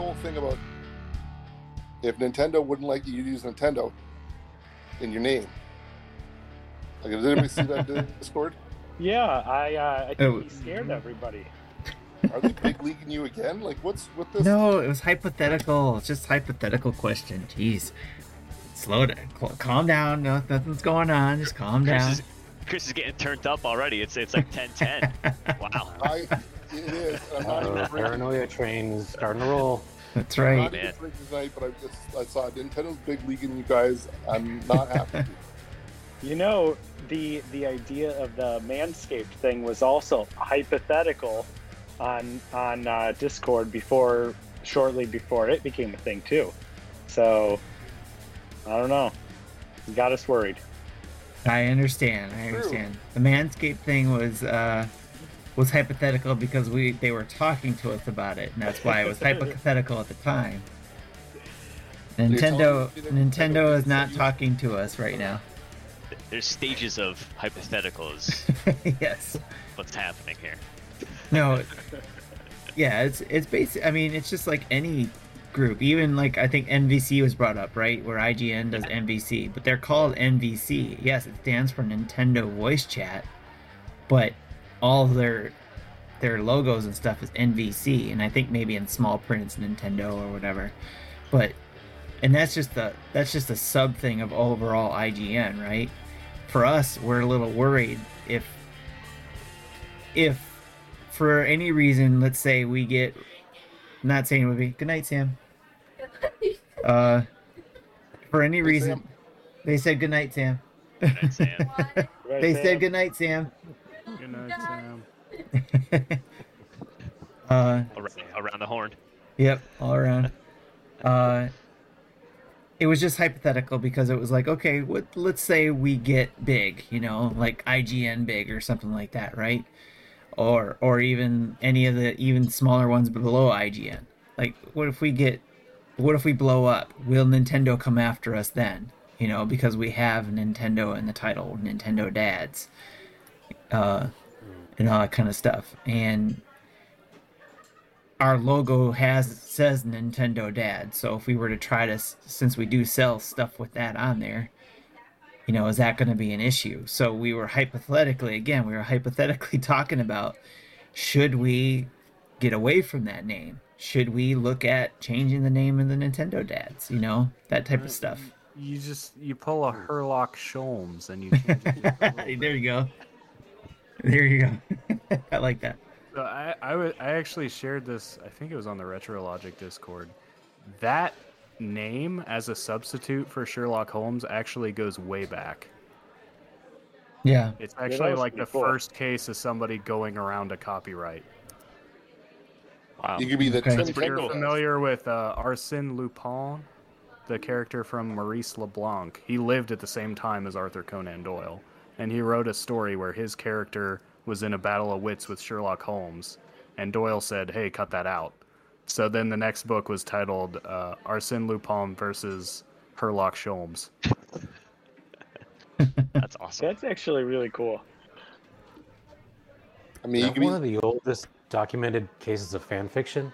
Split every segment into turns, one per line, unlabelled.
whole thing about if Nintendo wouldn't like you to use Nintendo in your name? Like, did anybody see that Discord?
Yeah, I uh, I think
Oh.
he scared everybody.
Are they big leaguing you again? Like, what's with this?
No, it was hypothetical. It's just hypothetical question. Jeez. Slow down. Cal- Calm down. No, nothing's going on. Just calm
Chris
down.
is, Chris is getting turned up already. It's it's like 10-10. wow.
I, it is. and I'm not even
Uh,
drinking.
paranoia train's starting to roll.
That's
I'm
right.
not
Man.
drinking tonight, but I just I saw Nintendo's big leaguing you guys. I'm not happy.
You know, the the idea of the Manscaped thing was also hypothetical on on uh, Discord before shortly before it became a thing too. So I don't know. It got us worried.
I understand. I
True.
understand. The Manscaped thing was uh was hypothetical because we they were talking to us about it, and that's why it was hypothetical at the time. Nintendo
me
Nintendo
Nintendo
is not talking to us right now.
There's stages of hypotheticals.
yes.
What's happening here?
No. Yeah, it's it's basic. I mean, it's just like any group. Even like I think NVC was brought up, right? Where IGN does NVC, but they're called NVC. Yes, it stands for Nintendo Voice Chat, but all their their logos and stuff is NVC, and I think maybe in small print it's Nintendo or whatever. But and that's just the that's just a sub thing of overall IGN, right? For us, we're a little worried if if for any reason, let's say we get not saying it would be good night, Sam. Uh, for any
Hey,
reason,
Sam.
they said good night, Sam.
That's Sam.
They said good night, Sam.
Good night, Sam.
uh,
around, around the horn.
Yep, all around. Uh, it was just hypothetical because it was like, okay, what, let's say we get big, you know, like IGN big or something like that, right? Or or even any of the even smaller ones below IGN. Like, what if we get, what if we blow up? Will Nintendo come after us then? You know, because we have Nintendo in the title, Nintendo Dads, uh, and all that kind of stuff, and our logo has says Nintendo Dad. So if we were to try to, since we do sell stuff with that on there, you know, is that going to be an issue? So we were hypothetically, again, we were hypothetically talking about should we get away from that name? Should we look at changing the name of the Nintendo Dads? You know, that type of uh, stuff.
You just you pull a Herlock Sholmes and you. change it.
there you go. There you go. I like that.
So I, I, actually shared this. I think it was on the RetroLogic Discord. That name as a substitute for Sherlock Holmes actually goes way back.
Yeah.
It's actually
was
like the
pretty cool.
first case of somebody going around a copyright.
Wow.
You could be the
Okay.
Tim
If you're
Kendall.
familiar with uh, Arsène Lupin, the character from Maurice LeBlanc, he lived at the same time as Arthur Conan Doyle, and he wrote a story where his character was in a battle of wits with Sherlock Holmes, and Doyle said, "Hey, cut that out." So then the next book was titled uh, Arsène Lupin versus Herlock Sholmes.
That's awesome.
That's actually really cool.
I mean, you
Not
could be.
one of the oldest documented cases of fan fiction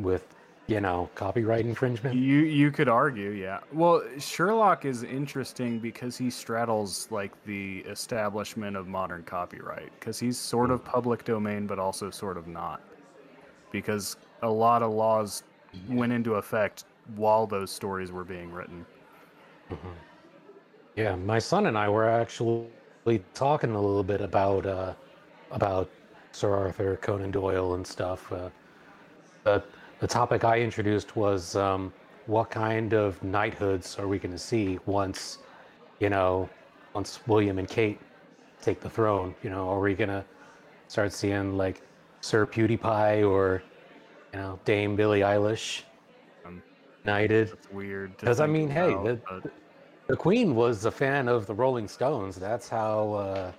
with, you know, copyright infringement.
You you could argue, yeah. Well, Sherlock is interesting because he straddles like the establishment of modern copyright because he's sort of public domain but also sort of not. Because a lot of laws went into effect while those stories were being written.
Yeah, my son and I were actually talking a little bit about uh, about Sir Arthur Conan Doyle and stuff. Uh, the the topic I introduced was um, what kind of knighthoods are we going to see once, you know, once William and Kate take the throne? You know, are we going to start seeing like Sir PewDiePie or you know Dame Billie Eilish
Um,
knighted?
It's weird.
Because I mean, hey, the-
but-
The Queen was a fan of the Rolling Stones. That's how. Uh,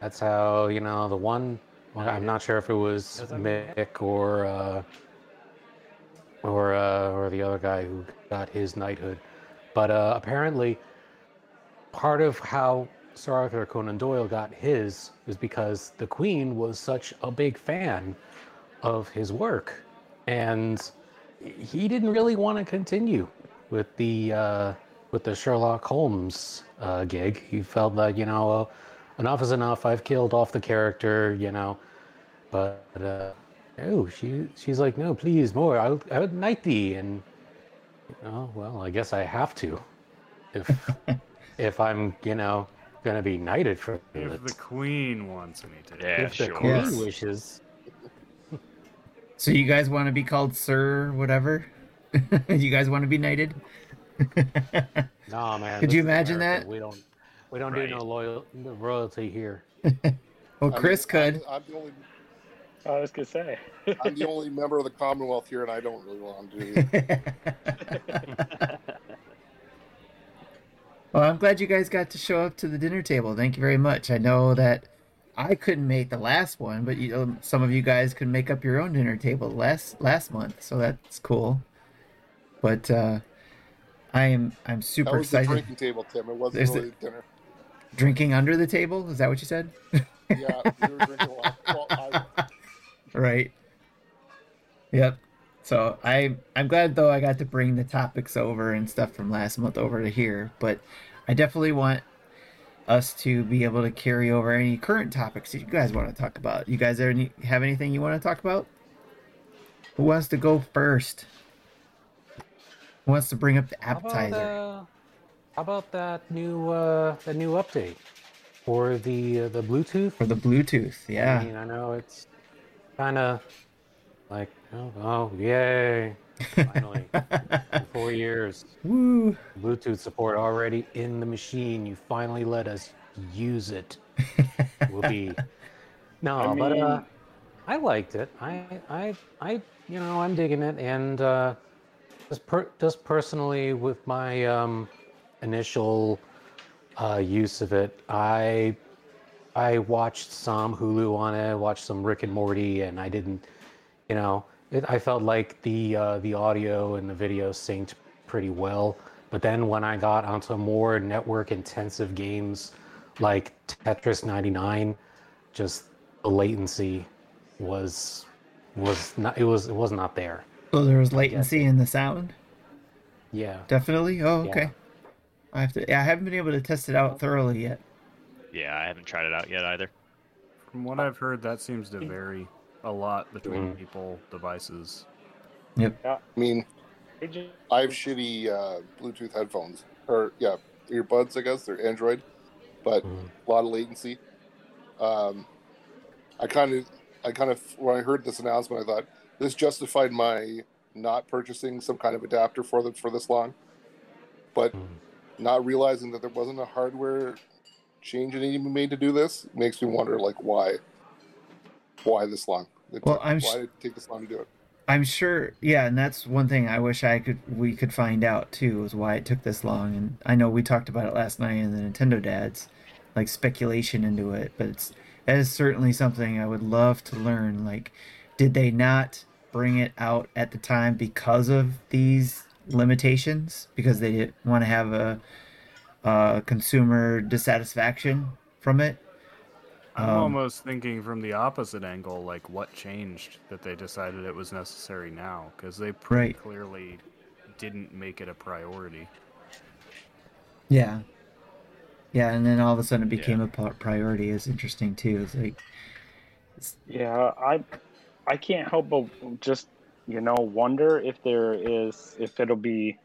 that's how you know the one. I'm not sure if it was Mick or uh, or uh, or the other guy who got his knighthood, but uh, apparently, part of how Sir Arthur Conan Doyle got his is because the Queen was such a big fan of his work, and he didn't really want to continue with the uh, with the Sherlock Holmes uh, gig. He felt that you know uh, enough is enough. I've killed off the character, you know. But uh, oh, she she's like, no, please more. I would, I would knight thee, and oh well, I guess I have to, if if I'm you know gonna be knighted for
If
it.
the queen wants me to.
Yeah,
if the
sure.
queen
Yes.
wishes.
So you guys want to be called Sir whatever? you guys want to be knighted?
No man.
Could you imagine
America.
that?
We don't we don't
Right.
do no loyal no royalty here.
Well,
I
Chris
mean,
could.
I'm, I'm the only
I was gonna say.
I'm the only member of the Commonwealth here, and I don't really want to do it.
well, I'm glad you guys got to show up to the dinner table. Thank you very much. I know that I couldn't make the last one, but you, um, some of you guys could make up your own dinner table last last month, so that's cool. But uh, I am I'm
That
super
was the
excited.
drinking table, Tim. It wasn't
There's the-
dinner.
Drinking under the table? Is that what you said?
Yeah, we were drinking while, while I,
right. Yep. So I I'm glad though I got to bring the topics over and stuff from last month over to here, but I definitely want us to be able to carry over any current topics that you guys want to talk about. You guys any, have anything you want to talk about? Who wants to go first? Who wants to bring up the
How about,
appetizer?
uh, how about that new uh, the new update for the uh, the Bluetooth?
For the Bluetooth, yeah.
I mean, I know it's kind of like oh, oh yay! Finally, four years.
Woo!
Bluetooth support already in the machine. You finally let us use it. We'll be no,
I
but uh, I liked it. I, I, I, you know, I'm digging it, and uh, just per- just personally with my um, initial uh, use of it, I I watched some Hulu on it, watched some Rick and Morty, and I didn't, you know, it, I felt like the uh, the audio and the video synced pretty well. But then when I got onto more network intensive games like Tetris 99, just the latency was was not it was it was not there.
So there was latency in the sound?
Yeah.
Definitely? Oh,
Yeah.
okay. I have to yeah, I haven't been able to test it out thoroughly yet.
Yeah, I haven't tried it out yet either.
From what I've heard, that seems to vary a lot between
Mhm.
people, devices.
Yep. Yeah.
I mean,
I have shitty uh, Bluetooth headphones, or yeah, earbuds. I guess they're Android, but
Mhm.
a lot of latency. Um, I kind of, I kind of, when I heard this announcement, I thought this justified my not purchasing some kind of adapter for the for this long, but
Mhm.
not realizing that there wasn't a hardware change that needed to be made to do this makes me wonder, like, why, why this long? It
Well,
took-
I'm
why did it take this long to do it?
I'm sure, yeah, and that's one thing I wish I could we could find out too is why it took this long. And I know we talked about it last night in the Nintendo Dads, like speculation into it, but it's that is certainly something I would love to learn. Like, did they not bring it out at the time because of these limitations? Because they didn't want to have a, a consumer dissatisfaction from it?
I'm
Um,
almost thinking from the opposite angle, like what changed that they decided it was necessary now? Because they pretty
Right.
clearly didn't make it a priority.
Yeah. Yeah, and then all of a sudden it became a priority is interesting too. It's like,
Yeah, I I can't help but just you know wonder if there is if it'll be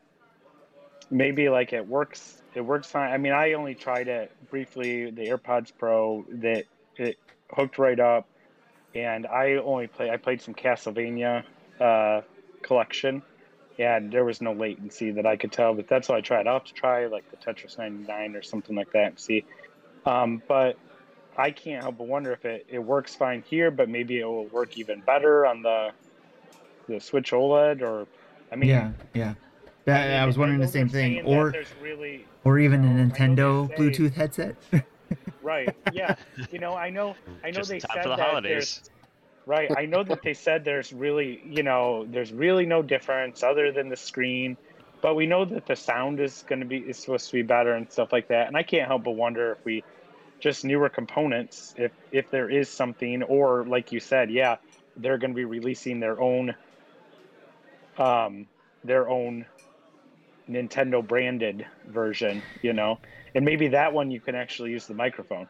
maybe like it works it works fine. I mean, I only tried it briefly the AirPods Pro that it hooked right up, and I only play I played some Castlevania uh, collection, and there was no latency that I could tell. But that's why I tried. I'll have to try like the Tetris 99 or something like that and see. Um, but I can't help but wonder if it, it works fine here, but maybe it will work even better on the the Switch OLED, or I mean,
yeah, yeah. That, I, was wondering the same thing, or
really
or even a Nintendo
say-
Bluetooth headset.
right, yeah. You know, I know, I know
Just
they
in time
said
the
that
holidays.
there's right. I know that they said there's really, you know, there's really no difference other than the screen, but we know that the sound is going to be is supposed to be better and stuff like that. And I can't help but wonder if we just newer components, if if there is something, or like you said, yeah, they're going to be releasing their own um, their own Nintendo branded version, you know, and maybe that one you can actually use the microphone.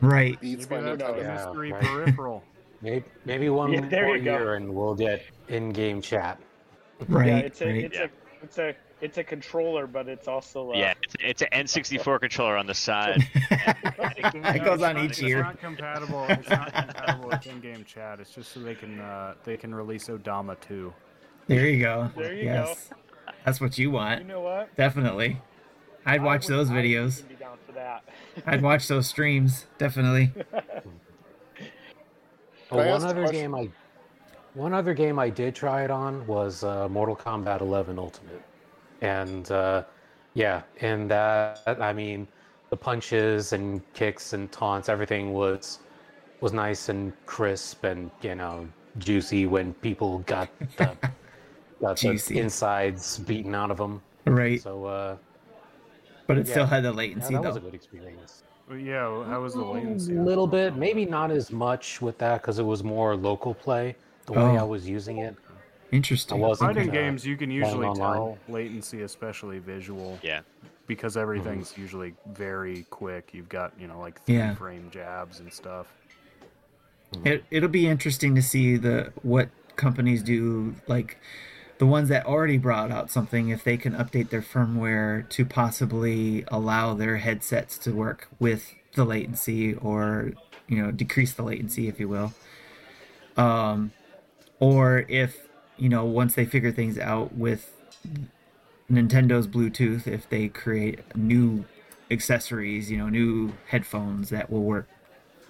Right.
Beats
Maybe
my
that's
Nintendo.
a
Yeah,
mystery
right.
peripheral.
Maybe, maybe one
Yeah, there
more
you go.
year and we'll get in-game chat.
Right.
yeah, it's a
right.
it's
Yeah.
a it's a it's a controller, but it's also uh,
Yeah, it's, it's an N64 controller on the side.
it goes on
it's
each
not,
year.
It's not compatible. It's not compatible with in-game chat. It's just so they can uh, they can release Odama 2.
There you go.
There you
yes. That's what you want.
You know what?
Definitely. I'd watch
would-
those videos.
Be down for that.
I'd watch those streams. Definitely.
Can I
Oh, one other
question?
game I, one other game I did try it on was uh, Mortal Kombat 11 Ultimate, and uh, yeah, in that I mean, the punches and kicks and taunts, everything was was nice and crisp and you know juicy when people got the, got the insides beaten out of them.
Right.
So uh,
But it still had the
yeah,
latency
that was
though.
a good experience.
But yeah, how was the latency?
A little bit, maybe not as much with that because it was more local play. The way I
Oh.
was using it,
Interesting.
I wasn't
Fighting games, you can usually
online.
tell latency, especially visual,
Yeah.
because everything's usually very quick. You've got you know like three
Yeah.
frame jabs and stuff.
It it'll be interesting to see the what companies do like the ones that already brought out something if they can update their firmware to possibly allow their headsets to work with the latency or you know decrease the latency if you will um or if you know once they figure things out with Nintendo's Bluetooth if they create new accessories you know new headphones that will work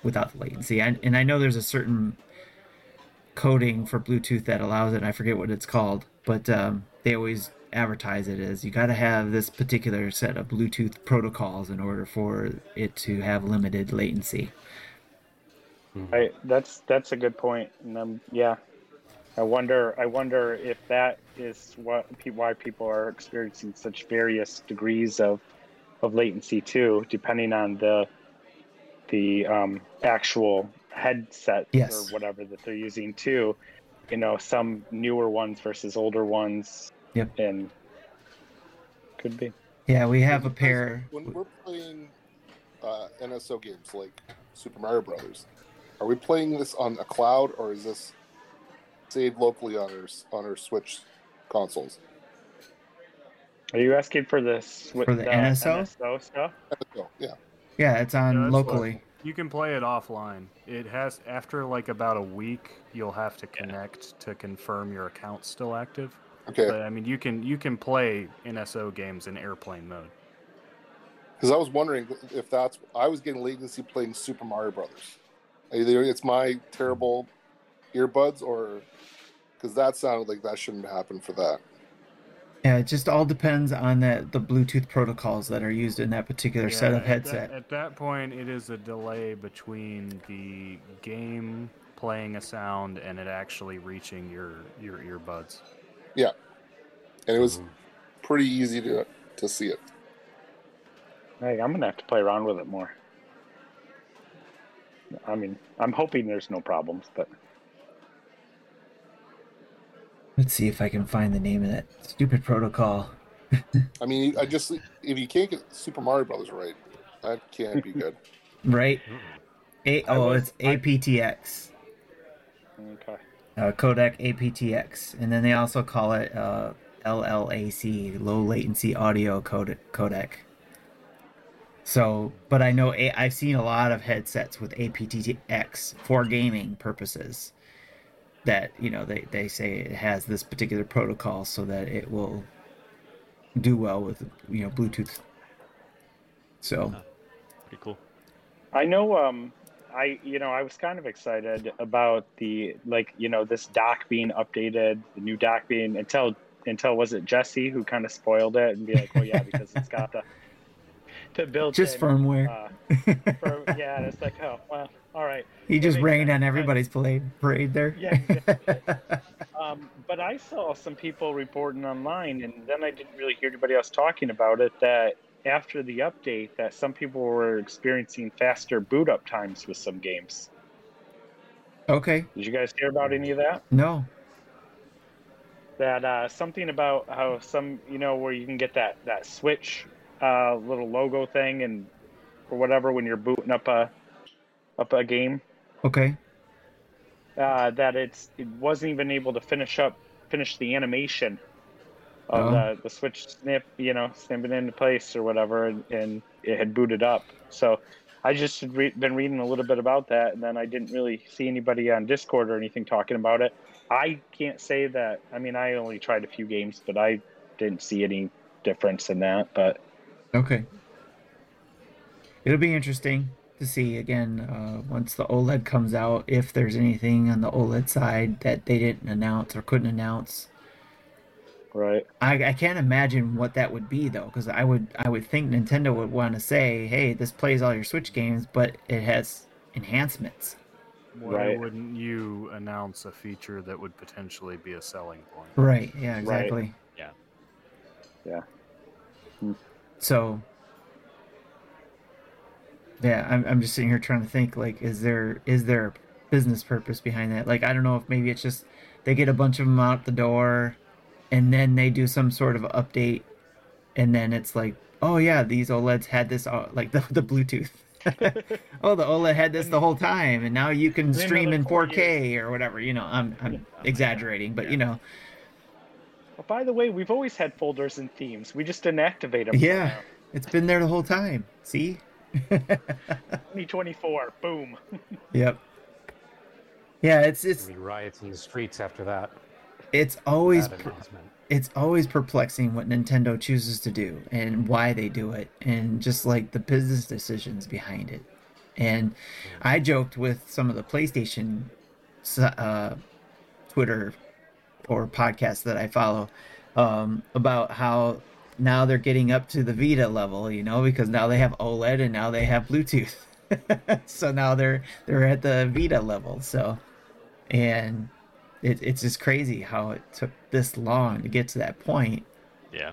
without the latency. And, and I know there's a certain coding for Bluetooth that allows it. I forget what it's called, but um, they always advertise it as you got to have this particular set of Bluetooth protocols in order for it to have limited latency.
I, that's that's a good point, and um, yeah, I wonder I wonder if that is what why people are experiencing such various degrees of of latency too, depending on the the um, actual headset
Yes.
or whatever that they're using too. You know, some newer ones versus older ones.
Yep.
And could be.
Yeah, we have a pair.
When we're playing uh, NSO games like Super Mario Brothers, are we playing this on a cloud or is this saved locally on our on our Switch consoles?
Are you asking for this
For the NSO?
NSO stuff?
NSO, yeah.
Yeah, it's on
Yeah, that's
locally.
You can play it offline. It has after like about a week, you'll have to connect to confirm your account's still active.
Okay.
But I mean, you can you can play NSO games in airplane mode.
Because I was wondering if that's I was getting latency playing Super Mario Brothers. Either it's my terrible earbuds or because that sounded like that shouldn't happen for that.
Yeah, it just all depends on the, the Bluetooth protocols that are used in that particular set
Yeah,
of
at
headset.
That, at that point, it is a delay between the game playing a sound and it actually reaching your your earbuds.
Yeah, and it was
Mhm.
pretty easy to to see it.
Hey, I'm gonna have to play around with it more. I mean, I'm hoping there's no problems, but
Let's see if I can find the name of that stupid protocol.
I mean, I just if you can't get Super Mario Brothers right, that can't be good.
Right? A- oh,
was-
it's aptX.
okay.
uh, codec aptX, and then they also call it uh, LLAC, low latency audio code- codec. So, but I know a- I've seen a lot of headsets with aptX for gaming purposes. That you know they they say it has this particular protocol so that it will do well with you know Bluetooth. So
Pretty cool.
I know. Um, I you know I was kind of excited about the like you know this dock being updated, the new dock being until until was it Jesse who kind of spoiled it and be like, oh yeah, because it's got the the built
just firmware.
Uh, yeah, it's like, oh well, all right.
he just rained on everybody's parade parade there.
Yeah, exactly. Um, but I saw some people reporting online, and then I didn't really hear anybody else talking about it. That after the update, that some people were experiencing faster boot up times with some games.
okay.
Did you guys hear about any of that?
No.
that uh, something about how some you know where you can get that that switch uh, little logo thing and or whatever when you're booting up a up a game
Okay.
uh, that it's it wasn't even able to finish up finish the animation of
Oh.
the, the switch snip you know snapping into place or whatever and, and it had booted up so i just had re- been reading a little bit about that and then i didn't really see anybody on discord or anything talking about it i can't say that i mean i only tried a few games but i didn't see any difference in that but
Okay. It'll be interesting to see again uh, once the OLED comes out if there's anything on the OLED side that they didn't announce or couldn't announce.
right
I, I can't imagine what that would be though, because I would I would think Nintendo would want to say, "Hey, this plays all your Switch games, but it has enhancements."
Why
Right.
wouldn't you announce a feature that would potentially be a selling point?
Right. Yeah. Exactly.
Right.
Yeah. Yeah.
So. Yeah, I'm I'm just sitting here trying to think like, is there is there a business purpose behind that? Like, I don't know if maybe it's just they get a bunch of them out the door, and then they do some sort of update, and then it's like, oh yeah, these OLEDs had this uh, like the the Bluetooth. oh, the OLED had this the whole time, and now you can stream in
four
4K or whatever. You know, I'm I'm exaggerating, but you know,
well, by the way we've always had folders and themes we just didn't activate them
yeah, it's been there the whole time. See?
2024 boom
Yep. Yeah, it's it's
be riots in the streets after that.
it's always
that
per- it's always perplexing what Nintendo chooses to do and why they do it and just like the business decisions behind it. And I joked with some of the PlayStation uh, Twitter or podcasts that I follow um, about how now they're getting up to the Vita level, you know, because now they have OLED and now they have Bluetooth. so now they're they're at the Vita level. So and it, it's just crazy how it took this long to get to that point
Yeah.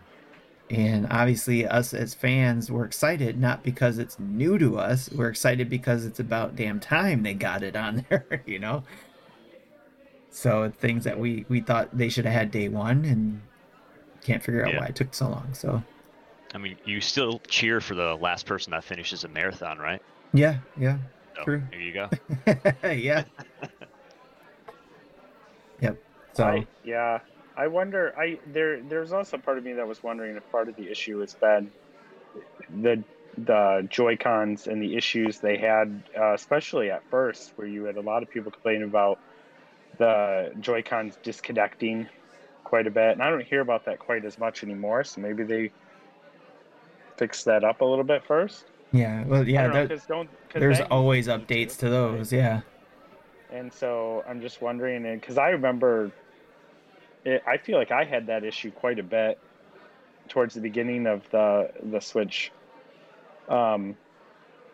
and obviously us as fans were excited not because it's new to us we're excited because it's about damn time they got it on there you know so things that we we thought they should have had day one and can't figure out
Yeah.
why it took so long so
I mean, you still cheer for the last person that finishes a marathon, right?
yeah yeah
So,
True.
There you go.
yeah yep so
I, yeah, I wonder. I there there's also part of me that was wondering if part of the issue has been the the Joy Cons and the issues they had, uh, especially at first, where you had a lot of people complaining about the Joy Cons disconnecting quite a bit, and I don't hear about that quite as much anymore. So maybe they fix that up a little bit first.
yeah well yeah
know, 'cause don't, 'cause
there's always
used to be
updates to those yeah
And so I'm just wondering, because I remember, it, I feel like I had that issue quite a bit towards the beginning of the the Switch um,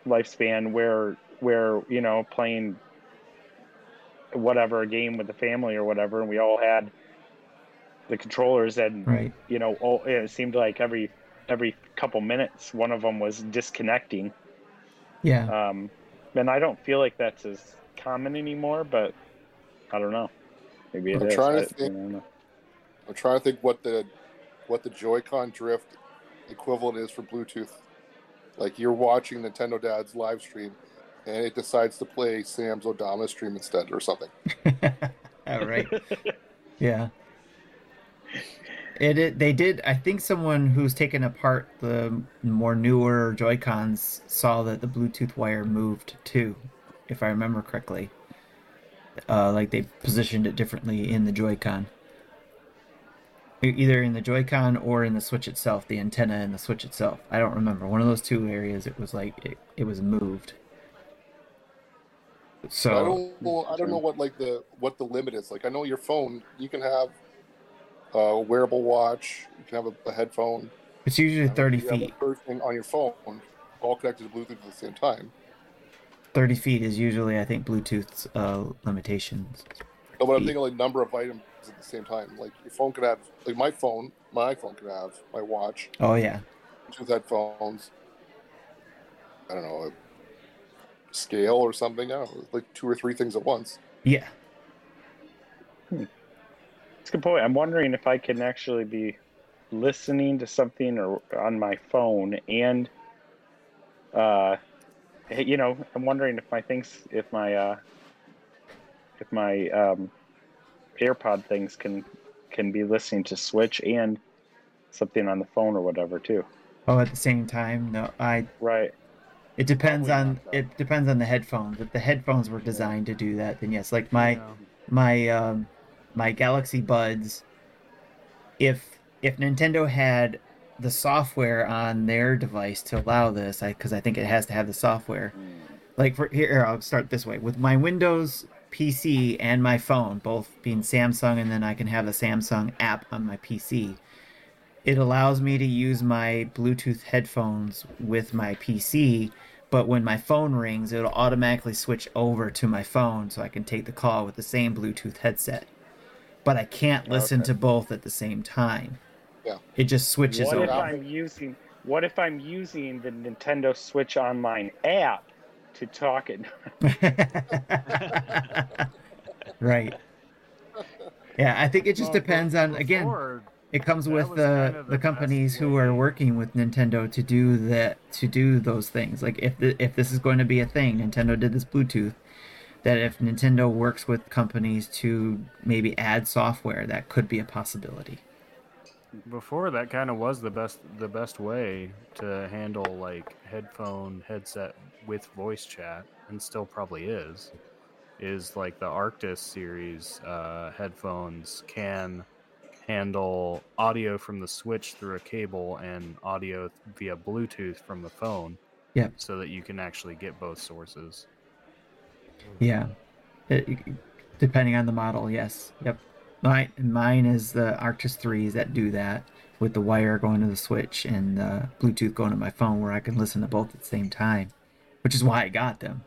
lifespan, where where you know playing whatever a game with the family or whatever, and we all had the controllers, and
right
you know, all, it seemed like every every couple minutes one of them was disconnecting.
yeah
Um, and I don't feel like that's as common anymore, but I don't know. Maybe it
I'm
is.
trying to
I- I
think.
don't know.
I'm trying to think what the what the Joy-Con drift equivalent is for Bluetooth. Like you're watching Nintendo Dad's live stream, and it decides to play Sam's Odama stream instead or something.
All right. Yeah. It, it they did I think someone who's taken apart the more newer Joy-Cons saw that the Bluetooth wire moved too, if I remember correctly. Uh like they positioned it differently in the Joy-Con. Either in the Joy-Con or in the Switch itself, the antenna in the Switch itself. I don't remember. One of those two areas it was like it, it was moved. So
I don't know. I don't know what like the what the limit is. Like I know your phone, you can have a wearable watch, you can have a, a headphone,
it's usually 30
you
feet.
on your phone, all connected to Bluetooth at the same time.
30 feet is usually i think bluetooth's uh limitations
No, but I'm thinking like number of items at the same time. Like your phone could have, like my phone, my iPhone could have my watch,
oh yeah
Bluetooth headphones. I don't know, scale or something. I don't know, like two or three things at once.
yeah
It's a good point. I'm wondering if I can actually be listening to something or on my phone and uh you know i'm wondering if my things if my uh if my um airpod things can can be listening to switch and something on the phone or whatever too
Oh, at the same time, no. I.
right
It depends on it depends on the headphones. If the headphones were designed to do that, then yes. Like my
Yeah.
my um my Galaxy Buds. If if Nintendo had the software on their device to allow this, I because I think it has to have the software. Like for here, I'll start this way with my Windows PC and my phone, both being Samsung, and then I can have the Samsung app on my PC. It allows me to use my Bluetooth headphones with my PC, but when my phone rings, it'll automatically switch over to my phone so I can take the call with the same Bluetooth headset. But I can't listen
Okay.
to both at the same time.
Yeah.
It just switches
what if i'm using what if i'm using the nintendo switch online app to talk it
right. Yeah, I think it just
Well,
depends
be-
on again.
before,
It comes
That
with the
kind of
the
the
companies who are working with Nintendo to do that to do those things. Like if the, if this is going to be a thing, Nintendo did this Bluetooth. That if Nintendo works with companies to maybe add software, that could be a possibility.
Before that kind of was the best the best way to handle like headphone headset with voice chat and still probably is is like the Arctis series uh, headphones can handle audio from the switch through a cable and audio via Bluetooth from the phone.
Yep.
So that you can actually get both sources.
Yeah, It- depending on the model, yes. Yep. Mine mine is the Arctis threes that do that with the wire going to the switch and the Bluetooth going to my phone, where I can listen to both at the same time, which is why I got them.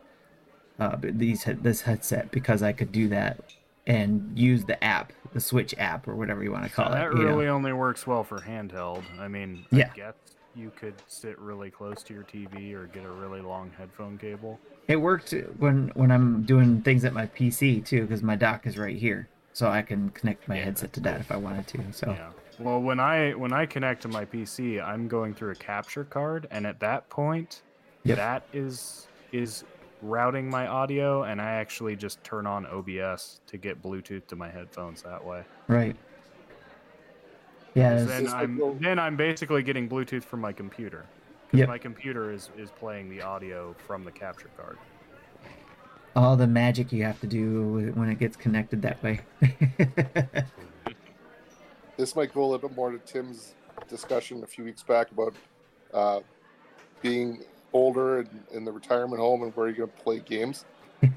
Uh, these this headset because I could do that and use the app, the Switch app or whatever you want to call
that
it. know.
really only works well for handheld. I mean,
Yeah.
I guess you could sit really close to your TV or get a really long headphone cable.
It worked when when I'm doing things at my PC too, because my dock is right here, so I can connect my
Yeah,
headset to that if I wanted to. So
Yeah. Well, when I when I connect to my PC, I'm going through a capture card, and at that point,
Yep.
that is is routing my audio, and I actually just turn on OBS to get Bluetooth to my headphones that way.
right. Yeah,
'Cause
it's-
Then I'm
the-
then I'm basically getting Bluetooth from my computer. Because
Yep.
my computer is, is playing the audio from the capture card.
all the magic you have to do when it gets connected that way.
This might go a little bit more to Tim's discussion a few weeks back about uh, being older and in the retirement home and where you're going to play games.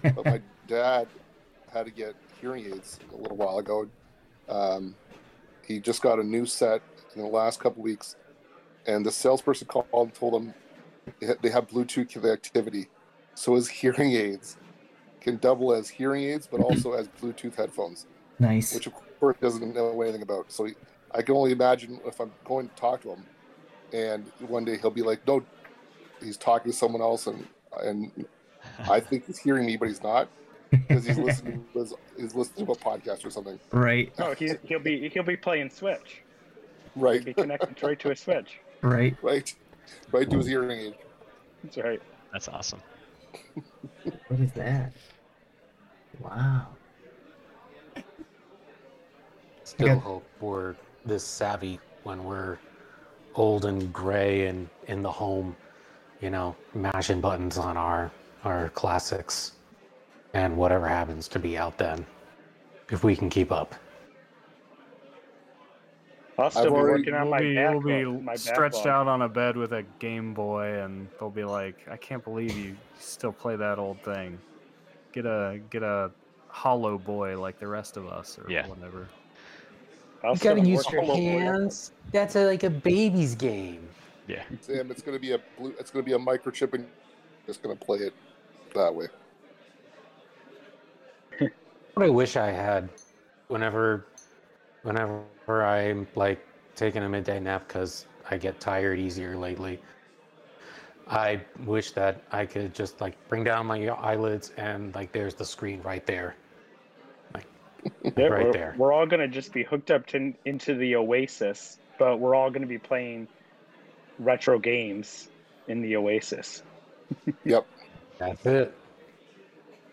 but my dad had to get hearing aids a little while ago. Um, he just got a new set in the last couple weeks, and the salesperson called and told him they have Bluetooth connectivity, so his hearing aids can double as hearing aids, but also as Bluetooth headphones
nice.
which of course doesn't know anything about. So he, I can only imagine if I'm going to talk to him, and one day he'll be like, "No, he's talking to someone else," and and I think he's hearing me, but he's not because he's listening. to his, he's listening to a podcast or something.
right,
Oh, he, he'll be he'll be playing switch he'll
Right,
be connected right to a switch
right.
right, right to his hearing aid.
that's right
That's awesome.
What is that? Wow.
Still
Okay.
hope we're this savvy when we're old and gray and in the home, you know, mashing buttons on our our classics and whatever happens to be out then. If we can keep up.
i'll still be
already-
working on
We'll
my
be,
back
we'll be
my
stretched
backlog.
out on a bed with a Game Boy, and they'll be like, "I can't believe you still play that old thing. Get a get a Hollow Boy like the rest of us, or
Yeah.
whatever."
I'll
You gotta use your
on my-
hands. That's a, like a baby's game.
Yeah.
Sam, it's going to be a blue. It's going to be a microchip, and just going to play it that way.
What I wish I had whenever whenever I'm like taking a midday nap because I get tired easier lately. I wish that I could just like bring down my eyelids and like there's the screen right there. Like
Yeah,
Right
we're,
there.
We're all gonna just be hooked up to into the Oasis, but we're all gonna be playing retro games in the Oasis.
Yep.
That's it.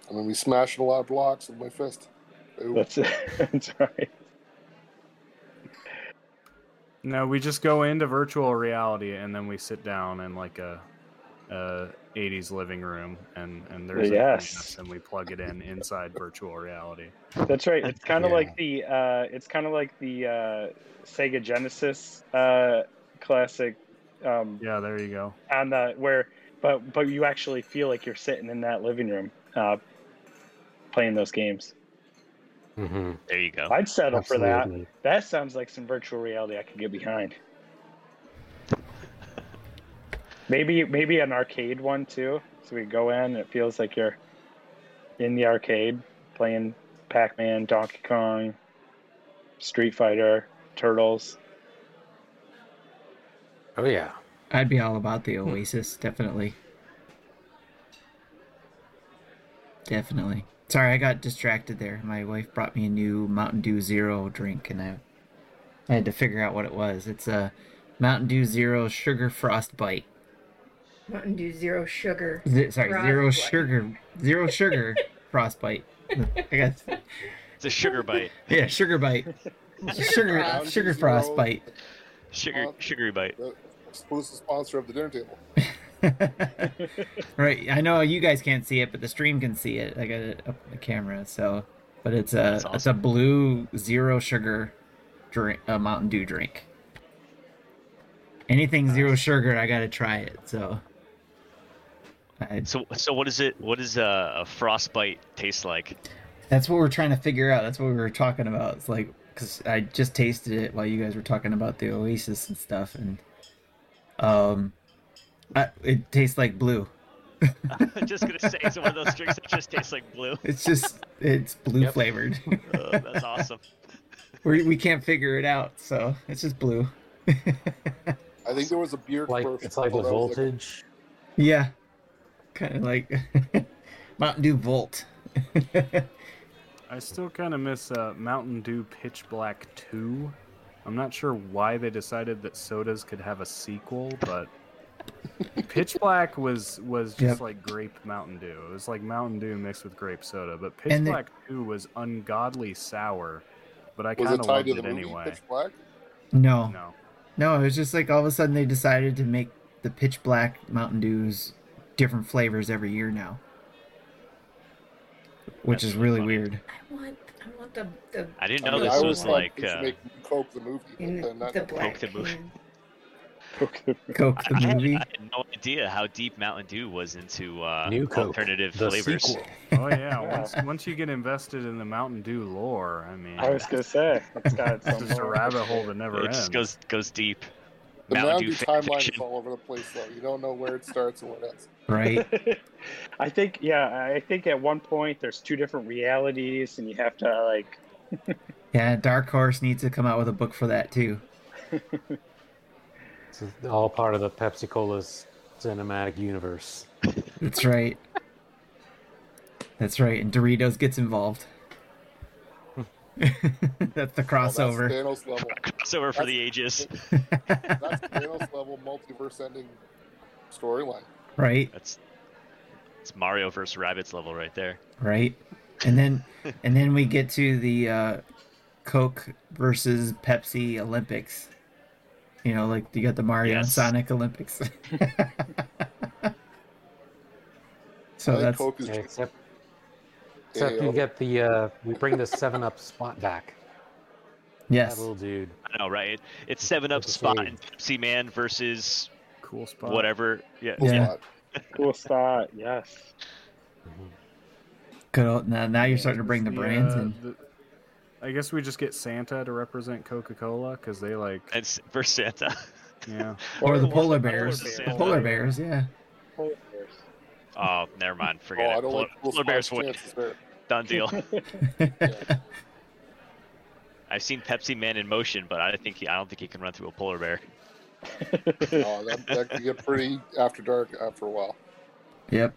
I'm gonna be smashing a lot of blocks with my fist. Ooh.
That's that's right.
No, we just go into virtual reality and then we sit down in like a, a 80s living room and and there's a
Yes.
NES and we plug it in inside virtual reality.
That's right. It's kind of
Yeah.
like the uh, it's kind of like the uh, Sega Genesis uh, classic um,
Yeah, there you go.
on the where, but but you actually feel like you're sitting in that living room uh, playing those games.
Mm-hmm.
There you go.
I'd settle for that. That sounds like some virtual reality I could get behind. Maybe maybe an arcade one too. So we go in and it feels like you're in the arcade playing Pac-Man, Donkey Kong, Street Fighter, Turtles.
Oh yeah.
I'd be all about the Oasis, definitely. Definitely. Sorry, I got distracted there. My wife brought me a new Mountain Dew Zero drink, and I, I had to figure out what it was. It's a Mountain Dew Zero Sugar Frost Bite.
Mountain Dew Zero Sugar.
Z- sorry, zero
Frostbite.
sugar, zero sugar frostbite. I got
It's a sugar bite.
yeah, sugar bite, sugar
Frost.
sugar
Zero.
frostbite.
Sugar sugary bite.
The exclusive sponsor of the dinner table.
right, I know you guys can't see it, but the stream can see it. I got it up on the camera, so. But it's a
That's
it's a blue zero sugar drink, a Mountain Dew drink. Anything zero sugar, I gotta try it. So. I,
So so what is it? What does a, a frostbite taste like?
That's what we're trying to figure out. That's what we were talking about. It's like because I just tasted it while you guys were talking about the Oasis and stuff, and um, I, it tastes like blue.
I'm just gonna say it's one of those drinks that just tastes like blue.
It's just it's blue
Yep.
flavored.
Uh, that's awesome.
we we can't figure it out, so it's just blue.
I think there was a beer
Like it's like a
that was like-
voltage.
yeah, kind of like Mountain Dew Volt.
I still kind of miss uh, Mountain Dew Pitch Black 2. I'm not sure why they decided that sodas could have a sequel, but Pitch Black was was just
Yep.
like grape Mountain Dew. It was like Mountain Dew mixed with grape soda, but Pitch
And the-
Black 2 was ungodly sour, but I kind of
tied
loved it anyway.
Pitch Black?
No,
No.
no, it was just like all of a sudden they decided to make the pitch black Mountain Dews different flavors every year now, which
That's
is
really
really
funny.
weird.
I want, I want the the.
I didn't
I
know
mean,
this
I
was
always thought
like. Uh,
make Coke the movie.
In
but
the,
not-
the black
the movie.
Coke the
I, had,
movie.
I had no idea how deep Mountain Dew was into uh,
New Coke,
alternative
the
flavors.
sequel.
Oh yeah,
Yeah.
once once you get invested in the Mountain Dew lore, I mean,
I was gonna say it's got
it's just a rabbit hole that never
It
ends.
just goes goes deep.
The
Mountain
Mountain
Dew
Dew
fan
timeline is all over the place, though. You don't know where it starts and where it ends.
Right.
I think yeah, I think at one point there's two different realities, and you have to like
Yeah, Dark Horse needs to come out with a book for that too.
It's all part of the Pepsi Cola's cinematic universe.
That's right. That's right, and Doritos gets involved. That's the
Oh,
crossover.
that's level.
Crossover for the ages.
That's Thanos level multiverse ending storyline.
Right,
That's it's Mario versus Rabbids level right there.
right. And then and then we get to the uh Coke versus Pepsi Olympics. You know, like you got the Mario and Sonic Olympics. so
I
that's
Coke is
Yeah, except except you get the uh, we bring the Seven Up spot back.
yes.
That little dude.
I know, right? It's Seven Up Spot and Pepsi Man versus
cool spot.
whatever. Yeah.
cool
Yeah.
spot.
cool spot. Yes.
Good old, now, now you're starting to bring the
The,
brands
uh,
in.
the- I guess we just get Santa to represent Coca-Cola because they like,
And for Santa.
yeah.
Or the
Or
polar
the
bears.
polar
The
bears.
polar bears, yeah.
Polar bears.
Oh, never mind.
Oh,
Forget
I
it. Polar,
like
polar Bears
spot's
win.
chances there.
Done deal.
Yeah.
I've seen Pepsi Man in motion, but I think he, I don't think he can run through a polar bear.
Oh, that, that can get pretty after dark after a while.
Yep.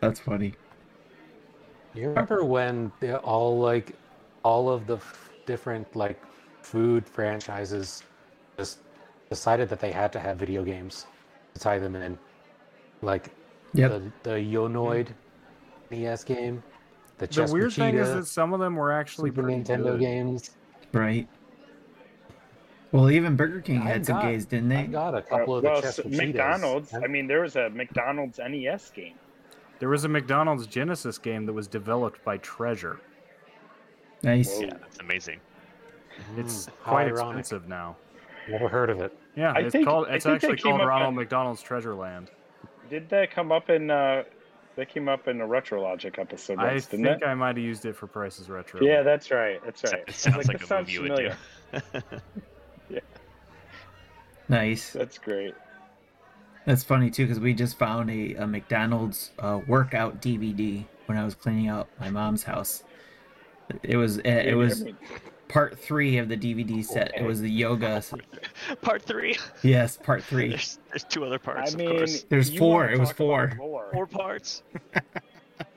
That's funny.
You remember when they all like all of the f- different like food franchises just decided that they had to have video games to tie them in, like
Yep.
the the Yo! Noid NES game, the
The
Chess
weird thing is that some of them were actually
Super Nintendo
good.
games.
Right. Well, even Burger King
I
had some
got-
games, didn't
I
they?
got a couple of the
well,
Chess
so McDonald's. I mean, there was a McDonald's NES game.
There was a McDonald's Genesis game that was developed by Treasure.
Nice.
Whoa.
Yeah, that's amazing.
It's
Mm, how
quite
ironic.
expensive now.
Never heard of it.
Yeah,
I
it's
think-
called. It's actually called Ronald
with-
McDonald's Treasure Land.
Did that come up in? uh That came up in a RetroLogic episode
I
didn't
think
it?
I might have used it for Prices Retro.
Yeah, that's right. That's right.
It sounds like,
that
a
sounds
movie you would do.
familiar.
Nice.
That's great.
That's funny too, because we just found a, a McDonald's uh, workout DVD when I was cleaning out my mom's house. It was it, it was part three of the DVD set. It was the yoga.
Part three.
Yes, part three.
There's, there's two other parts,
I
of
mean,
course.
There's four. It was four.
Four parts.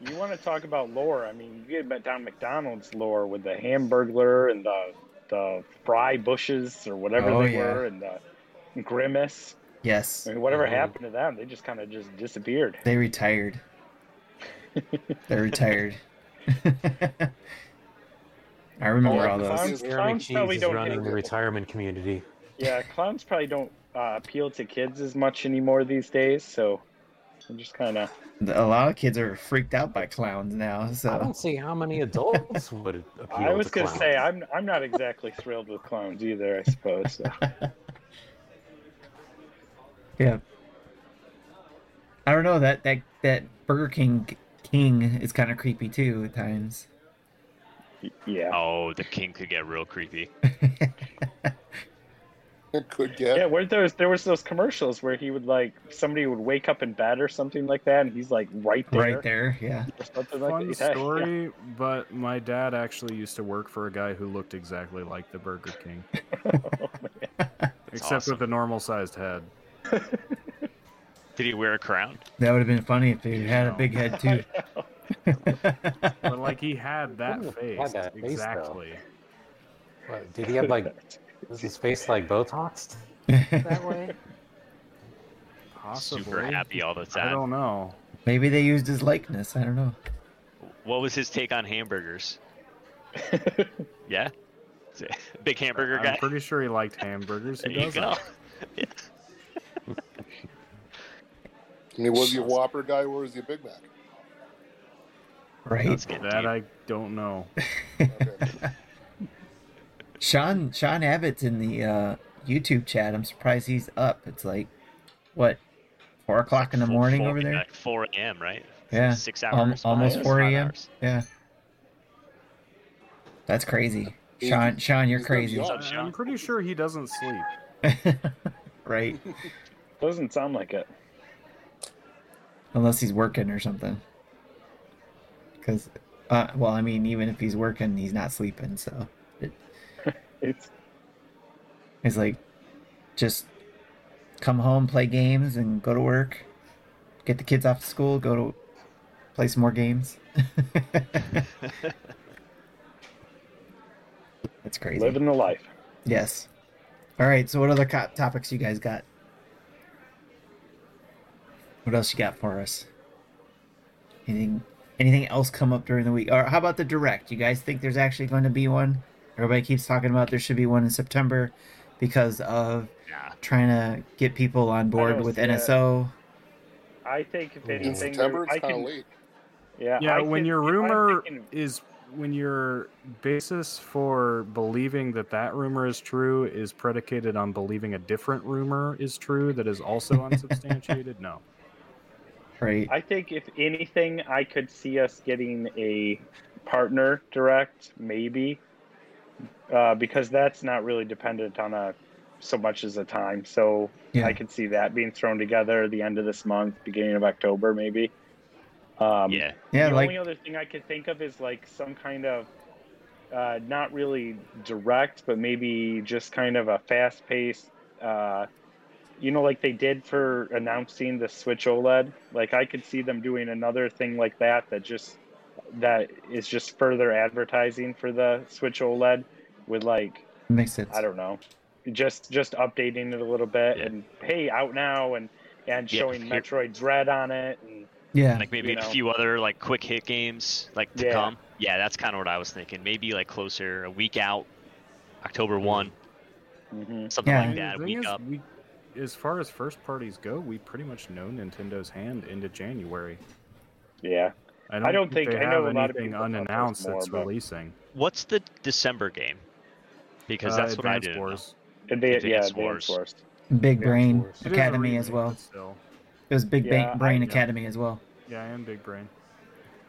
You want to talk about lore? I mean, you get down McDonald's lore with the Hamburglar and the the fry bushes or whatever
Oh,
they
yeah.
were, and the grimace.
Yes,
I mean, whatever
Mhm.
happened to them, they just kind of just disappeared.
they retired. they retired. I remember
Oh,
all
the
those.
clowns-
Jeremy
clowns probably
Cheese is
don't
running the retirement community.
Yeah, clowns probably don't uh, appeal to kids as much anymore these days, so I'm just kind of.
A lot of kids are freaked out by clowns now. So I
don't see how many adults would appeal
I was
to
gonna
clowns.
say I'm I'm not exactly thrilled with clowns either. I suppose. So.
Yeah, I don't know that that that Burger King King is kind of creepy too at times.
Yeah.
Oh, the king could get real creepy.
It could get.
Yeah, where there was there was those commercials where he would like somebody would wake up in bed or something like that, and he's like right there,
right there, yeah.
or something like
Fun
that. Yeah,
story, but my dad actually used to work for a guy who looked exactly like the Burger King,
Oh, man.
except
awesome.
with a normal sized head.
Did he wear a crown?
That would have been funny if he had a big head too.
But like he had that
Wouldn't
face
had that face,
exactly.
What, did he have like was his face like Botox that way?
Possibly.
Super happy all the time.
I don't know.
Maybe they used his likeness. I don't know.
What was his take on hamburgers? Yeah? Is it a Big hamburger
I'm
guy?
pretty sure he liked hamburgers.
There
He
you
does
go.
I mean, was he a Whopper guy or was he a Big Mac?
Right?
Let's
That
deep.
I don't know.
Okay.
Sean Sean Abbott's in the uh, YouTube chat. I'm surprised he's up. It's like what four o'clock in the
Four-
morning
four-
over there.
Like 4 a.m., right?
Yeah,
Six
Al-
hours.
almost 4 a.m. Yeah, that's crazy. Sean, Sean, you're
he's gonna be
crazy.
on.
up, Sean?
I'm pretty sure he doesn't sleep.
right?
Doesn't sound like it.
Unless he's working or something. Because, uh, well, I mean, even if he's working, he's not sleeping. So it,
It's
it's like just come home, play games, and go to work. Get the kids off to school, go to play some more games. That's crazy.
living the life.
Yes. All right. So, what other co- topics you guys got? What else you got for us? Anything? Anything else come up during the week? Or how about the direct? You guys think there's actually going to be one? Everybody keeps talking about there should be one in September because of
Yeah.
trying to get people on board with
see it.
NSO.
I think if
In
In September, it's kind of late.
Yeah.
Yeah,
I
when
can-
your rumor
thinking-
is when your basis for believing that that rumor is true is predicated on believing a different rumor is true that is also unsubstantiated. No.
Right.
I think if anything, I could see us getting a partner direct, maybe, uh, because that's not really dependent on a so much as a time. So
Yeah.
I could see that being thrown together at the end of this month, beginning of October, maybe. Um,
Yeah.
Yeah.
the
Like
only other thing I could think of is like some kind of uh, not really direct, but maybe just kind of a fast paced, uh, you know, like they did for announcing the Switch OLED. Like I could see them doing another thing like that that just that is just further advertising for the Switch OLED with like
Makes sense.
I don't know, just just updating it a little bit
Yeah.
and hey, out now and and
Yeah,
showing
here-
Metroid Dread on it and
Yeah.
Like maybe
You
a
know.
few other like quick hit games like to
Yeah.
come. Yeah, that's kind of what I was thinking. Maybe like closer, a week out, October one,
mhm.
something
Yeah.
like that. A week
is,
up.
we, as far as first parties go, we pretty much know Nintendo's hand into January.
yeah.
I don't,
I don't think-
they
I know
have
a lot of
anything
people thought there was
unannounced
more,
that's
but-
releasing.
What's the December game? Because
Uh,
that's what I
Advance
did.
Wars.
Advan- yeah,
Advance
Advance
Wars.
Wars.
Big
Yeah,
Brain
of course.
It is a
Academy as well.
Still,
It was Big
Yeah,
Brain
I-
Academy as well.
yeah, and Big Brain.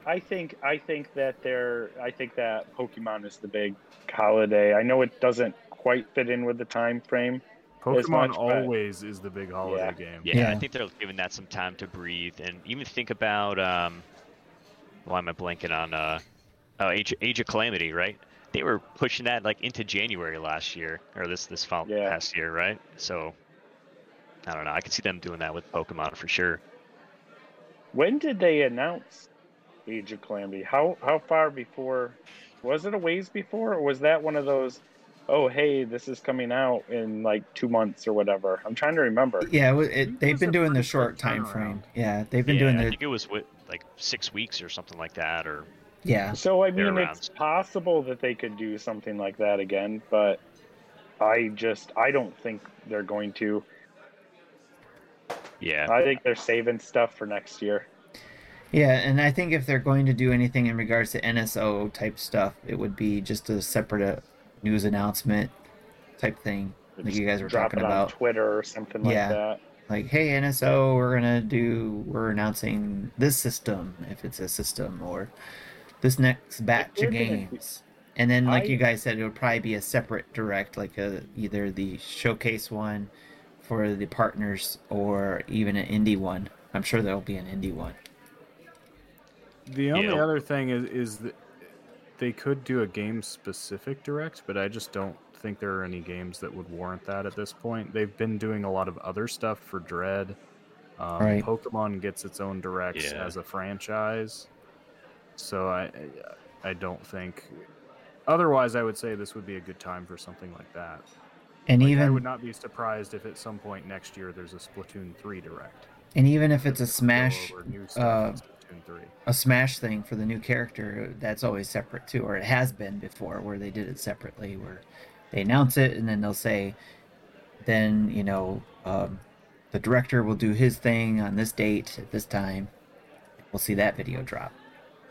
I think I think that they're I think that Pokemon is the big holiday. I know it doesn't quite fit in with the time frame. As
Pokemon
much, but-
always is the big holiday
Yeah.
game.
Yeah, I think they're giving that some time to breathe, and even think about um, why am I blanking on uh, oh, Age, Age of Calamity, right? They were pushing that like into January last year, or this this fall,
Yeah.
past year, right? So I don't know. I could see them doing that with Pokemon for sure.
When did they announce Age of Calamity? How how far before? Was it a ways before, or was that one of those? Oh, hey, this is coming out in like two months or whatever. I'm trying to remember.
Yeah, it, it,
it
they've been doing the short time frame. Yeah, they've been
yeah,
doing the...
I think it was with like six weeks or something like that, or
yeah.
So I mean,
around.
it's possible that they could do something like that again, but I just I don't think they're going to.
yeah,
I think they're saving stuff for next year.
Yeah, and I think if they're going to do anything in regards to NSO type stuff, it would be just a separate uh, news announcement type thing, like you guys were
Drop
talking
it on
about.
Twitter or something like that.
Like, hey NSO, we're gonna do, we're announcing this system if it's a system, or this next batch of games. And then, like
I-
you guys said, it would probably be a separate direct, like a, either the showcase one for the partners or even an indie one. I'm sure there'll be an indie one.
The only
Yeah.
other thing is is that they could do a game specific direct, but I just don't think there are any games that would warrant that at this point. They've been doing a lot of other stuff for Dread. Um,
Right.
Pokemon gets its own directs
Yeah.
as a franchise, so I I don't think. Otherwise, I would say this would be a good time for something like that.
And
Like, I
even
would not be surprised if at some point next year there's a Splatoon three direct.
and even if it's a Smash
over new stuff
uh,
in three.
a smash thing for the new character that's always separate too or it has been before where they did it separately where they announce it and then they'll say then you know um, the director will do his thing on this date at this time we'll see that video drop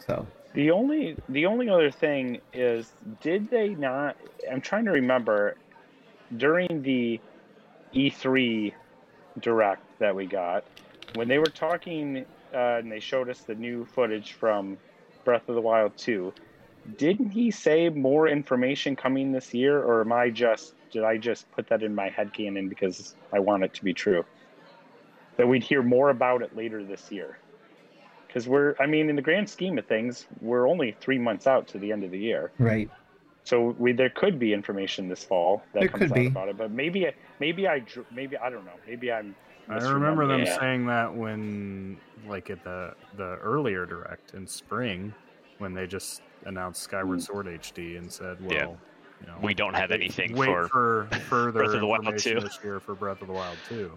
so
The only the only other thing is, did they not? I'm trying to remember during the E3 direct that we got when they were talking uh, and they showed us the new footage from Breath of the Wild 2. Didn't he say more information coming this year, or am I just did I just put that in my head canon because I want it to be true? That we'd hear more about it later this year because we're i mean in the grand scheme of things we're only three months out to the end of the year
right
so we there could be information this fall that
There
comes
could
out
be.
about it but maybe maybe i maybe i don't know maybe i'm
I remember them
misremembering it.
saying that when, like, at the the earlier direct in spring, when they just announced Skyward
Mm.
Sword HD and said, "Well,
Yeah.
you know,
we don't have anything
wait
for.
for further
Breath of the Wild
information
2.
this year for Breath of the Wild 2."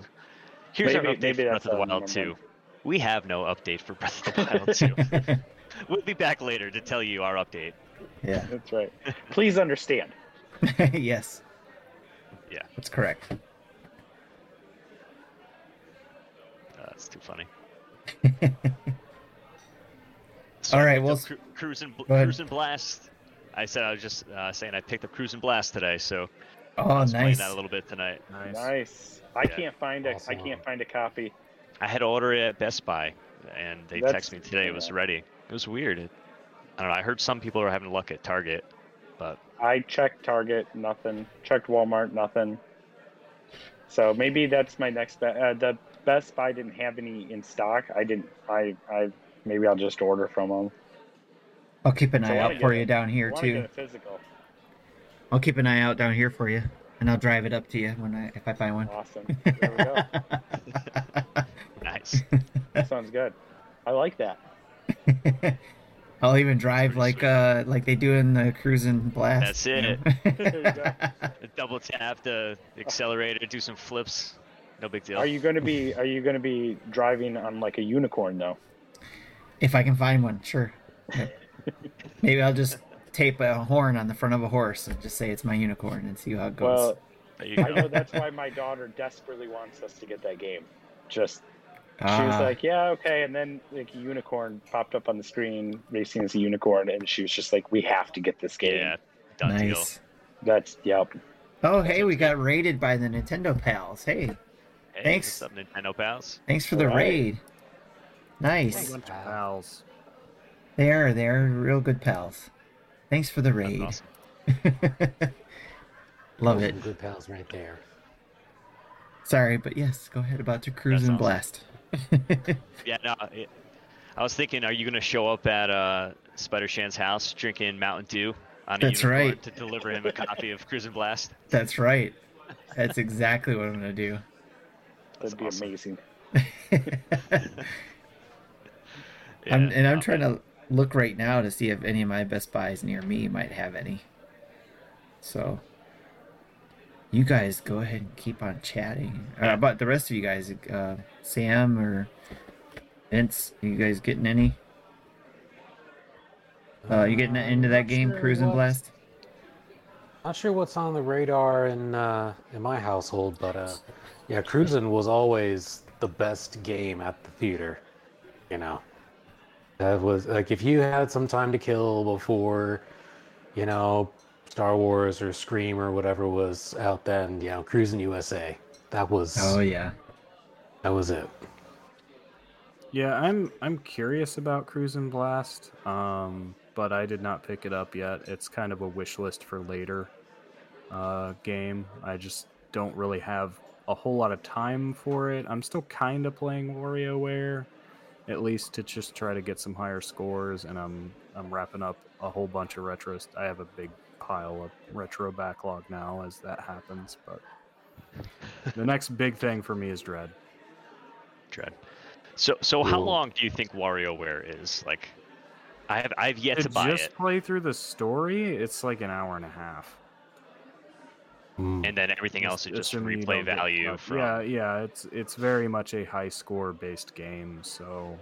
Here's our
maybe-
update
maybe
for Breath of the Wild 2. We have no update for Breath of the Wild 2. we'll be back later to tell you our update.
yeah
that's right please understand
yes
Yeah.
that's correct
Uh, that's too funny.
All
I
right, well,
up Cru- cruising, Bl-
go ahead.
Cruis'n Blast. I said I was just uh, saying I picked up Cruis'n Blast today, so I
oh
was playing that a little bit tonight.
Nice.
nice i
Yeah.
can't find a i
Awesome.
can't find a copy
I had to order it at Best Buy, and they
That's-
texted me today it was ready. It was weird. It, I don't know. I heard some people are having luck at Target, but
i checked target nothing checked walmart nothing so maybe that's my next bet uh, the best buy didn't have any in stock i didn't i i maybe i'll just order from them
i'll keep an
So
eye out for you
it.
down here too
physical
i'll keep an eye out down here for you and i'll drive it up to you when i if i find one
awesome there we go
nice.
That sounds good. I like that.
I'll even drive like uh like they do in the Cruis'n Blast.
That's it.
There you go.
Double tap the accelerator, do some flips. No big deal.
Are you going to be Are you going to be driving on like a unicorn though?
if I can find one, sure. Maybe I'll just tape a horn on the front of a horse and just say it's my unicorn and see how it goes.
Well,
There you
I know that's why my daughter desperately wants us to get that game. Just she was
Ah,
like, "Yeah, okay," and then like a unicorn popped up on the screen, racing as a unicorn, and she was just like, "We have to get this game."
Yeah, done deal.
nice.
That's yep.
Oh, hey, we got raided by the Nintendo pals. Hey,
Hey,
Thanks.
What's up, Nintendo pals?
thanks for the
Alright.
raid. Nice.
bunch pals.
They are. They are real good pals. Thanks for the raid.
awesome.
Love
Those
it.
Good pals right there.
Sorry, but yes, go ahead about your cruise and
awesome.
blast.
Yeah, no. It, I was thinking, are you gonna show up at uh, Spider Shan's house drinking Mountain Dew on a
That's
unicorn
right.
to deliver him a copy of Cruis'n Blast?
That's right. That's exactly what I'm gonna do.
That'd be
awesome.
amazing.
I'm, and I'm
no,
trying to look right now to see if any of my Best Buys near me might have any. So, you guys go ahead and keep on chatting. Uh, but the rest of you guys, uh, Sam or Vince, you guys getting any? Uh, you getting into that game,
sure
Cruise and
what-
Blast?
Not sure what's on the radar in uh, in my household, but uh, yeah, cruising was always the best game at the theater. You know, that was like if you had some time to kill before, you know, Star Wars or Scream or whatever was out then. You know, Cruis'n USA. That was
Oh yeah.
that was it.
Yeah, I'm I'm curious about Cruis'n Blast, um, but I did not pick it up yet. It's kind of a wish list for later uh, game. I just don't really have a whole lot of time for it. I'm still kind of playing WarioWare, at least to just try to get some higher scores, and I'm I'm wrapping up a whole bunch of retros. I have a big pile of retro backlog now as that happens, but the next big thing for me is Dread.
Dread. So, so how long do you think WarioWare is? Like, I have, I've yet
to
to buy
just
it, Just
play through the story, it's like an hour and a half.
Mm.
and then everything else is just
assuming
replay
don't get
value from.
Yeah, yeah, it's it's very much a high score based game. So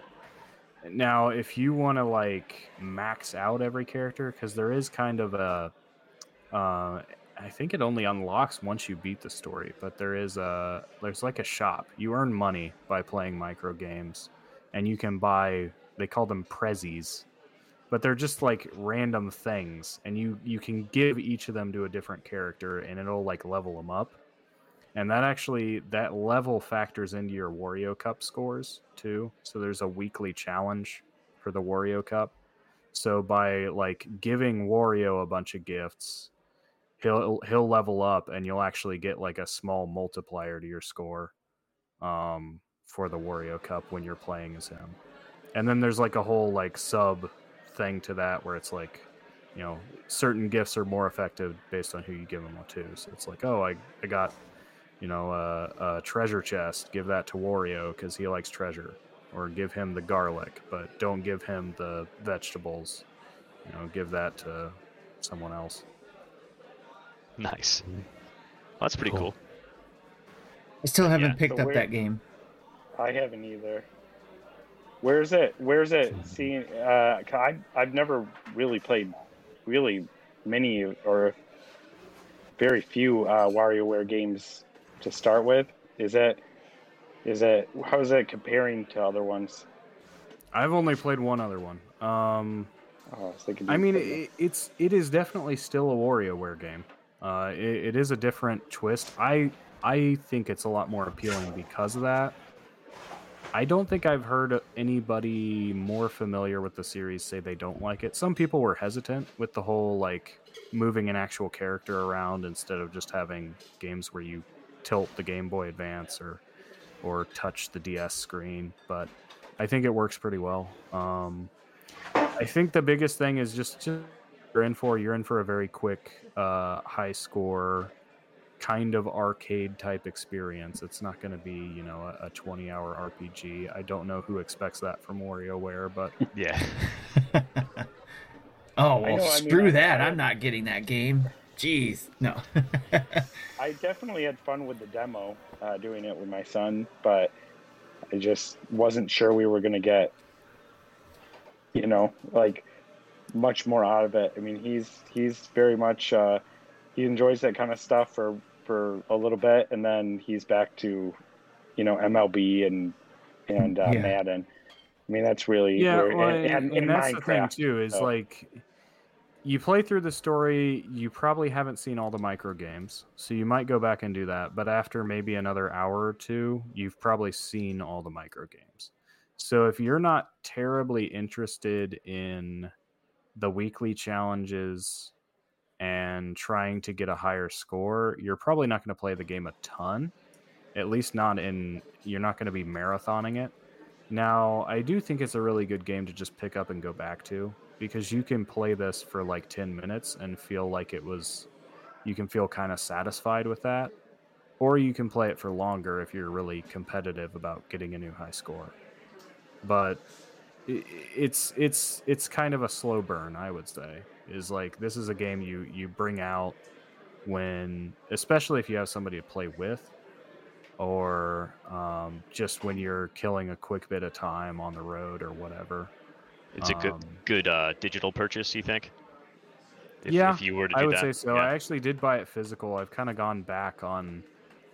now, if you want to like max out every character, because there is kind of a, uh, I think it only unlocks once you beat the story. But there is a there's like a shop. You earn money by playing micro games, and you can buy. They call them prezzies, but they're just like random things and you you can give each of them to a different character and it'll like level them up. And that actually that level factors into your wario cup scores too. So there's a weekly challenge for the wario cup. So by like giving wario a bunch of gifts he'll he'll level up and you'll actually get like a small multiplier to your score um for the wario cup when you're playing as him. And then there's like a whole like sub thing to that where it's like you know certain gifts are more effective based on who you give them to so it's like oh i, I got you know a, a treasure chest give that to wario because he likes treasure or give him the garlic but don't give him the vegetables you know give that to someone else
Nice. Mm-hmm. Well, that's pretty
Cool.
cool.
I still haven't
Yeah.
picked
So
up
where-
that game.
I haven't either. Where's it? Where's it? Seeing, uh, I I've never really played really many or very few uh, WarioWare games to start with. Is it? Is it? How is it comparing to other ones?
i've only played one other one um
Oh, I was thinking.
I mean, it, it's it is definitely still a WarioWare game. Uh, it, it is a different twist. I I think it's a lot more appealing because of that. I don't think I've heard anybody more familiar with the series say they don't like it. Some people were hesitant with the whole like moving an actual character around instead of just having games where you tilt the Game Boy Advance or or touch the DS screen, but I think it works pretty well. Um, I think the biggest thing is just, you're in for you're in for a very quick, uh, high score, kind of arcade type experience. It's not going to be you know a, a 20 hour RPG. I don't know who expects that from WarioWare, but
Yeah.
Oh well,
know, I mean,
screw that!
I-
I'm not getting that game. Jeez, no.
I definitely had fun with the demo, uh, doing it with my son, but I just wasn't sure we were going to get, you know, like much more out of it. I mean, he's he's very much uh, he enjoys that kind of stuff for for a little bit, and then he's back to, you know, MLB and and uh,
Yeah.
Madden. I mean, that's really
Yeah,
where-
well,
and,
and,
and, and
that's the thing too. Is
so.
like you play through the story, you probably haven't seen all the micro games, so you might go back and do that. But after maybe another hour or two, you've probably seen all the micro games. So if you're not terribly interested in the weekly challenges and trying to get a higher score, you're probably not going to play the game a ton. At least not in you're not going to be marathoning it. Now, I do think it's a really good game to just pick up and go back to because you can play this for like 10 minutes and feel like it was you can feel kind of satisfied with that or you can play it for longer if you're really competitive about getting a new high score. But it's it's it's kind of a slow burn, I would say. Is like this is a game you you bring out when especially if you have somebody to play with or um, just when you're killing a quick bit of time on the road or whatever.
It's a good
Um,
good uh, digital purchase, you think? If,
Yeah,
if you were to do
I would
that.
say so.
Yeah.
I actually did buy it physical. I've kind of gone back on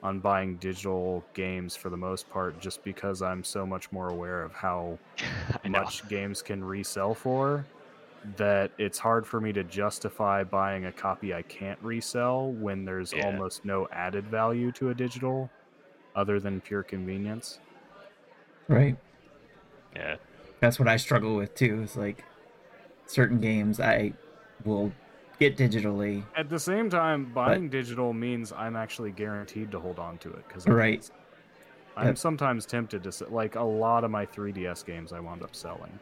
on buying digital games for the most part, just because I'm so much more aware of how much games can resell for. That it's hard for me to justify buying a copy I can't resell when there's
Yeah.
almost no added value to a digital, other than pure convenience.
right.
Yeah.
That's what I struggle with too. Is like certain games I will get digitally.
At the same time, buying digital means I'm actually guaranteed to hold on to it because
Right.
I'm
Yep.
sometimes tempted to like a lot of my 3DS games I wound up selling.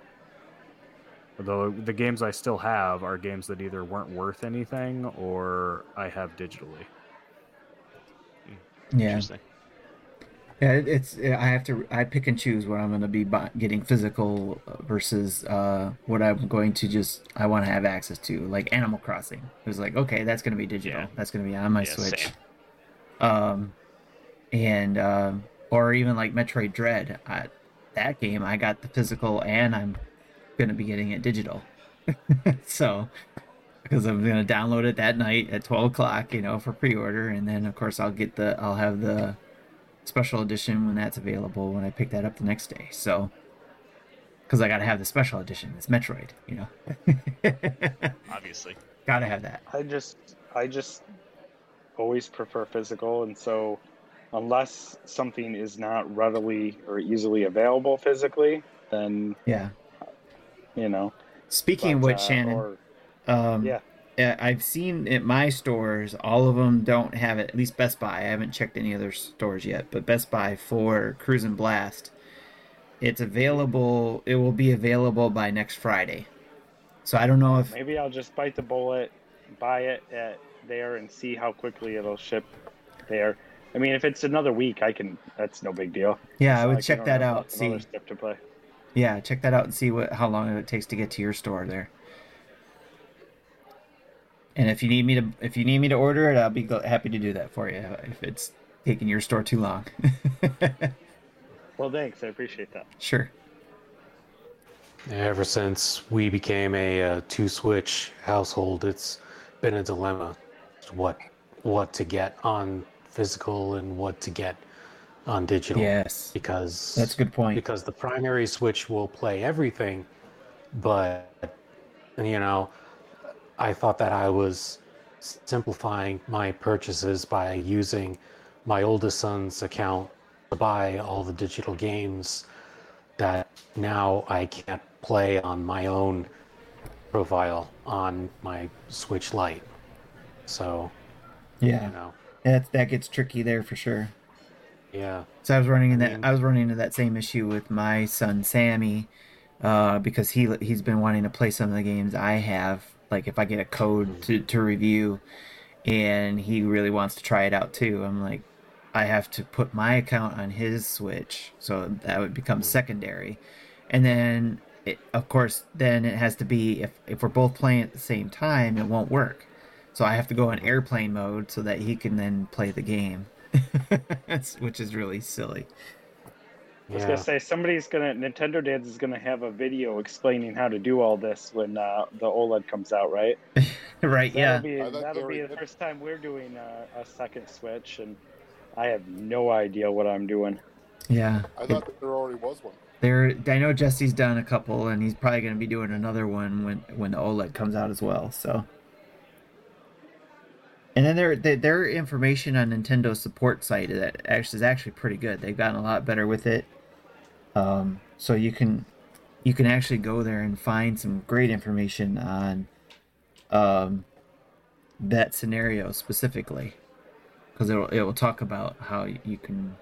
Although the games I still have are games that either weren't worth anything or I have digitally.
Yeah.
Interesting.
Yeah, it's I have to I pick and choose what I'm going to be buy, getting physical versus uh, what I'm going to just I want to have access to, like Animal Crossing. It was like, okay, that's going to be digital.
Yeah.
That's going to be on my
Yeah,
Switch.
same.
Um, and um, or even like Metroid Dread. I, that game I got the physical, and I'm going to be getting it digital. so because I'm going to download it that night at 12 o'clock, you know, for pre-order, and then of course I'll get the I'll have the special edition when that's available when I pick that up the next day. So, because I got to have the special edition, it's Metroid, you know.
Obviously.
got to have that.
I just I just always prefer physical and so unless something is not readily or easily available physically, then
Yeah.
You know.
Speaking of which,
uh,
Shannon,
or-
um,
yeah.
I've seen at my stores, all of them don't have it. At least Best Buy. I haven't checked any other stores yet, but Best Buy for Cruis'n Blast, it's available. It will be available by next Friday. So I don't know if
maybe I'll just bite the bullet, buy it at there and see how quickly it'll ship there. I mean, if it's another week, I can. That's no big deal.
yeah,
It's
I would
like
check that out.
lots of other
See,
stuff to play.
Yeah, check that out and see what how long it takes to get to your store there. And if you need me to if you need me to order it, I'll be gl- happy to do that for you if it's taking your store too long.
Well, thanks. I appreciate that.
sure.
Ever since we became a uh, two switch household, it's been a dilemma what what to get on physical and what to get on digital.
Yes.
Because
That's a good point.
Because the primary switch will play everything, but you know, I thought that I was simplifying my purchases by using my oldest son's account to buy all the digital games that now I can't play on my own profile on my Switch Lite. So,
Yeah.
you know,
That that gets tricky there for sure.
Yeah.
So I was running in
I mean-
I was running into that same issue with my son Sammy, uh, because he he's been wanting to play some of the games I have. Like if I get a code to, mm-hmm. to review, and he really wants to try it out too. I'm like, I have to put my account on his Switch, so that would become mm. secondary, and then it, of course, then it has to be if if we're both playing at the same time, it won't work. So I have to go in mm-hmm. airplane mode so that he can then play the game, which is really silly.
I was
Yeah.
gonna say somebody's gonna Nintendo Dads is gonna have a video explaining how to do all this when uh, the OLED comes out, right?
right?
That'll
Yeah.
be that'll be
were-
the first time we're doing a, a second Switch, and I have no idea what I'm doing.
Yeah.
I thought that there already was one.
There, I know Jesse's done a couple, and he's probably going to be doing another one when when the OLED comes out as well. So, and then their their, their information on Nintendo's support site that actually is actually pretty good. They've gotten a lot better with it. Um, so you can you can actually go there and find some great information on um, that scenario specifically, because it will it will talk about how you can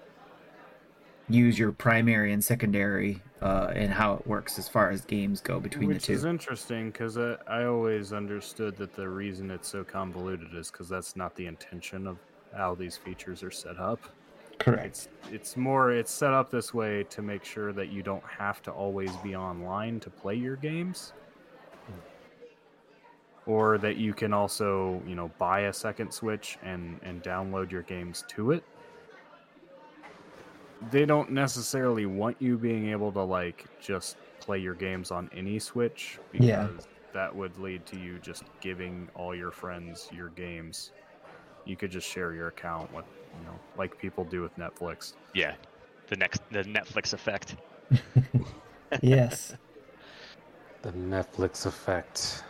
use your primary and secondary uh, and how it works as far as games go between
Which
the
is
two.
interesting because I, I always understood that the reason it's so convoluted is because that's not the intention of how these features are set up.
Correct.
It's it's more it's set up this way to make sure that you don't have to always be online to play your games. Or that you can also, you know, buy a second Switch and and download your games to it. They don't necessarily want you being able to like just play your games on any Switch because
Yeah.
that would lead to you just giving all your friends your games. You could just share your account with, you know, like people do with Netflix.
Yeah, the next the Netflix effect.
yes.
The Netflix effect.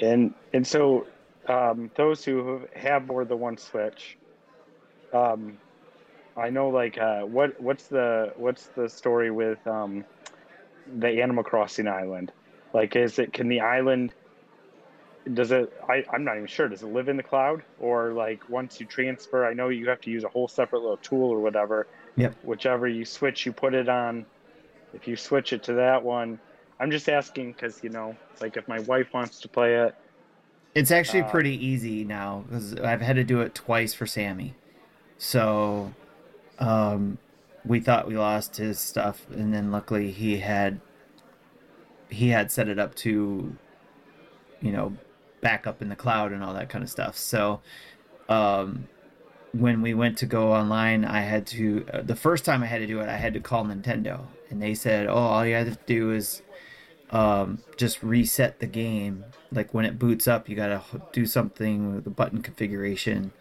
And and so um, those who have more than one Switch, um, I know like uh, what what's the what's the story with um, the Animal Crossing island? Like, is it can the island? Does it? I, I'm not even sure. Does it live in the cloud, or like once you transfer? I know you have to use a whole separate little tool or whatever.
Yep.
Whichever you switch, you put it on. If you switch it to that one, I'm just asking because you know, like if my wife wants to play it,
It's actually
Uh,
pretty easy now because I've had to do it twice for Sammy. So, um, we thought we lost his stuff, and then luckily he had he had set it up to, you know, back up in the cloud and all that kind of stuff. So, um, when we went to go online, I had to uh, the first time I had to do it, I had to call Nintendo, and they said, "Oh, all you have to do is um, just reset the game. Like when it boots up, you gotta do something with the button configuration,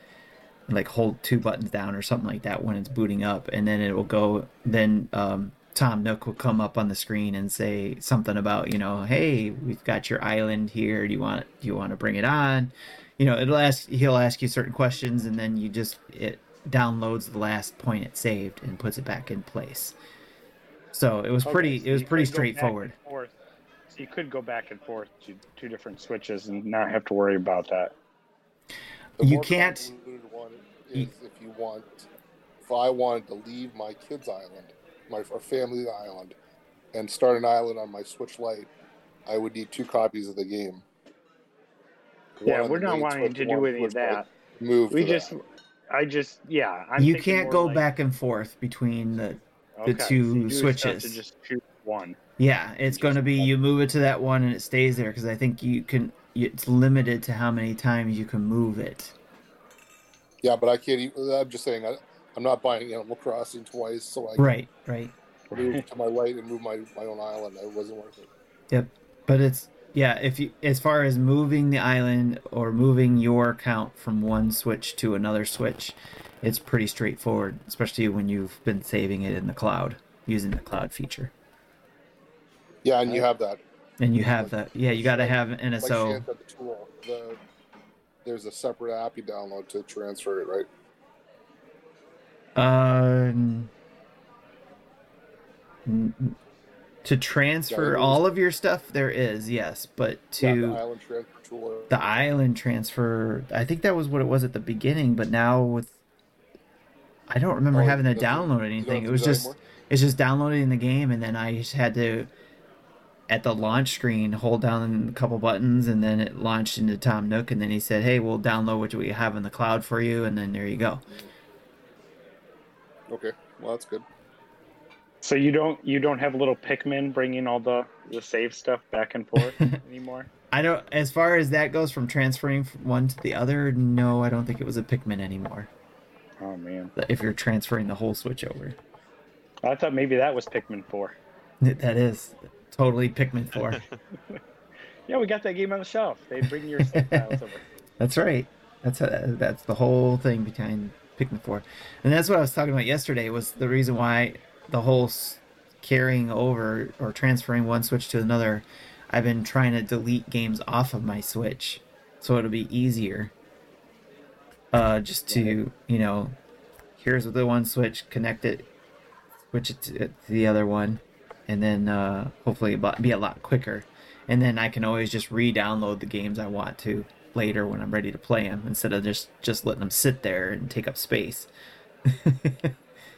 like hold two buttons down or something like that when it's booting up, and then it will go. Then um, Tom Nook will come up on the screen and say something about you know, hey, we've got your island here. Do you want do you want to bring it on? You know, it'll ask he'll ask you certain questions, and then you just it downloads the last point it saved and puts it back in place. So it was
Okay,
pretty.
so
it was pretty
could go back and
straightforward.
So you could go back and forth to two different switches and not have to worry about that.
The
You can't-
one is if you want, if I wanted to leave my kids' island, my or family island, and start an island on my Switch Lite, I would need two copies of the game. One
Yeah, we're not wanting
Switch,
to do
on
any of that.
Move.
We just,
that.
I just, yeah. I'm
you can't go
like-
back and forth between the
okay,
two
so you do just
switches.
To just choose one.
yeah it's going to be
have-
you move it to that one and it stays there because i think you can it's limited to how many times you can move it
Yeah, but I can't. Even, I'm just saying. I, I'm not buying Animal Crossing twice, so I
right right
move to my light and move my, my own island. It wasn't worth it.
yep but it's yeah if you as far as moving the island or moving your account from one switch to another switch it's pretty straightforward especially when you've been saving it in the cloud using the cloud feature
Yeah, and you have that.
and you have that. yeah you got to have nso
had the tool. The there's a separate app you download to transfer it, right?
Uh, n- n- to transfer
Yeah,
all of your stuff, there is yes, but
Yeah,
to
the island transfer tool.
the island transfer, I think that was what it was at the beginning, but now with I don't remember
Oh,
having to download anything. It was just
anymore?
it's just downloading the game, and then I just had to at the launch screen hold down a couple buttons, and then it launched into Tom Nook, and then he said, "Hey, we'll download what we have in the cloud for you," and then there you go.
Okay, well that's good.
So you don't you don't have a little Pikmin bringing all the the save stuff back and forth anymore.
I don't. As far as that goes, from transferring from one to the other, no, I don't think it was a Pikmin anymore.
Oh man,
If you're transferring the whole Switch over,
I thought maybe that was Pikmin Four.
that is totally Pikmin Four.
Yeah, we got that game on the shelf. They bring your files over.
That's right. That's uh that's the whole thing behind Pikmin Four, and that's what I was talking about yesterday. Was the reason why the whole carrying over or transferring one Switch to another. I've been trying to delete games off of my Switch, so it'll be easier. Uh, just to you know, here's the one Switch, connect it, switch it to the other one, and then uh, hopefully be a lot quicker. And then I can always just re-download the games I want to later when I'm ready to play them instead of just just letting them sit there and take up space.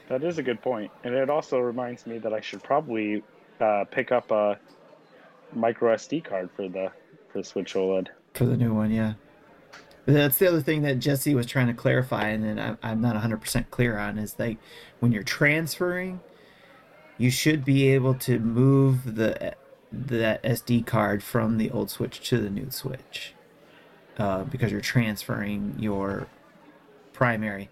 That is a good point, and it also reminds me that I should probably uh, pick up a micro SD card for the for the Switch OLED.
for the new one, yeah. That's the other thing that Jesse was trying to clarify, and then I'm, I'm not 100% clear on is like when you're transferring, you should be able to move the that SD card from the old Switch to the new Switch uh, because you're transferring your primary.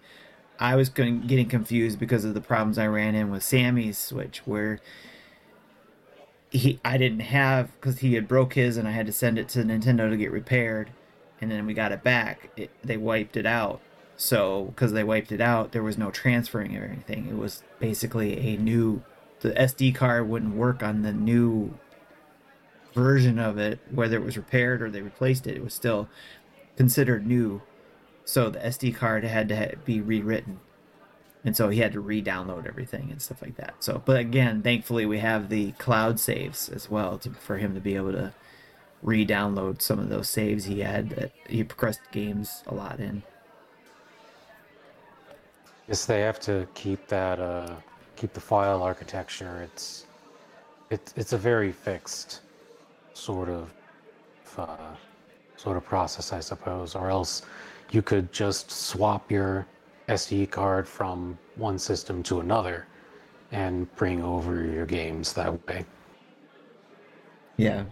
I was getting confused because of the problems I ran in with Sammy's Switch, where he I didn't have because he had broke his and I had to send it to Nintendo to get repaired, and then we got it back. It, they wiped it out. So because they wiped it out, there was no transferring or anything. It was basically a new. The SD card wouldn't work on the new version of it, whether it was repaired or they replaced it. It was still considered new, so the SD card had to be rewritten and so he had to re-download everything and stuff like that. So, but again, thankfully we have the cloud saves as well to, for him to be able to re-download some of those saves he had that he progressed games a lot in.
Yes, they have to keep that uh, keep the file architecture. It's it's it's a very fixed sort of uh, sort of process, I suppose. Or else you could just swap your SD card from one system to another and bring over your games that way.
Yeah.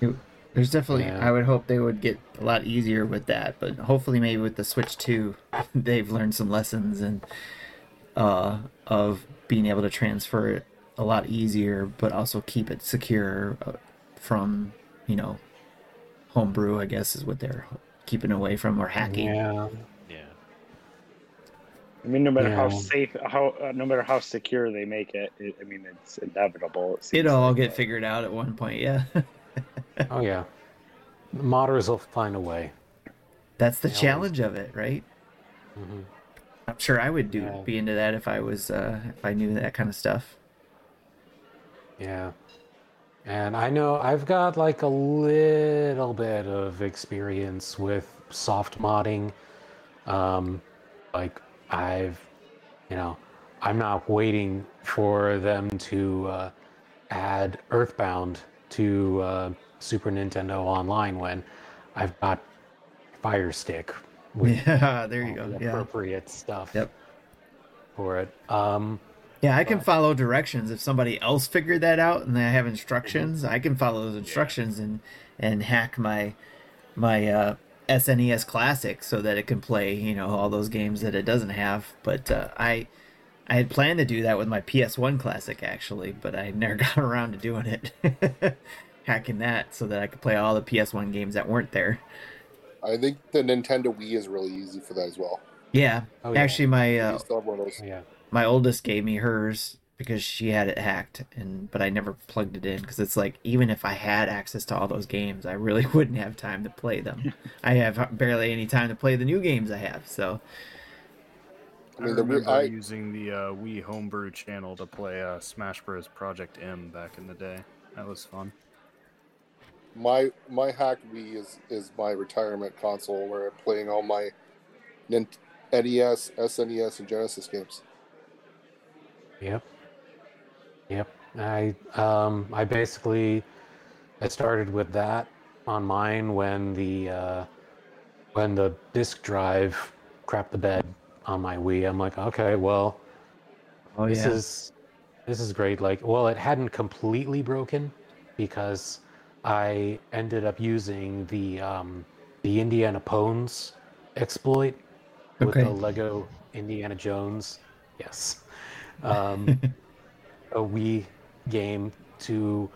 It- there's definitely
Yeah.
I would hope they would get a lot easier with that, but hopefully maybe with the Switch 2 they've learned some lessons and uh of being able to transfer it a lot easier but also keep it secure uh, from, you know, homebrew I guess is what they're keeping away from or hacking.
Yeah.
Yeah.
I mean, no matter how safe, how uh, no matter how secure they make it, it I mean, it's inevitable. It
It'll all
like,
get figured out at one point, yeah.
Oh yeah. The modders will find a way.
That's the
They always
challenge of it, right?
hmm
I'm sure I would do
Yeah.
be into that if I was uh if I knew that kind of stuff.
Yeah. And I know I've got like a little bit of experience with soft modding. Um, like I've, you know, I'm not waiting for them to uh, add Earthbound to uh, Super Nintendo Online when I've got Fire Stick with
Yeah, there you go.
the
Yeah.
appropriate stuff
Yep.
for it. Um,
Yeah, I can
But-
follow directions. If somebody else figured that out and they have instructions, I can follow those instructions and and hack my my uh, SNES Classic so that it can play, you know, all those games that it doesn't have. But uh, I I had planned to do that with my PS1 Classic actually, but I never got around to doing it. Hacking that so that I could play all the PS1 games that weren't there.
I think the Nintendo Wii is really easy for that as well.
Yeah,
Oh, yeah.
actually, my uh,
still one of those.
yeah.
my oldest gave me hers because she had it hacked and but I never plugged it in because it's like even if I had access to all those games I really wouldn't have time to play them. I have barely any time to play the new games I have. So
I
I
mean, the
remember
Wii- I-
using the uh, Wii Homebrew channel to play uh, Smash Bros. Project M back in the day. That was fun.
My my hack Wii is is my retirement console where I'm playing all my Nint- NES, SNES, and Genesis games.
Yep. Yep. I um I basically I started with that on mine when the uh when the disk drive crapped the bed on my Wii. I'm like, okay, well,
Oh
this
yeah.
is this is great. Like, well, it hadn't completely broken because I ended up using the um, the Indiana Pwns exploit with
Okay.
the Lego Indiana Jones. Yes, um, a Wii game to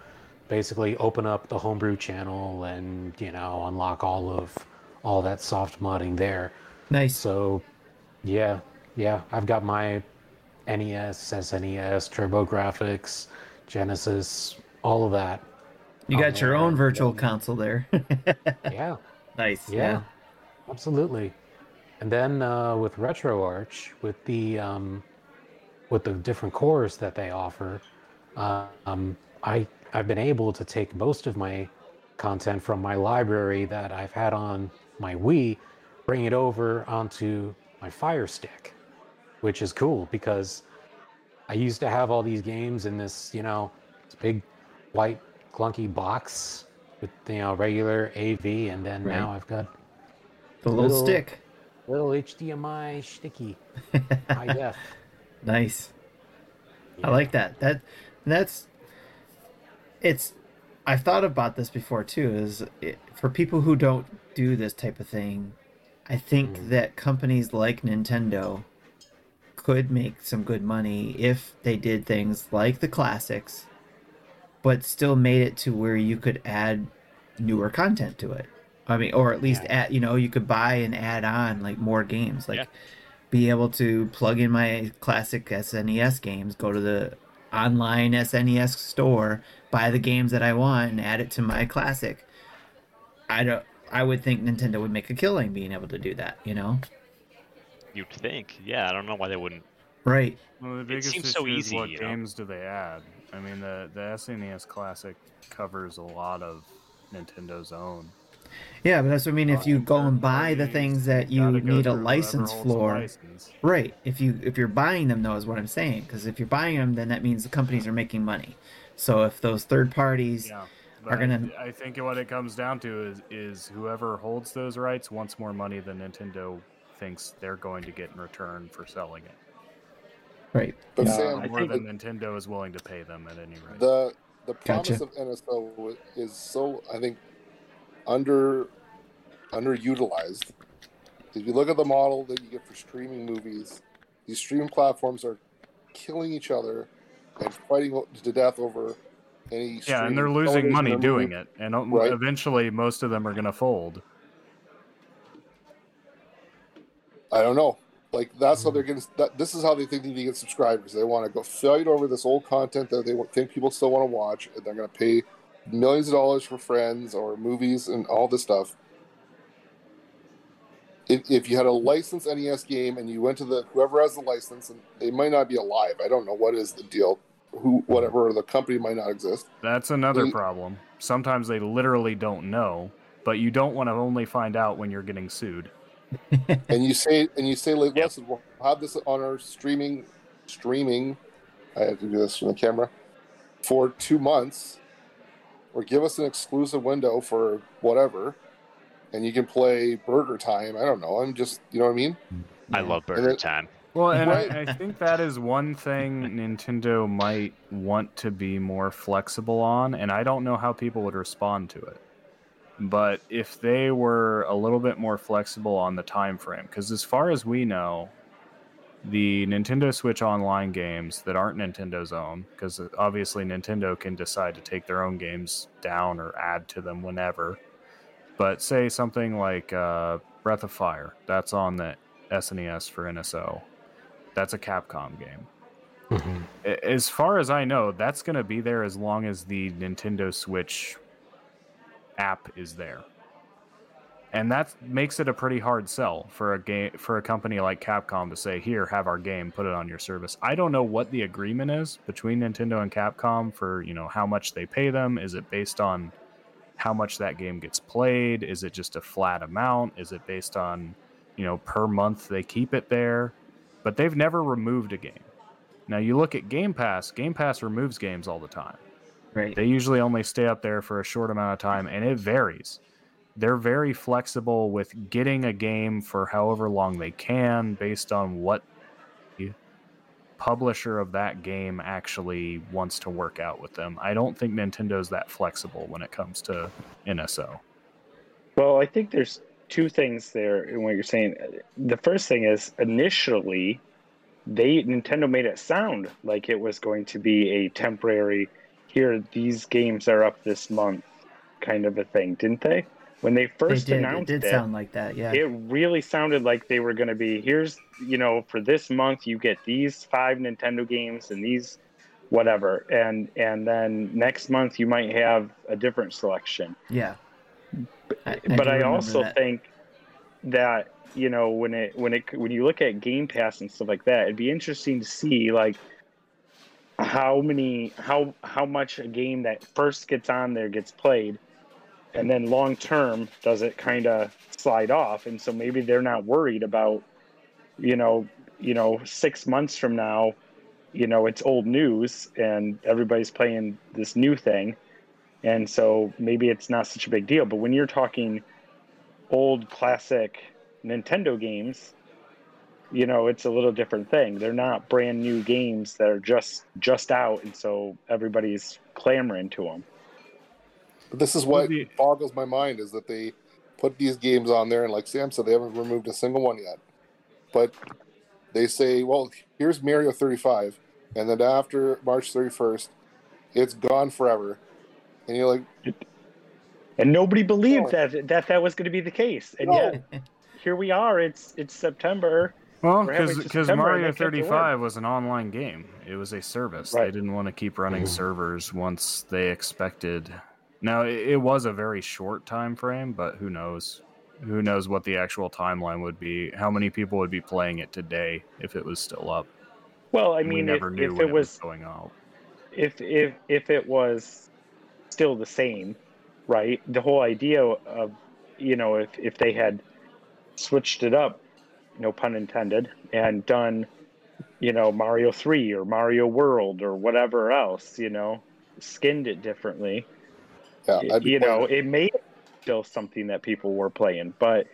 basically open up the homebrew channel and you know unlock all of all that soft modding there.
Nice.
So, yeah, yeah, I've got my NES, SNES, TurboGrafx, Genesis, all of that.
You got your
there.
own virtual console there.
Yeah,
nice.
yeah, absolutely. And then uh, with RetroArch, with the um, with the different cores that they offer, uh, um, I I've been able to take most of my content from my library that I've had on my Wii, bring it over onto my Fire Stick, which is cool because I used to have all these games in this, you know, this big white clunky box with you know regular AV, and then
Right.
now I've got
The little
Little-
stick.
little HDMI sticky high def.
Nice. I like that. That that's it's I've thought about this before too is it, for people who don't do this type of thing, I think
Mhm.
that companies like Nintendo could make some good money if they did things like the classics but still made it to where you could add newer content to it. I mean, or at least
Yeah.
add, you know, you could buy and add on like more games, like
Yeah.
be able to plug in my classic SNES games, go to the online SNES store, buy the games that I want, and add it to my classic. I don't. I would think Nintendo would make a killing being able to do that. You know,
You'd think. Yeah, I don't know why they wouldn't.
right?
Well, the biggest
seems so easy,
what
you know?
games do they add? I mean, the the SNES Classic covers a lot of Nintendo's own.
Yeah, but that's what I mean. If uh,
you
go and buy the things that you need a license for,
license.
right? If you if you're buying them, though, is what I'm saying. Because if you're buying them, then that means the companies are making money. So if those third parties,
Yeah,
are gonna-
I think what it comes down to is is whoever holds those rights wants more money than Nintendo thinks they're going to get in return for selling it.
Right?
But
Yeah.
Sam,
more
the,
than Nintendo is willing to pay them at any rate.
the the promise
Gotcha.
of NSO is so I think under underutilized. If you look at the model that you get for streaming movies, these streaming platforms are killing each other and fighting to death over any.
yeah, and they're losing money doing it, and um,
Right.
eventually most of them are going to fold.
I don't know. Like that's how they're mm-hmm. getting. That, this is how they think they need to get subscribers. They want to go fight over this old content that they think people still want to watch, and they're going to pay millions of dollars for Friends or movies and all this stuff. If, if you had a licensed NES game and you went to the whoever has the license, and they might not be alive. I don't know what is the deal. Who, whatever, the company might not exist.
That's another
We-
problem. Sometimes they literally don't know, but you don't want to only find out when you're getting sued.
and you say and you say like
Yep.
listen we'll have this on our streaming streaming i have to do this from the camera for two months or give us an exclusive window for whatever and you can play burger time i don't know i'm just you know what i mean mm-hmm.
I love Burger
it-
Time.
Well, and
Right.
I, I think that is one thing Nintendo might want to be more flexible on, and I don't know how people would respond to it. But if they were a little bit more flexible on the time frame, because as far as we know, the Nintendo Switch Online games that aren't Nintendo's own, because obviously Nintendo can decide to take their own games down or add to them whenever. But say something like uh, Breath of Fire, that's on the SNES for NSO. That's a Capcom game.
Mhm.
As far as I know, that's going to be there as long as the Nintendo Switch app is there. And that makes it a pretty hard sell for a game for a company like Capcom to say, "Here, have our game, put it on your service." I don't know what the agreement is between Nintendo and Capcom for, you know, how much they pay them. Is it based on how much that game gets played? Is it just a flat amount? Is it based on, you know, per month they keep it there? But they've never removed a game. Now you look at Game Pass, Game Pass removes games all the time.
Right.
They usually only stay up there for a short amount of time, and it varies. They're very flexible with getting a game for however long they can, based on what publisher of that game actually wants to work out with them. I don't think Nintendo's that flexible when it comes to NSO.
Well, I think there's two things there in what you're saying. The first thing is initially they Nintendo made it sound like it was going to be a temporary here these games are up this month kind of a thing, didn't they? When they
They
first
did. It
announced
did
it,
sound like that. Yeah.
it really sounded like they were going to be here's you know for this month you get these five nintendo games and these whatever and and then next month you might have a different selection
yeah. I- I
but i also
that.
think that you know when it when it when you look at game pass and stuff like that it'd be interesting to see like how many how how much a game that first gets on there gets played and then long term does it kind of slide off? And so maybe they're not worried about you know you know 6 months from now you know it's old news and everybody's playing this new thing. And so maybe it's not such a big deal. But when you're talking old classic Nintendo games you know it's a little different thing they're not brand new games that are just just out and so everybody's clamoring to them
But this is what
Maybe-
boggles my mind is that they put these games on there, and like Sam said, they haven't removed a single one yet. But they say, well, here's Mario 35, and then after March 31st, it's gone forever. And you're like,
and nobody believed that that that was going to be the case and
No.
yet here we are it's it's september
Well, because Mario
they kept their word.
35 was an online game. It was a service. They didn't want to keep running
Mhm.
servers once they expected. Now it, it was a very short time frame, but who knows? Who knows what the actual timeline would be? How many people would be playing it today if it was still up?
well i
we
mean
never
if,
knew
if it was
going out.
if if if it was still the same right the whole idea of you know if if they had switched it up no pun intended and done you know mario 3 or mario world or whatever else you know skinned it differently
yeah, I'd be
you know
it.
it made it still something that people were playing but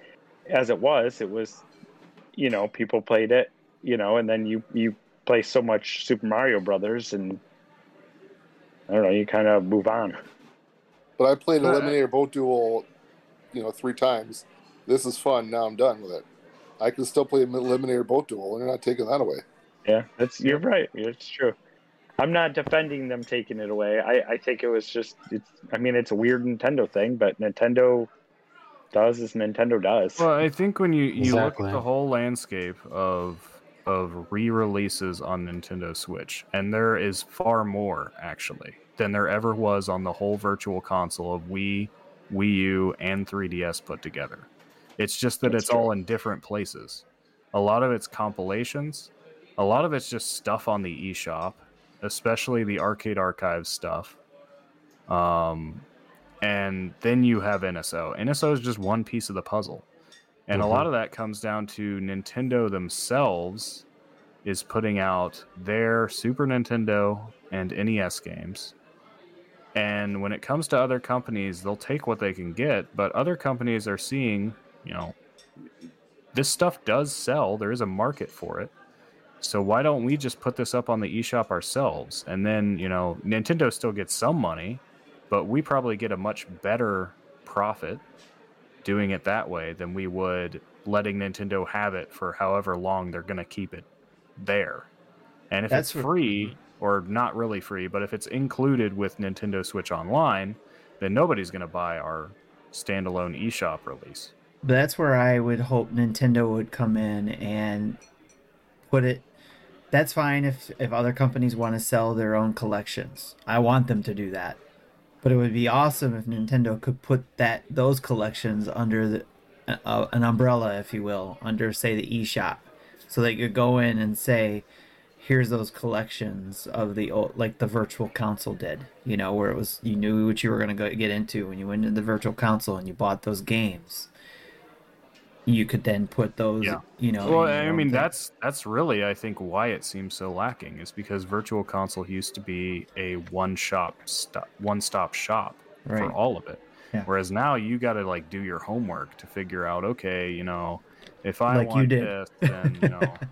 as it was it was you know people played it you know and then you you play so much super mario brothers and i don't know you kind of move on
But I played
Uh,
Eliminator Boat Duel, you know, three times. This is fun. Now I'm done with it. I can still play Eliminator Boat Duel, and you're not taking that away.
yeah that's you're right it's true i'm not defending them taking it away i i think it was just it's i mean it's a weird nintendo thing but nintendo does as nintendo does
Well, I think when you, you look at the whole landscape of of re-releases on Nintendo Switch, and there is far more actually than there ever was on the whole virtual console of Wii, Wii U, and 3DS put together. It's just that
That's
it's all in different places. A lot of it's compilations, a lot of it's just stuff on the eShop, especially the Arcade Archive stuff. Um, and then you have NSO. NSO is just one piece of the puzzle. And a lot of that comes down to Nintendo themselves is putting out their Super Nintendo and NES games. And when it comes to other companies, they'll take what they can get, but other companies are seeing, you know, this stuff does sell. There is a market for it. So why don't we just put this up on the eShop ourselves? And then, you know, Nintendo still gets some money, but we probably get a much better profit doing it that way than we would letting Nintendo have it for however long they're going to keep it there. And if
That's
it's free mm-hmm. or not really free, but if it's included with Nintendo Switch Online, then nobody's going to buy our standalone eShop release.
But that's where I would hope Nintendo would come in and put it. That's fine if if other companies want to sell their own collections. I want them to do that. But it would be awesome if Nintendo could put that those collections under the, uh, an umbrella, if you will, under say the eShop, so they could go in and say, "Here's those collections of the old, like the Virtual Console did." You know, where it was you knew what you were going to get into when you went into the Virtual Console and you bought those games you could then put those
Yeah.
you know
Well, I mean,
thing.
that's that's really, I think, why it seems so lacking is because Virtual Console used to be a one shop, stop, one stop shop
Right.
for all of it.
Yeah.
Whereas now you got to like do your homework to figure out, okay, you know, if I
Like you
want
did.
this, then you know,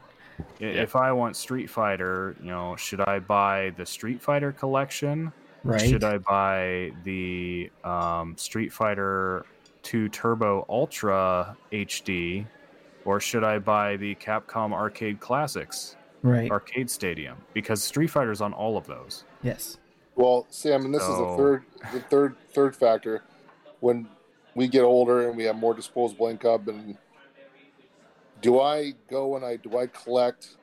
If I want Street Fighter, you know, should I buy the Street Fighter collection?
Right.
Should I buy the um, Street Fighter 2 Turbo Ultra HD, or should I buy the Capcom Arcade Classics
Right.
Arcade Stadium? Because Street Fighter's on all of those.
Yes.
Well, Sam, and this is the third, the third, third factor. When we get older and we have more disposable income, and do I go and I do I collect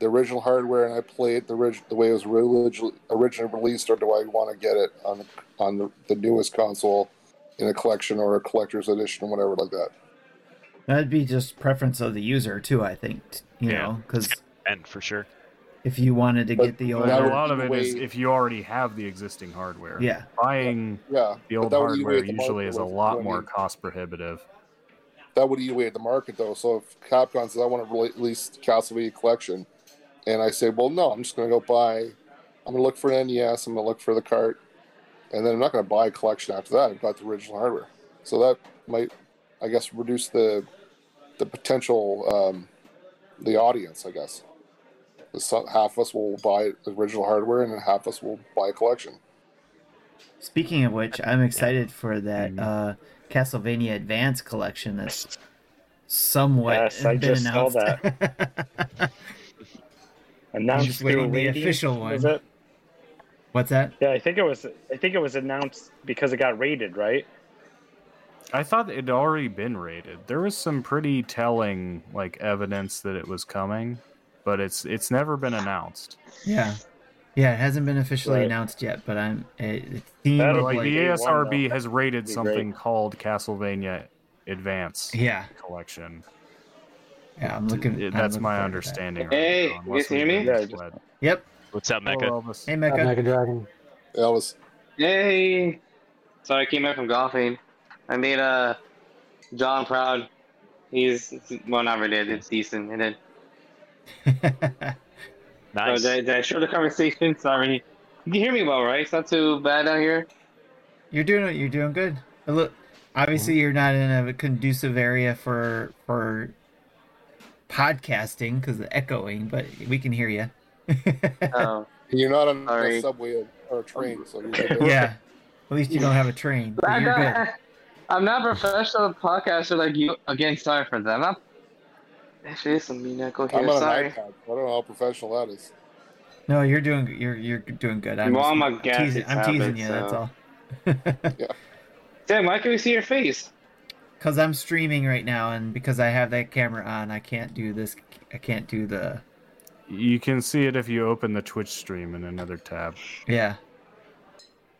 the original hardware and I play it the orig- the way it was originally originally released, or do I want to get it on on the, the newest console in a collection or a collector's edition or whatever like that?
That'd be just preference of the user too. I think you
Yeah.
know because
And for sure.
if you wanted to
But
get the
But
older,
a lot of it
eat
is if you already have the existing hardware.
yeah,
Buying
Yeah,
the old
that would eat away
hardware
at the
usually is a
with-
lot
I
more
mean,
cost prohibitive.
that would eat away at the market though. So if Capcom says I want to release Castlevania collection, and I say, well, no, I'm just going to go buy. I'm going to look for an NES. I'm going to look for the cart, and then I'm not going to buy a collection after that. I've got the original hardware, so that might, I guess, reduce the the potential um, the audience. I guess. So half of us will buy the original hardware, and then half of us will buy a collection.
Speaking of which, I'm excited for that
Mhm.
uh, Castlevania Advance collection that's somewhat
Yes, I
been
just saw
that.
Announced
just waiting
through
the official one.
Is it?
What's that?
Yeah, I think it was. I think it was announced because it got rated, right?
I thought it had already been rated. There was some pretty telling like evidence that it was coming, but it's it's never been announced.
Yeah, yeah, it hasn't been officially
Right.
announced yet, but I'm it, it seemed
like
like
the
Day one, ESRB
has rated something
great.
called Castlevania Advance
yeah,
Collection.
yeah. I'm looking.
It-
I'm
that's
looking
my
forward to that.
understanding.
Hey,
now,
you guys hear me?
Yeah,
misled.
Yep.
What's up, Mecca?
Hello, Elvis.
Hey, Mecca.
Mecca. Dragon.
That was
Hey, sorry, I came back from golfing. I made uh, John proud. He's well, not really. It's decent. And then
Nice.
oh, did, I- did I show the conversation? Sorry. You can hear me well, right? It's not too bad out here.
you're doing it. you're doing good. Look, obviously you're not in a conducive area for for podcasting because of the echoing, but we can hear you.
Oh,
you're not on
Sorry.
a subway or a train, so you're
yeah. At least you don't have a train. but
I'm
you're good.
not, I'm not a professional podcaster like you. Again, sorry for that. I'm not. Actually, there's some mean echo here.
I'm on
Sorry.
an iPad. I don't know how professional that is.
No, you're doing you're you're doing good. I'm,
Well,
just
I'm a
teasing, I'm teasing
tablet,
you. That's
so-
all.
Sam, why can we see your face?
Because I'm streaming right now, and because I have that camera on, I can't do this. I can't do the
You can see it if you open the Twitch stream in another tab.
yeah.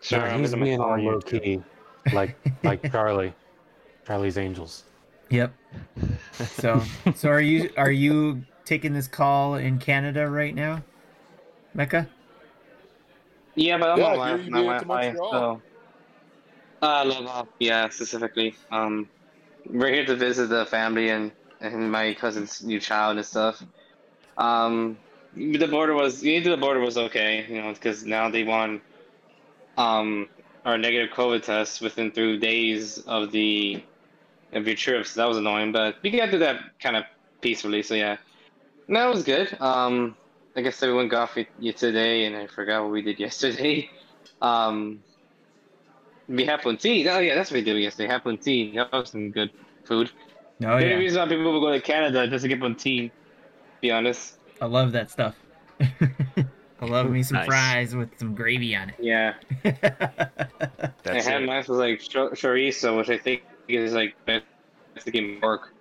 Sure,
No,
I'm
he's
gonna
being
follow
all
you,
low key, like like Charlie, Charlie's Angels.
Yep. So so are you are you taking this call in Canada right now, Mecca?
Yeah, but I'm
Yeah,
on
here
Wi-
you
my
made it to
Wi-Fi,
Montreal.
so. Uh, Laval, yeah, specifically. Um, we're here to visit the family and, and my cousin's new child and stuff. Um, the border was, to the border was okay, you know, because now they want, um, our negative COVID test within three days of the, of your trip, so that was annoying, but we got through that kind of peacefully, so yeah. No, it was good. Um, like I said, we went golfing today, and I forgot what we did yesterday. Um, we had tea. Oh yeah, that's what we did yesterday. Had tea. That was some good food.
Oh
the
yeah,
reason why people would go to Canada just to get tea. Be honest.
I love that stuff. I love me some
Nice.
fries with some gravy on it.
Yeah.
it.
That's
I had
it.
mine was like cho- chorizo, which I think is like best to get work.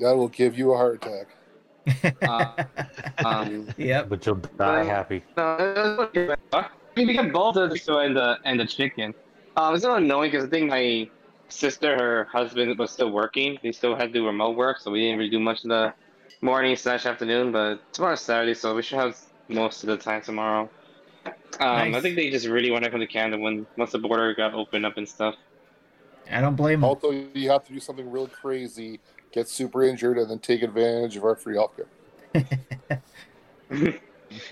That will give you a heart attack.
Uh, Um,
yep.
But you'll die
Well,
happy.
No, it was okay. I mean, we got both the chorizo and the and the chicken. Um, it's a little annoying because I think my sister, her husband was still working. They still had to do remote work, so we didn't really do much of the morning slash afternoon. But tomorrow's Saturday, so we should have most of the time tomorrow. Um, I think they just really want to come to Canada when once the border got opened up and stuff.
I don't blame 'em.
Also, you have to do something really crazy, get super injured, and then take advantage of our free healthcare.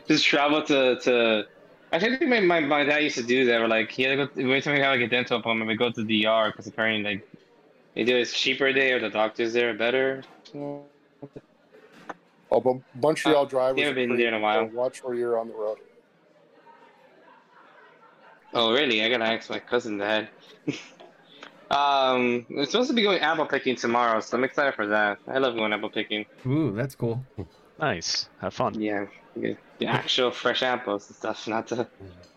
just travel to to. Actually, I think my, my, my dad used to do that. We're like, he had to go. Every time we have like a dental appointment, we go to the DR because apparently like they do it's cheaper there, or the doctors there are better.
Oh, but Montreal drivers.
haven't been
are
there in a
pretty-
while.
so Watch where you're on the road.
Oh, really? I gotta ask my cousin that. um, we're supposed to be going apple picking tomorrow, so I'm excited for that. I love going apple picking.
Ooh, that's cool.
Nice. Have fun.
Yeah, the actual fresh apples and stuff, not the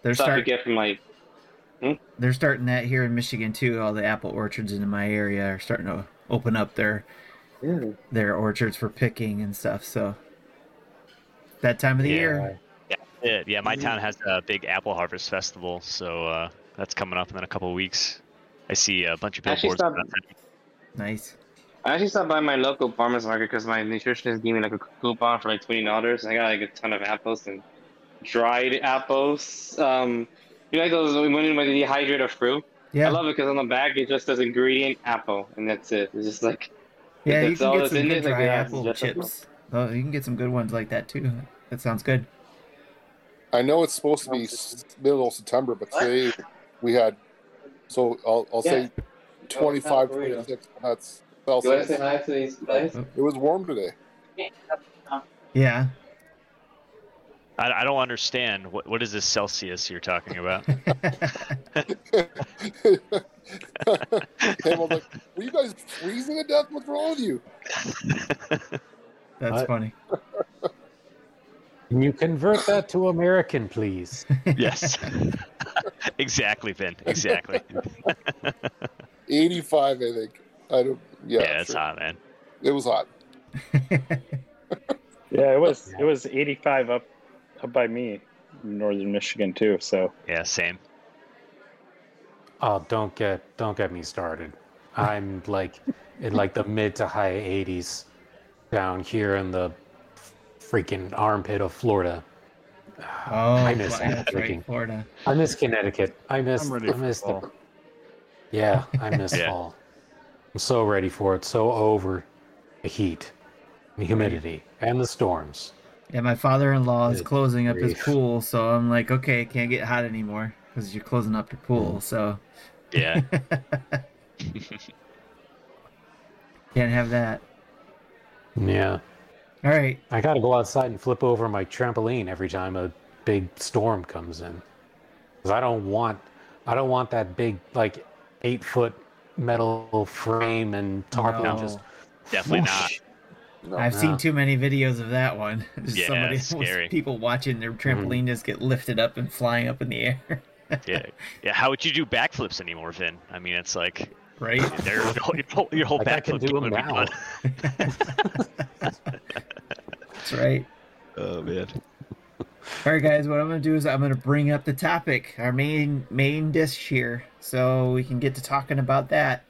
They're
stuff you get from like.
they're starting that here in Michigan too. All the apple orchards in my area are starting to open up their their orchards for picking and stuff. So that time of the
Yeah.
year.
Yeah, yeah. My town has a big apple harvest festival, so uh, that's coming up in a couple of weeks. I see a bunch of
Actually,
billboards.
stop-
about that.
Nice.
I actually stopped by my local farmers market because my nutritionist gave me like a coupon for like twenty dollars. I got like a ton of apples and dried apples. Um, you know, like those when you when you dehydrate a fruit.
Yeah.
I love it because on the back it just says ingredient apple and that's it. It's just like
Yeah, you can get some good
it, like,
dry apple chips. Oh, you can get some good ones like that too. That sounds good.
I know it's supposed to be s- middle of September, but today we had, so I'll, I'll say 25, 26. That's Celsius.
hi to these guys?
It was warm today.
Yeah.
I, I don't understand. What what is this Celsius you're talking about?
Hey, I'm like, were you guys freezing to death? What's wrong with you?
That's
What?
funny.
Can you convert that to American, please?
yes. exactly, Vin. Exactly.
85, I think. I don't. Yeah,
Yeah, it's
sure.
hot, man.
It was hot.
Yeah, it was it was 85 up up by me, northern Michigan too. So
Yeah, same.
Oh, don't get don't get me started. I'm like in like the mid to high 80s down here in the freaking armpit of Florida.
Oh,
I miss
Fl-
that
that's right,
freaking-
Florida.
I miss Connecticut. I miss
I'm ready
I
for
miss the
fall.
Yeah, I miss
Yeah.
fall. I'm so ready for it. So over the heat, the humidity, and the storms.
Yeah, my father-in-law is
Good
closing up his pool, so I'm like, okay, can't get hot anymore because you're closing up your pool. Mm. So
Yeah.
can't have that.
Yeah.
All right.
I gotta go outside and flip over my trampoline every time a big storm comes in. Cause I don't want, I don't want that big like eight foot metal frame and tarpaulin
No.
just.
Definitely not.
whoosh.
No.
I've
no.
seen too many videos of that one.
Yeah,
somebody
it's scary.
people watching their mm-hmm. trampoline just get lifted up and flying up in the air.
Yeah. Yeah. How would you do backflips anymore, Vin? I mean, it's like
right?
there, your whole, your whole, your
Like,
backflip
do
game
'em
would be
now.
done.
That's right.
Oh man.
All right, guys. What I'm gonna do is I'm gonna bring up the topic, our main main dish here, so we can get to talking about that.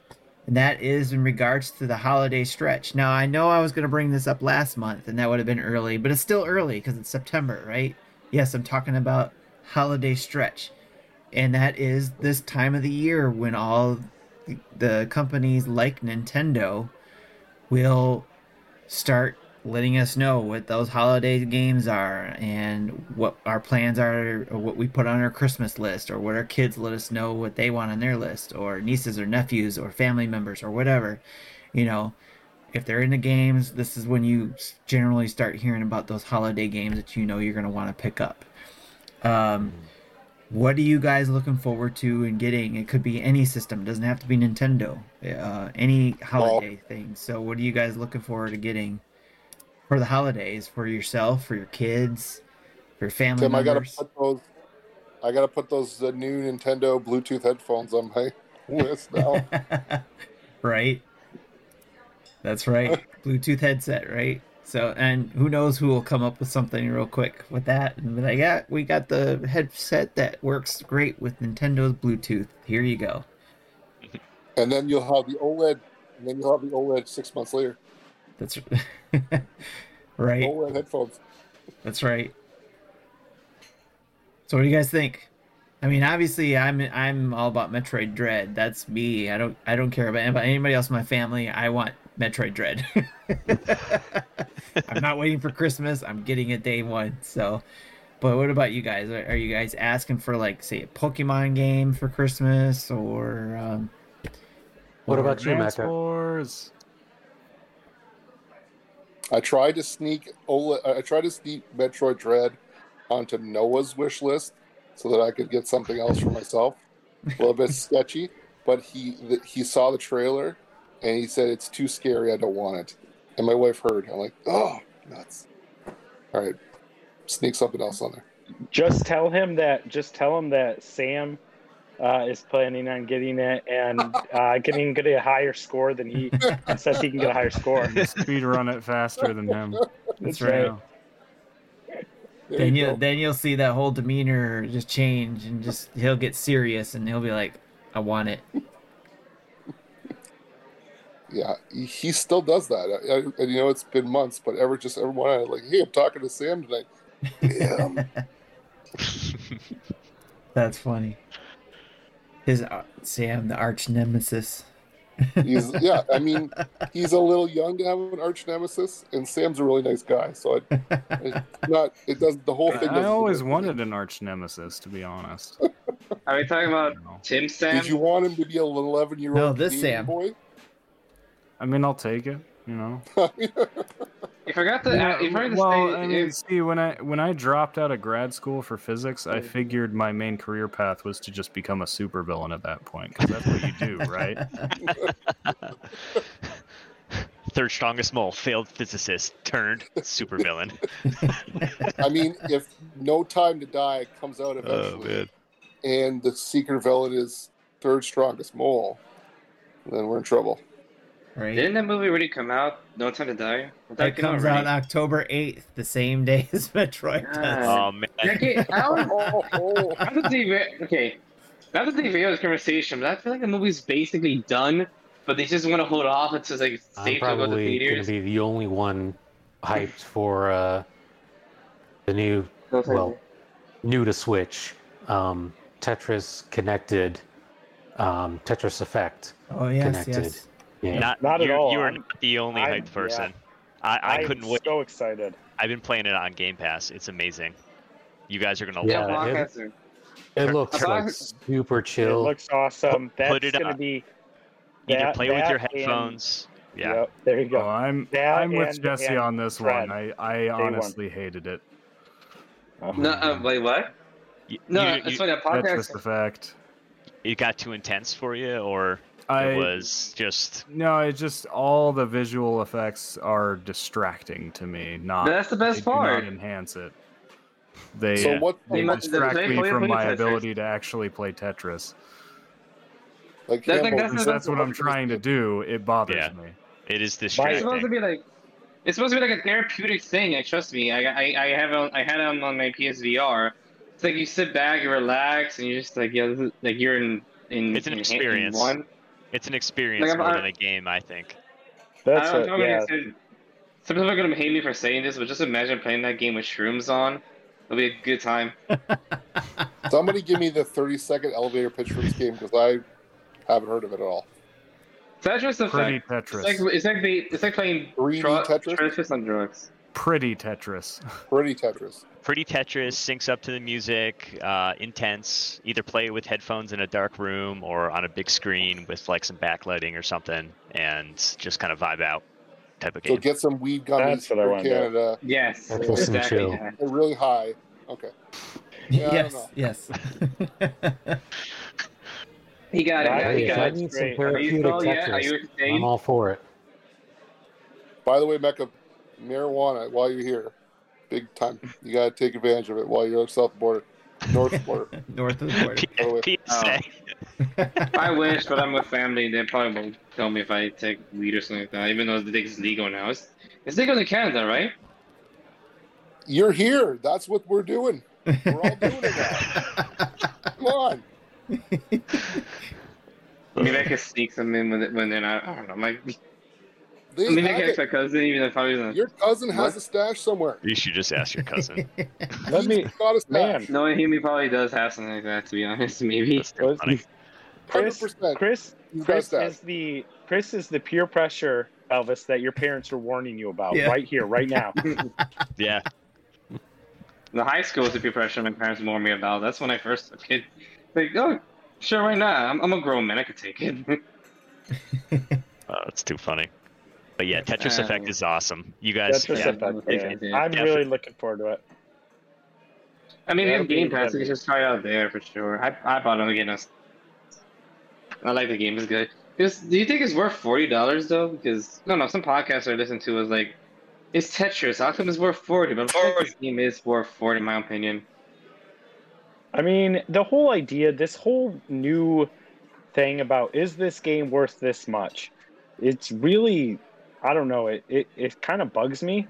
And that is in regards to the holiday stretch. Now I know I was gonna bring this up last month, and that would have been early, but it's still early because it's September, right? Yes, I'm talking about holiday stretch, and that is this time of the year when all the companies like Nintendo will start letting us know what those holiday games are and what our plans are or what we put on our christmas list or what our kids let us know what they want on their list or nieces or nephews or family members or whatever. You know if they're into games this is when you generally start hearing about those holiday games that you know you're going to want to pick up. Um, what are you guys looking forward to and getting? It could be any system it doesn't have to be nintendo uh, any holiday thing. So what are you guys looking forward to getting for the holidays for yourself, for your kids, for your family
Tim, I gotta
members.
put those. I gotta put those uh, new Nintendo Bluetooth headphones on my list now.
right? That's right. Bluetooth headset, right? So, and who knows who will come up with something real quick with that and be like, yeah, we got the headset that works great with Nintendo's Bluetooth. Here you go.
and then you'll have the OLED, and then you'll have the OLED six months later.
That's right.
OLED headphones.
That's right. So what do you guys think? I mean, obviously, I'm I'm all about Metroid Dread. That's me. I don't I don't care about anybody, anybody else in my family. I want Metroid Dread. I'm not waiting for Christmas. I'm getting it day one. So, but what about you guys? Are, are you guys asking for like say a Pokemon game for Christmas or? Um,
What
or-
about you,
Dance
Mecca?
Wars.
I tried to sneak Ola, I tried to sneak Metroid Dread onto Noah's wish list so that I could get something else for myself. A little bit sketchy, but he th- he saw the trailer and he said it's too scary. I don't want it. And my wife heard. I'm like, oh, nuts. All right, sneak something else on there.
Just tell him that. Just tell him that Sam uh, is planning on getting it and uh, getting getting a higher score than he and says he can get a higher score.
Speed run it faster than him.
That's
right.
Yeah.
There
Then
you
you
go.
then you'll see that whole demeanor just change and just he'll get serious and he'll be like, I want it.
Yeah, he, he still does that. I, I, and you know, it's been months, but ever just everyone I'm like, hey, I'm talking to Sam tonight. Damn.
That's funny. His uh, Sam, the arch nemesis.
He's yeah. I mean, he's a little young to have an arch nemesis, and Sam's a really nice guy. So it, it's not. It doesn't. The whole thing.
I always
work.
wanted an arch nemesis, to be honest.
Are we talking about Tim Sam?
Did you want him to be a little eleven-year-old?
No, this Sam.
boy.
I mean, I'll take it. You know.
You forgot to.
Yeah,
you forgot to
well,
say.
I mean, see, when I when I dropped out of grad school for physics, I figured my main career path was to just become a supervillain at that point, because that's what you do, right?
Third strongest mole, failed physicist, turned supervillain.
I mean, if No Time to Die comes out
oh
eventually,
man.
and the secret villain is third strongest mole, then we're in trouble.
Right?
Didn't that movie already come out? No Time to Die. That, thought
It
came
comes
already.
out October 8th, the same day as Metroid does.
Oh man.
Okay, I don't-
Oh, oh.
Not to deviate, okay, not to derail this conversation, but I feel like the movie's basically done, but they just want to hold off until it's like
I'm
safe to go to
probably going to be the only one hyped for uh, the new,
No
well, new to Switch, um, Tetris Connected, um, Tetris Effect
Oh, yes,
Connected.
yes.
Yeah.
Not,
Not at
you're,
all.
You are not the only
I'm-
hyped person. I, I
I'm
couldn't wait.
So excited.
I've been playing it on Game Pass. It's amazing. You guys are gonna
Yeah,
love it.
it- It looks
About-
like super chill.
It looks awesome. That's
put it
gonna
on.
be.
Either
that-
play with your
that and-
headphones. Yeah.
Yep, there you
Oh,
go.
I'm
That
I'm with
and-
Jesse
and
on this
Fred.
one. I I
one.
honestly hated it.
No, uh, wait, what?
Y-
No,
you,
it's
you,
funny. That
Tetris
podcast.
Effect.
it got too intense for you, or
I
it was just
no, it just all the visual effects are distracting to me. Not
That's the
they
best
do not
part.
enhance it. They
So what?
they
Yeah.
distract
Play-
me from my
Tetris.
ability to actually play Tetris.
Like
That's like-
Campbell,
that's
that's what I'm trying to do, it bothers
Yeah.
me.
it is
It's supposed to be like. It's supposed to be like a therapeutic thing. Like, trust me. I I, I have it on, I had it on, on my PSVR. It's like you sit back, you relax, and you're just like yeah, is, like you're in in.
It's an
in- in
experience.
one.
It's an experience
Like, I'm-
more
I-
than a game, I think.
That's
I don't
it.
know,
Yeah.
yeah. Some people are gonna hate me for saying this, but just imagine playing that game with shrooms on. It'll be a good time.
somebody give me the 30 second elevator pitch for this game because I haven't heard of it at all.
Tetris
Pretty. Tetris.
It's like it's like the, it's like playing
3D
tro-
Tetris?
Tetris on drugs.
Pretty Tetris.
Pretty Tetris.
Pretty Tetris syncs up to the music, uh, intense. Either play it with headphones in a dark room or on a big screen with like some backlighting or something, and just kind of vibe out. Type of game.
So get some weed gummies
That's what I
for
wanna do.
Canada.
Yes,
Tetris
exactly.
chill.
yeah.
They're really high. Okay. Yeah,
yes, yes.
He got it. Yeah, he got
I
it.
need some
great.
Are you
therapeutic
still? Are you
Tetris, I'm all for it.
By the way, Mecca, marijuana while you're here, big time. You gotta take advantage of it while you're south border, north border.
North of the border.
by the way.
P- PSA. Oh.
I wish, but I'm with family. They probably won't tell me if I take weed or something like that. Even though it's legal now. It's, it's legal in Canada, right?
You're here. That's what we're doing. We're all doing it now. Come on.
Maybe I can sneak some in when, when they're not. I don't know. My,
They
maybe I
have
can ask
it.
my cousin, even if I was in.
Your cousin has
What?
a stash somewhere.
You should just ask your cousin.
Let me,
He's got a
man.
stash.
No, he probably does have something like that. To be honest, maybe.
That's kinda
Was-
funny.
Hundred
Chris,
percent.
Chris,
He's got a
Chris is the Chris is the peer pressure, Elvis, that your parents are warning you about
Yeah.
right here, right now.
Yeah.
The high school is the peer pressure my parents warned me about. That's when I first was a kid. Like, oh, sure, why not? I'm, I'm a grown man. I could take it.
Oh, it's too funny. But yeah, Tetris
Um,
Effect is awesome. You guys,
Tetris
yeah,
Effect,
if-
yeah. I'm
definitely-
really looking forward to it.
I mean, we
That'll
Game
be-
Pass.
that'll
We
be-
should just try out there for sure. I, I bought it again. I I like the game. It's good. Is, do you think it's worth forty dollars though? Because no, no. Some podcasts I listen to was like, it's Tetris. How come it's worth forty? But I think this game is worth forty, in my opinion.
I mean, the whole idea, this whole new thing about is this game worth this much? It's really, I don't know. It it, it kind of bugs me.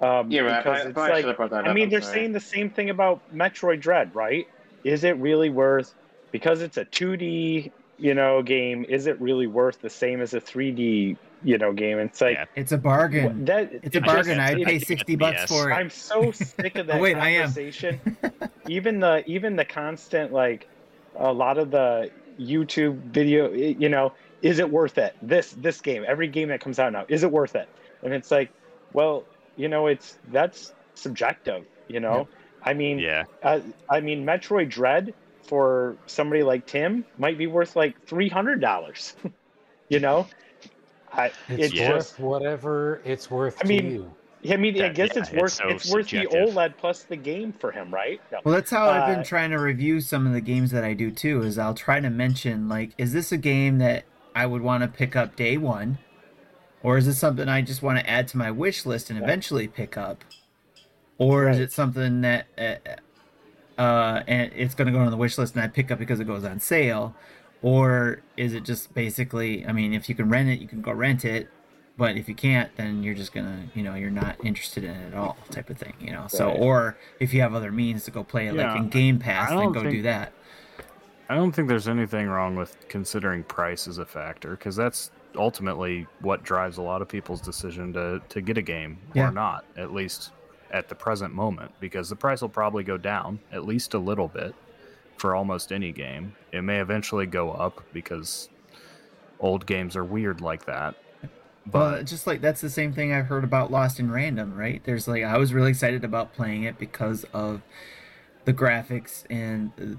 Um,
Yeah, right. I
because
probably-
it's
probably
like,
that
I
up,
mean,
I'm
they're
sorry.
saying the same thing about Metroid Dread, right? Is it really worth because it's a 2D, you know, game? Is it really worth the same as a 3D, you know, game? It's like
Yeah.
It's a bargain.
that.
It's a bargain.
just-
I'd
it-
pay
it-
sixty bucks
yes.
for it.
I'm so sick of that
Oh, wait, I am.
conversation. even the even the constant like a lot of the YouTube video, you know, is it worth it? This this game, every game that comes out now, is it worth it? And it's like, well, you know, it's that's subjective. You know, I mean,
yeah,
uh, I mean, Metroid Dread for somebody like Tim might be worth like three hundred dollars. you know, I
It's
it's
Yeah.
worth
just
whatever it's worth
I mean,
to you.
I mean, I guess
yeah,
it's
it's
worth
so
it's worth the. OLED plus the game for him, right? No.
Well, that's how I've been
Uh,
trying to review some of the games that I do too. Is I'll try to mention like, is this a game that I would want to pick up day one, or is this something I just want to add to my wish list and eventually pick up, or is it something that uh, uh, and it's going to go on the wish list and I pick up because it goes on sale, or is it just basically? I mean, if you can rent it, you can go rent it. But if you can't, then you're just gonna, you know, you're not interested in it at all, type of thing, you know. So, or if you have other means to go play it, like in Game Pass, then go
think-
do that.
I don't think there's anything wrong with considering price as a factor because that's ultimately what drives a lot of people's decision to, to get a game
Yeah.
or not, at least at the present moment, because the price will probably go down at least a little bit for almost any game. It may eventually go up because old games are weird like that.
Well,
But
just like that's the same thing I've heard about Lost in Random, right? There's like I was really excited about playing it because of the graphics and uh,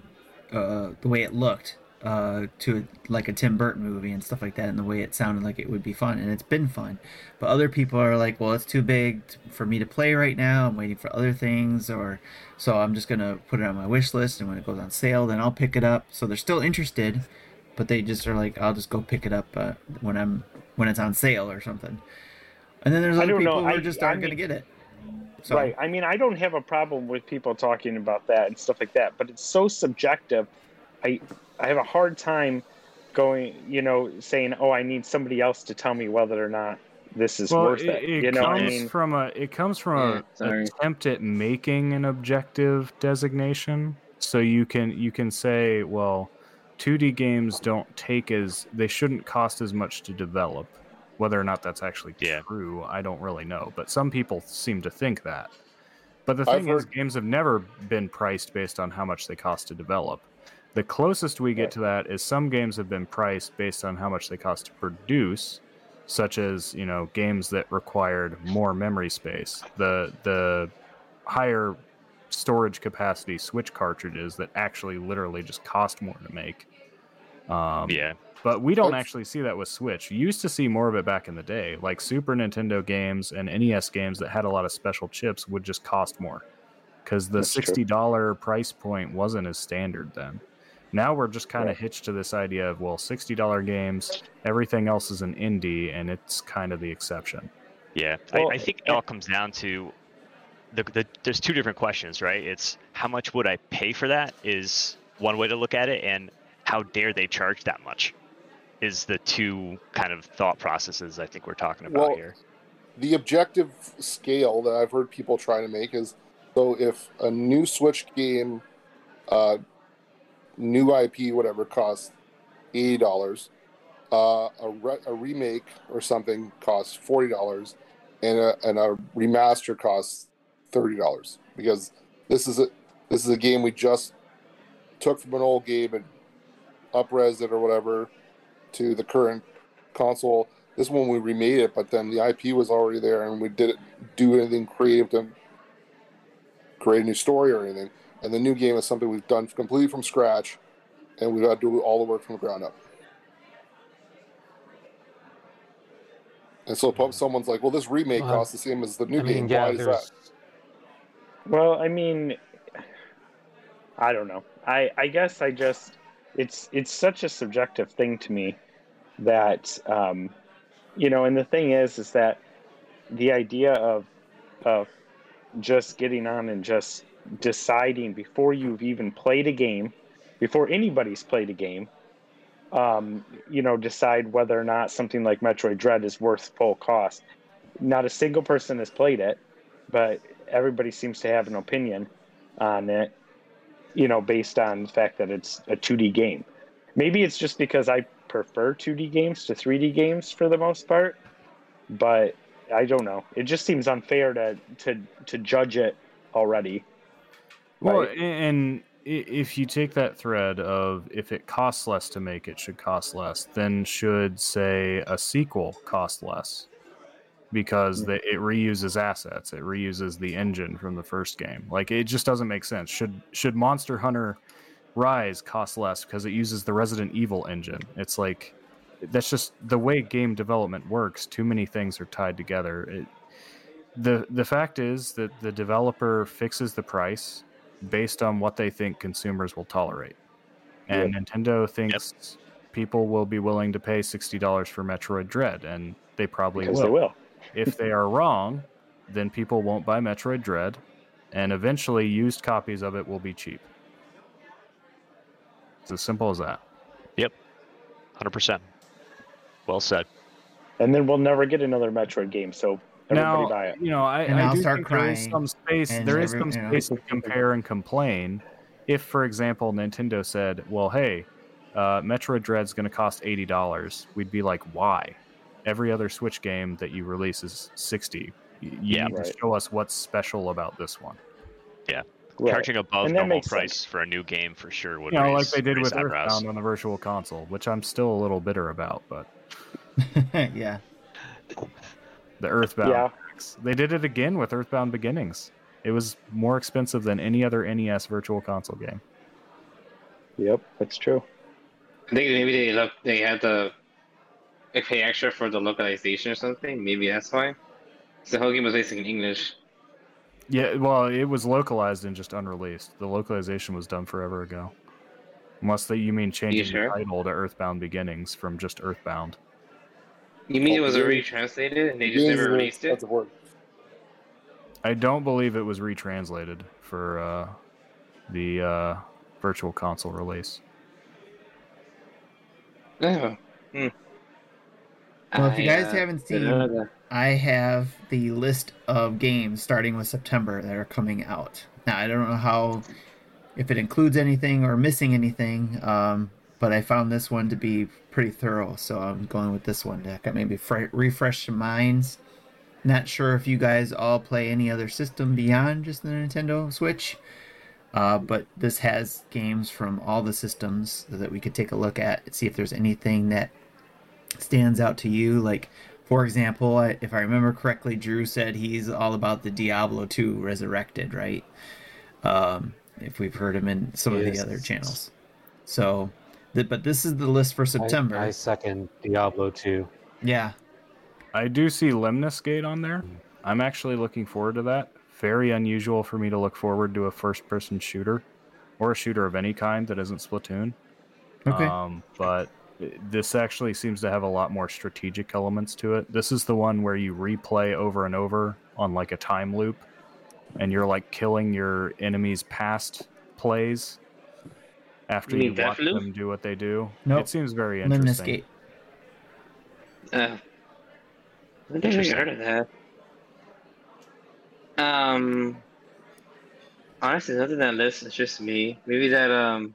uh, the way it looked uh, to like a Tim Burton movie and stuff like that, and the way it sounded like it would be fun, and it's been fun. But other people are like, well, it's too big t- for me to play right now. I'm waiting for other things, or so I'm just gonna put it on my wish list, and when it goes on sale, then I'll pick it up. So they're still interested, but they just are like, I'll just go pick it up uh, when I'm when it's on sale or something. And then there's other
don't know.
people who
I-
are just
I
aren't going to get it. So,
Right. I mean, I don't have a problem with people talking about that and stuff like that, but it's so subjective. I I have a hard time going, you know, saying, "Oh, I need somebody else to tell me whether or not this is
well,
worth
it,
it."
it
you know
comes
I mean?
from a it comes from
Yeah,
a
sorry.
attempt at making an objective designation. So you can you can say, well, 2D games don't take as they shouldn't cost as much to develop. Whether or not that's actually
Yeah.
true, I don't really know. But some people seem to think that. But the
I've
thing is,
heard-
games have never been priced based on how much they cost to develop. The closest we get to that is some games have been priced based on how much they cost to produce, such as you know games that required more memory space. The the higher storage capacity Switch cartridges that actually literally just cost more to make. Um,
yeah,
but we don't actually see that with Switch. You used to see more of it back in the day. Like Super Nintendo games and NES games that had a lot of special chips would just cost more because the
That's
$60 price point wasn't as standard then. Now we're just kind of
Right.
hitched to this idea of, well, $60 games, everything else is an indie, and it's kind of the exception.
yeah.
Well,
I, I think it all comes down to the, the there's two different questions, right? It's how much would I pay for that is one way to look at it, and how dare they charge that much is the two kind of thought processes I think we're talking about
Well,
here.
the objective scale that I've heard people try to make is so if a new Switch game, uh, new IP, whatever, costs eighty dollars, uh, a, re- a remake or something costs forty dollars, and a and a remaster costs thirty dollars because this is a this is a game we just took from an old game and upres it or whatever to the current console this one we remade it, but then the IP was already there, and we didn't do anything creative to create a new story or anything. And the new game is something we've done completely from scratch, and we've got to do all the work from the ground up. And so if someone's like, "Well, this remake
Well,
costs the same as the new
I mean,
game.
yeah,
Why is that?"
Well, I mean, I don't know. I I guess I just it's it's such a subjective thing to me that um, you know, and the thing is, is that the idea of of just getting on and just deciding before you've even played a game, before anybody's played a game, um, you know, decide whether or not something like Metroid Dread is worth full cost. Not a single person has played it, but everybody seems to have an opinion on it, you know, based on the fact that it's a 2D game. Maybe it's just because I prefer 2D games to 3D games for the most part, but I don't know. It just seems unfair to to to judge it already.
Well,
Right.
and if you take that thread of if it costs less to make, it should cost less, then should say a sequel cost less because the, it reuses assets, it reuses the engine from the first game. Like it just doesn't make sense. Should should Monster Hunter Rise cost less because it uses the Resident Evil engine? It's like that's just the way game development works. Too many things are tied together. It, the the fact is that the developer fixes the price based on what they think consumers will tolerate. And Nintendo thinks people will be willing to pay $60 for Metroid Dread, and they probably
Because
will.
they will.
If they are wrong, then people won't buy Metroid Dread, and eventually used copies of it will be cheap. It's as simple as that.
Yep. 100%. Well said.
And then we'll never get another Metroid game, so everybody
now,
buy it.
you know, I,
And
I
I'll
do
start
think there is some space. There is
every-
some
you know.
space to compare and complain. If, for example, Nintendo said, "Well, hey, uh, Metroid Dread's going to cost eighty dollars," we'd be like, "Why? Every other Switch game that you release is sixty. You
Yeah.
need
Right.
to show us what's special about this one."
Right.
Charging above normal price
sense.
for a new game for sure would
You know, like they did with
eyebrows.
Earthbound on the Virtual Console, which I'm still a little bitter about. But
yeah.
the Earthbound,
Yeah.
they did it again with Earthbound Beginnings. It was more expensive than any other NES Virtual Console game.
Yep, that's true.
I think maybe they look they had to like, pay extra for the localization or something. Maybe that's why. 'Cause The whole game was basically in English.
Yeah, well, it was localized and just unreleased. The localization was done forever ago. Unless that you mean changing
sure?
the title to Earthbound Beginnings from just Earthbound.
You mean it
Oh,
was
yeah.
already translated and they just
Games
never
are-
released it?
That's a word.
I don't believe it was retranslated for uh, the uh, Virtual Console release.
Oh. Hmm.
Well, if you
I,
guys
uh,
haven't seen-. I have the list of games starting with September that are coming out. Now, I don't know how, if it includes anything or missing anything, um, but I found this one to be pretty thorough, so I'm going with this one to maybe fre- refresh some minds. Not sure if you guys all play any other system beyond just the Nintendo Switch, uh, but this has games from all the systems that we could take a look at, see if there's anything that stands out to you. Like, for example, if I remember correctly, Drew said he's all about the Diablo 2 Resurrected, right? Um, if we've heard him in some of the other channels. So, th- but this is the list for
I-
September.
I, second Diablo 2.
yeah.
I do see Lemnis Gate on there. I'm actually looking forward to that. Very unusual for me to look forward to a first person shooter or a shooter of any kind that isn't Splatoon.
Okay.
Um, but this actually seems to have a lot more strategic elements to it. This is the one where you replay over and over on like a time loop, and you're like killing your enemies' past plays after
You
you, watch
Deathloop?
them do what they do.
Nope.
It seems very
Lemnis
interesting.
Gate.
Uh, I never even heard of that. Um, honestly, nothing that list. It's just me. Maybe that um,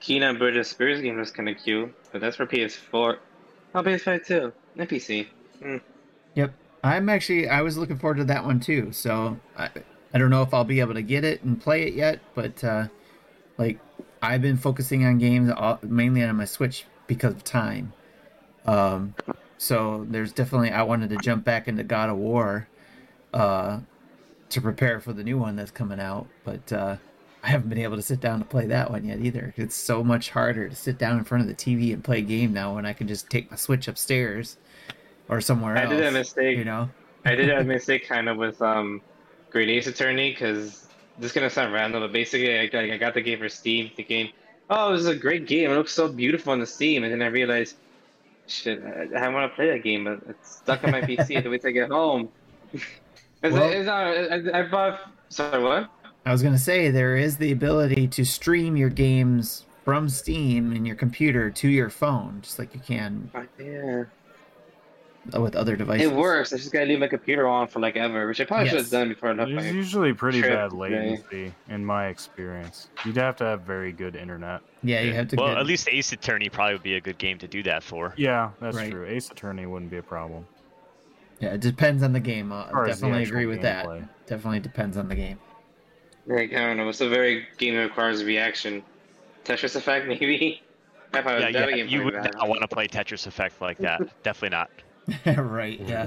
Kena Bridge of Spirits game was kind of cute, but that's for PS4. Oh, PS5 too, and PC.
Yep. I'm actually I was looking forward to that one too. So I I don't know if I'll be able to get it and play it yet, but uh, like I've been focusing on games all, mainly on my Switch because of time. Um, so there's definitely I wanted to jump back into God of War, uh, to prepare for the new one that's coming out, but uh, I haven't been able to sit down to play that one yet either. It's so much harder to sit down in front of the TV and play a game now when I can just take my Switch upstairs or somewhere
I
else.
I did a mistake.
You know.
I did a mistake kind of with um, Great Ace Attorney because this is gonna sound random, but basically I, I got the game for Steam thinking, oh, this is a great game. It looks so beautiful on the Steam, and then I realized, shit, I, I want to play that game, but it's stuck on my PC. I have to wait till I get home. it's,
Well-
it's not, I, I bought. Sorry, what?
I was gonna say there is the ability to stream your games from Steam in your computer to your phone, just like you can
Oh, yeah.
with other devices.
It works. I just gotta leave my computer on for like ever, which I probably should have done before I left
There's
my.
usually pretty
trip
bad
today.
latency in my experience. You'd have to have very good internet.
Yeah, you have to.
Well,
get,
at least Ace Attorney probably would be a good game to do that for.
Yeah, that's
Right.
true. Ace Attorney wouldn't be a problem.
yeah, it depends on the game. I
As far as the
definitely agree with that.
gameplay.
Definitely depends on the game.
Like, I don't know. It's a very game that requires reaction. Tetris Effect, maybe. If I was
Yeah, yeah, you would not want to play Tetris Effect like that. Definitely not.
right. Yeah.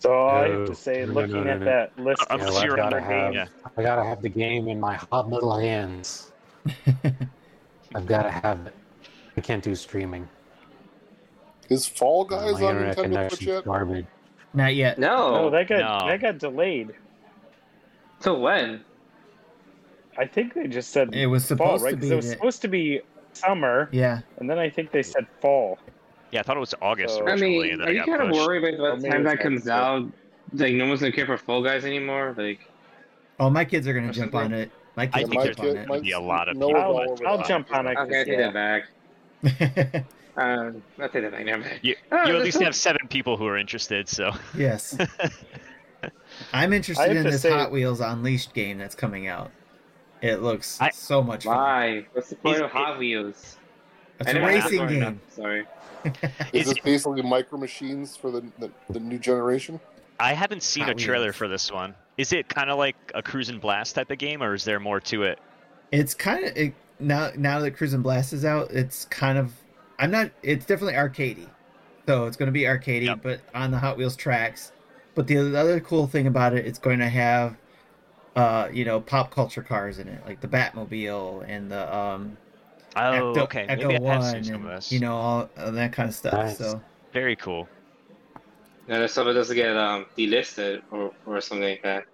So all I have to say,
no, no,
looking
no,
at
no.
that list
Uh,
of
Yeah,
Unless
well, I've gotta have,
yeah.
I gotta have the game in my hot little hands. I've gotta have it. I can't do streaming.
Is Fall
my
Guys on
internet
Nintendo Switch
connection's
yet?
garbage.
Not yet.
No.
Oh, that got
No.
that got delayed.
Till when?
I think they just said
It was
fall,
supposed
right?
to
'Cause
be.
it was
the-
supposed to be summer,
yeah.
and then I think they said fall.
Yeah, I thought it was August
So-
I
originally,
mean,
and then
are you
got
kind of
pushed.
worried by
Or
the time that comes
next
out? Like, no one's gonna care for Fall Guys anymore. Like,
Oh, my kids are gonna jump on it. My
I
kids
think
will
my
there's
jump on it.
my-
be a lot of
Noah's
people.
all
I'll, I'll jump on it.
okay, I take
yeah.
that back. Um, I'll take that back. Never mind.
You,
Oh,
you at least
so-
have seven people who are interested, so.
yes. I'm interested in this
say-
Hot Wheels Unleashed game that's coming out. It looks
I-
so much fun.
Why? What's the point
Is
of Hot Wheels?
It's
I
a
never had
racing
one enough,
game.
Sorry.
Is
Is-
this basically micro machines for the, the, the new generation?
I haven't seen
Hot
a trailer
Wheels.
for this one. Is it kind of like a Cruis'n Blast type of game, or is there more to it?
It's kind of it, now now that Cruis'n Blast is out. It's kind of I'm not. It's definitely arcadey, so it's going to be arcadey,
Yep.
but on the Hot Wheels tracks. But the other cool thing about it, it's going to have, uh, you know, pop culture cars in it, like the Batmobile and the um,
Oh,
Ecto,
okay.
Ecto
Maybe
One, and, you know, all, all that kind of stuff.
Nice.
So
Very cool.
No, that stuff doesn't get um, delisted or, or something like that.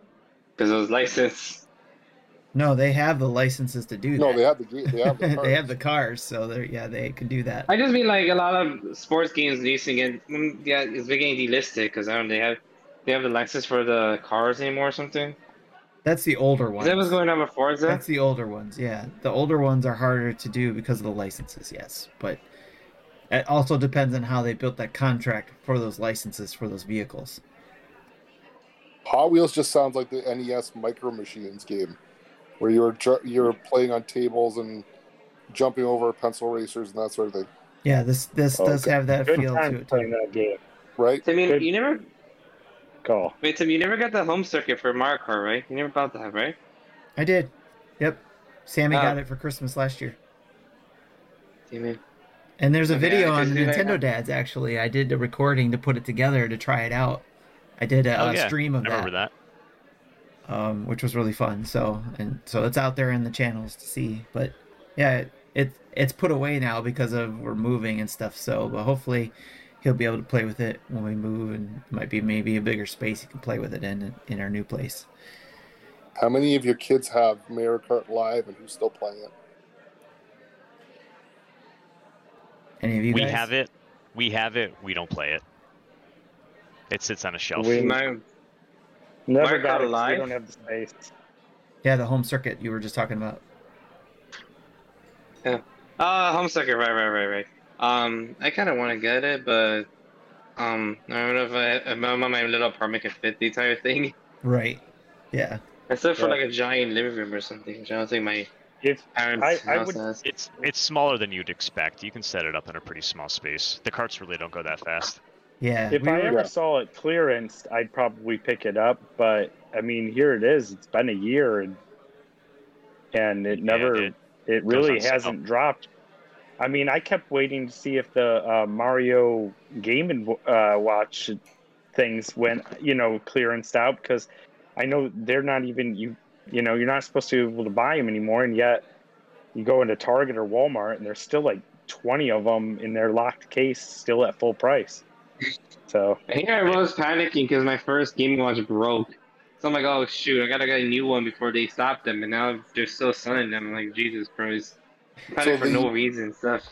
Because it was licensed.
no, they have the licenses to do
No,
that.
they have the they have the
they have the cars, so they're yeah, they could do that.
I just mean like a lot of sports games used to get mm, yeah, it's been getting delisted because I don't they have they have the license for the cars anymore or something.
That's the older
Is
ones.
that was going on with Forza?
That's the older ones, yeah. The older ones are harder to do because of the licenses, yes. But it also depends on how they built that contract for those licenses for those vehicles.
Hot Wheels just sounds like the NES Micro Machines game, where you're you're playing on tables and jumping over pencil racers and that sort of thing,
Yeah, this this
Oh,
does
good-
have that
Good
feel to
time
it
playing that game.
right?
I mean,
Good.
you never
Go.
wait, Tim, you never got the home circuit for Mario Kart, right? You never bought that, right?
I did. Yep. Sammy
Ah.
got it for Christmas last year.
Damn it.
And there's a
Okay,
video on
just do that.
Nintendo Dads actually. I did a recording to put it together to try it out. I did a,
Oh,
a
yeah.
stream
I
of
remember
that,
that.
um, which was really fun. So and so it's out there in the channels to see. But yeah, it, it it's put away now because of we're moving and stuff. So but hopefully he'll be able to play with it when we move, and it might be maybe a bigger space he can play with it in in our new place.
How many of your kids have Mario Kart Live and who's still playing it?
Any of you guys
we
guys?
have it. We have it. We don't play it. It sits on a shelf.
We-
My,
Never got
Kart
it. 'cause We don't have the space.
Yeah, the home circuit you were just talking about. Yeah.
uh, home circuit, right, right, right, right. Um, I kind of want to get it, but um, I don't know if, I, if my, my little apartment can fit the entire thing.
Right. Yeah.
Except for
Yeah.
like a giant living room or something, which I don't think my
If
parents'
I- I would-
has.
It's it's smaller than you'd expect. You can set it up in a pretty small space. The carts really don't go that fast.
Yeah.
if
we
I
were-
ever saw it clearance, I'd probably pick it up. But I mean, here it is. It's been a year, and and it never,
it
it, really hasn't dropped. I mean, I kept waiting to see if the uh, Mario Game and uh, Watch things went, you know, clearanced out because I know they're not even you. You know, you're not supposed to be able to buy them anymore, and yet you go into Target or Walmart, and there's still like 20 of them in their locked case, still at full price. So
Here I was panicking because my first Game Watch broke. So I'm like, oh shoot, I gotta get a new one before they stop them, and now they're still selling them. I'm like, Jesus Christ. Panic
So
for
the-
no reason stuff.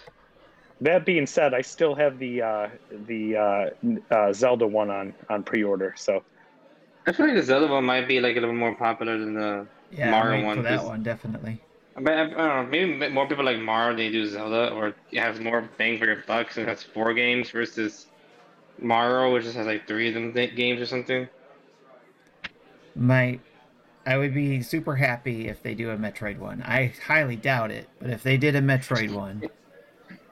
that being said, I still have the uh, the uh, uh, Zelda one on on pre-order. So
I feel like the Zelda one might be like a little more popular than the
Yeah,
Mario
wait
one.
for that
'cause-
one definitely.
But I, I don't know, maybe more people like Mario than they do Zelda, or it has more bang for your buck since it has four games versus Mario, which just has like three of them th- games or something.
My, I would be super happy if they do a Metroid one. I highly doubt it, but if they did a Metroid one,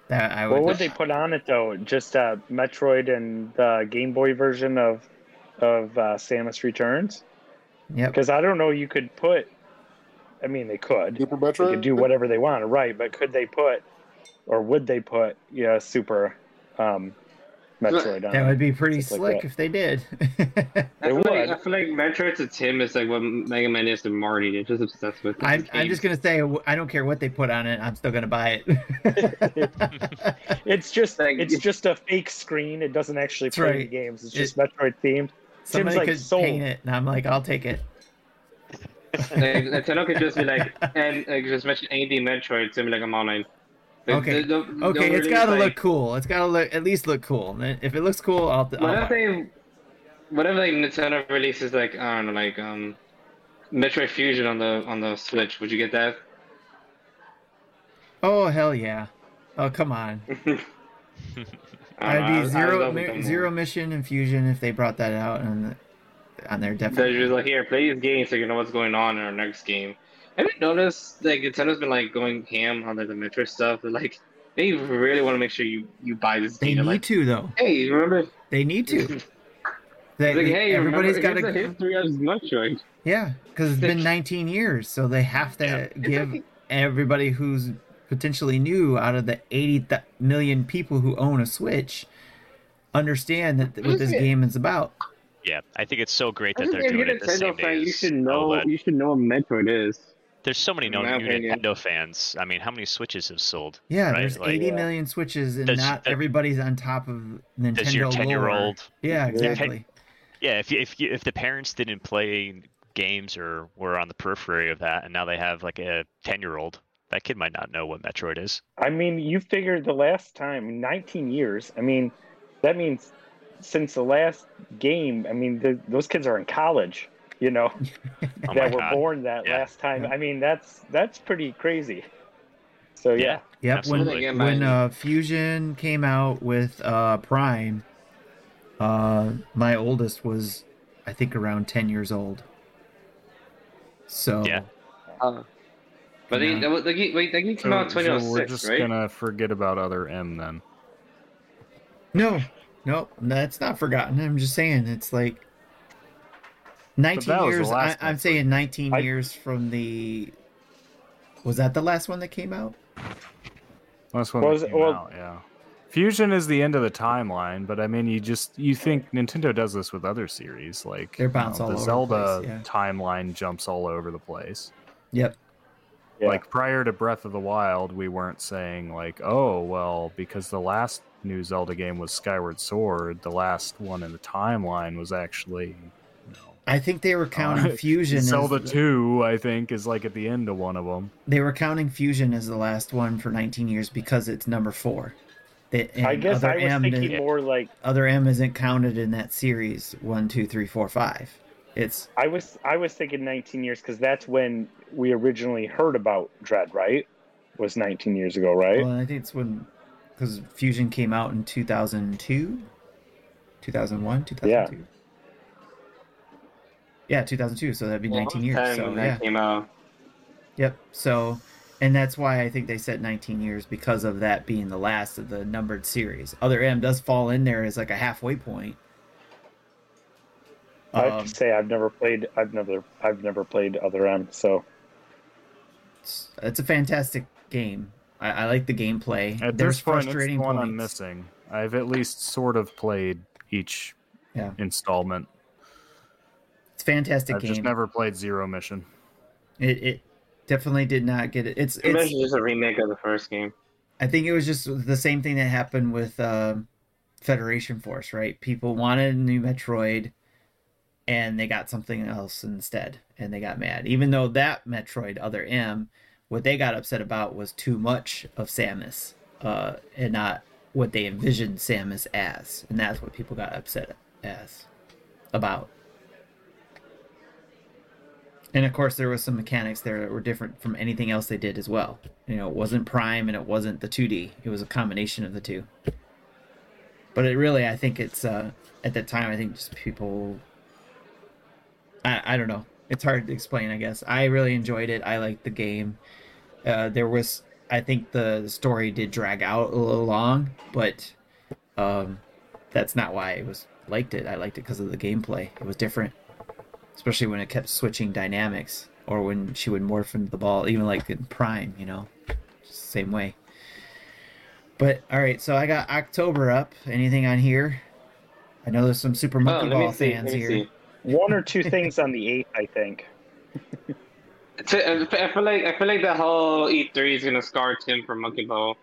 that I would.
what would they put on it though? Just uh, Metroid and the Game Boy version of of uh, Samus Returns?
Yeah.
Because I don't know. You could put. I mean, they could.
Super Metroid.
They could do whatever they want, right? But could they put, or would they put, yeah, Super um, Metroid?
That
it?
would be pretty
Stuff like
slick if they did.
I
They
feel, like,
would.
I feel like Metroid to Tim is like what Mega Man is to Marty. They're just obsessed with.
I'm, I'm just gonna say I don't care what they put on it. I'm still gonna buy it.
It's just
Like-
it's just a fake screen. It doesn't actually play
right.
the games. It's
It-
just Metroid themed.
Somebody
like,
could
sold.
paint it, and I'm like, I'll take it.
like, Nintendo could just be like, and like, just mention anything Metroid, it's gonna be like I'm online.
Okay.
don't- don't
Okay, it's
really,
gotta
like-
look cool. It's gotta look at least look cool. If it looks cool, I'll.
What
I'll
if they, what if like Nintendo releases like I don't know, like um, Metroid Fusion on the on the Switch? Would you get that?
Oh hell yeah! Oh come on! I'd be zero
love
mi- zero mission and fusion if they brought that out and the, on their
They're
definitely.
just like here, play these games so you know what's going on in our next game. Have you noticed like Nintendo's been like going ham on like the Metroid stuff? They're like they really want to make sure you you buy this
They
game.
need
They're like,
to though.
hey, remember?
They need to. They,
like, hey,
everybody's got
remember,
to.
here's the history of Metroid.
Yeah, because it's been 19 years, so they have to
Yeah.
give everybody who's potentially new out of the 80 th- million people who own a Switch understand that what this
Yeah.
game is about.
Yeah, I think it's so great that they're doing it the
Nintendo
same
fan, you should know
OLED.
you should know what Metroid is.
There's so many
in
no,
my
new
opinion.
Nintendo fans. I mean, how many Switches have sold?
Yeah,
Right,
there's
like-
eighty
Yeah.
Switches, and
Does-
not
that-
everybody's on top of Nintendo
Does your ten-year-old?
Yeah, exactly.
Yeah, if you, if you, if the parents didn't play games or were on the periphery of that, and now they have like a ten-year-old, that kid might not know what Metroid is.
I mean, you figured the last time, 19 years. I mean, that means since the last game. I mean, th those kids are in college. You know,
Oh
that were
god!
born that
Yeah.
last time.
Yeah.
I mean, that's that's pretty crazy. So yeah,
Yep.
Absolutely.
When
Yeah,
when uh, Fusion came out with uh, Prime, uh, my oldest was, I think, around ten years old. So
Yeah.
Uh, but they,
Yeah.
that was- the game, wait, came
So,
out in
so we're just
right?
gonna forget about other M then.
no, no, that's not forgotten. I'm just saying it's like nineteen
that was the
years. I, i'm saying nineteen
I-
years from the. Was that the last one that came out?
That's when
Was
it
it-
came
well-
out, yeah. Fusion is the end of the timeline, but I mean, you just you think Nintendo does this with other series, like
They're
you know,
bounce all
the
over the
Zelda
place, yeah.
timeline jumps all over the place.
Yep.
Yeah.
Like prior to Breath of the Wild, we weren't saying like, oh well, because the last new Zelda game was Skyward Sword, the last one in the timeline was actually you know,
I think they were counting
uh,
Fusion. as
Zelda
the-
Two, I think, is like at the end of one of them.
They were counting Fusion as the last one for 19 years because it's number four. They,
I guess
other
I was
M
thinking
didn't-
more like
other M isn't counted in that series. One, two, three, four, five. It's
I was I was thinking 19 years because that's when we originally heard about Dread, right? Was 19 years ago, right?
well, I think it's when because Fusion came out in 2002, 2001, 2002. Yeah. 2002. So that'd be 19 years. So
when
yeah.
came out.
Yep. So, and that's why I think they said 19 years because of that being the last of the numbered series. Other M does fall in there as like a halfway point.
I have
Um,
to say I've never played I've never I've never played other M. So
it's, it's a fantastic game. I, I like the gameplay.
At
There's
this point, it's the
frustrating
one
points.
I'm missing. I've at least sort of played each
Yeah.
installment.
It's a fantastic
I've
game.
just never played Zero Mission.
It, it definitely did not get it. It's
It was
it's.
just a remake of the first game.
I think it was just the same thing that happened with um Federation Force, right? People wanted a new Metroid and they got something else instead and they got mad. Even though that Metroid Other M, what they got upset about was too much of Samus uh, and not what they envisioned Samus as. And that's what people got upset as about. And of course, there was some mechanics there that were different from anything else they did as well. You know, it wasn't Prime and it wasn't the 2D. It was a combination of the two. But it really, I think it's uh, at that time. I think just people. I I don't know. It's hard to explain. I guess I really enjoyed it. I liked the game. Uh, there was, I think the story did drag out a little long, but um, that's not why I was liked it. I liked it because of the gameplay. It was different especially when it kept switching dynamics or when she would morph into the ball, even like in Prime, you know, just same way. But all right, so I got October up. Anything on here? I know there's some Super
Oh,
Monkey
let me
Ball
see,
fans
let me
here.
see.
One or two things on the eighth, I think.
T- I feel like I feel like the whole E3 is gonna scar Tim for Monkey Ball.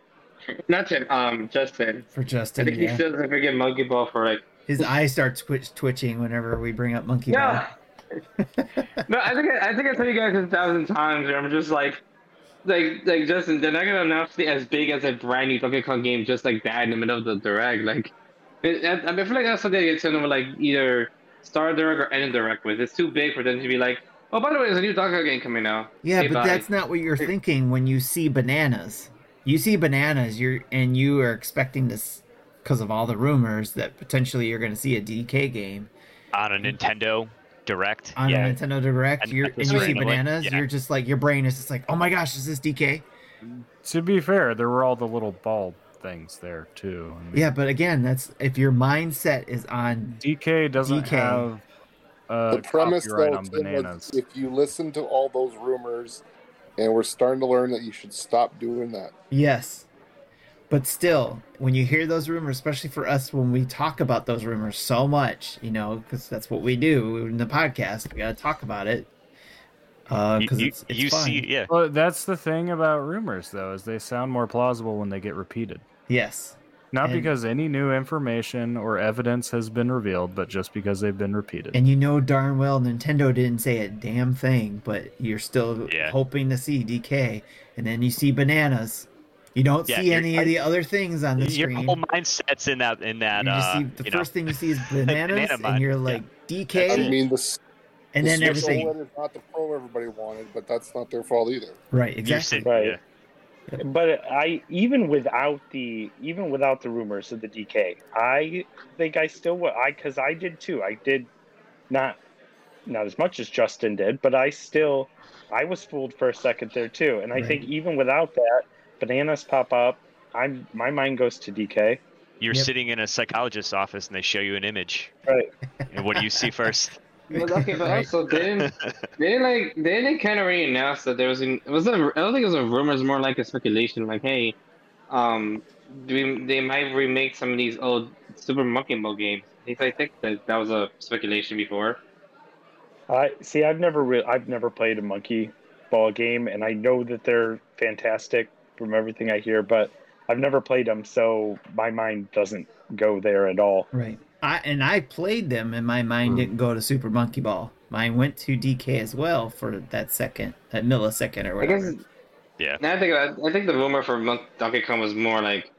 Not Tim, um, Justin.
For Justin,
I
Justin,
think he
yeah.
still doesn't forget Monkey Ball for like.
his eyes start twitch twitching whenever we bring up Monkey Ball.
Yeah. no, I think I, I think I told you guys a thousand times. where I'm just like, like, like Justin. They're not gonna announce it as big as a brand new Donkey Kong game just like that in the middle of the direct. Like, it, I, I feel like that's something they get to them like either start a direct or end a direct with. It's too big for them to be like, oh, by the way, there's a new Donkey Kong game coming out.
Yeah,
Okay,
but
bye."
that's not what you're thinking when you see bananas. You see bananas, you're and you are expecting this because of all the rumors that potentially you're going to see a DK game
on a Nintendo Direct.
on
yeah,
a Nintendo Direct.
And
You're, and you see
rate, like,
bananas.
yeah.
You're just like your brain is just like, oh my gosh, is this DK?
To be fair, there were all the little ball things there too. I mean,
Yeah, but again, that's if your mindset is on
DK doesn't
DK.
have uh,
the premise,
copyright
though,
on
Tim, was
bananas.
if you listen to all those rumors, and we're starting to learn that you should stop doing that.
yes. But still, when you hear those rumors, especially for us when we talk about those rumors so much, you know, because that's what we do in the podcast, we got to talk about it.
Uh, you,
Because
you,
it's, it's
you
fun.
see, yeah,
Well, that's the thing about rumors, though, is they sound more plausible when they get repeated.
Yes.
Not
And-
because any new information or evidence has been revealed, but just because they've been repeated.
And you know darn well Nintendo didn't say a damn thing, but you're still
Yeah.
hoping to see DK. And then you see bananas. You don't
Yeah,
see any of the other things on the screen.
your whole mindset's in that in that.
you
uh,
see the
you
first
know,
thing you see is bananas,
banana
and you're
yeah.
like DK,
I mean, the,
and
the
then
Switch
everything.
Is not the pro everybody wanted, but that's not their fault either.
Right, exactly.
sit-
Right.
yeah.
But I even without the even without the rumors of the DK, I think I still would I because I did too. I did not not as much as Justin did, but I still I was fooled for a second there too. And I
Right.
think even without that, bananas pop up. I'm my mind goes to DK.
You're
Yep.
sitting in a psychologist's office and they show you an image.
Right.
And what do you see first?
But okay, but
Right.
also didn't they like they didn't kind of already announce that there was an it was a, I don't think it was a rumor, it's more like a speculation. Like, hey, um, we, they might remake some of these old Super Monkey Ball games. I think- I think that that was a speculation before.
I see. I've never re- I've never played a monkey ball game, and I know that they're fantastic from everything I hear, but I've never played them, so my mind doesn't go there at all.
Right. I and I played them, and my mind
Hmm.
didn't go to Super Monkey Ball. Mine went to DK as well for that second, that millisecond or
I guess.
whatever.
Yeah.
Now I think about, I think the rumor for Mon- Donkey Kong was more like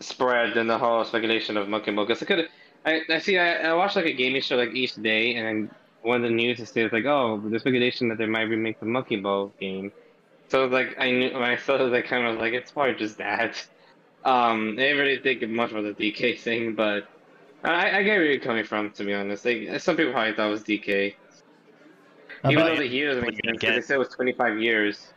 spread than the whole speculation of Monkey Ball. Because I could, I, I see, I, I watch like a gaming show like each day, and one of the news is like, oh, the speculation that they might remake the Monkey Ball game. So like I knew when I saw it, I kind of was like, it's probably just that. Um, I didn't really think much about the DK thing, but I, I get where you're coming from. To be honest, like some people probably thought it was DK,
How
even though the years make sense. 'cause
get-
They said it was 25 years,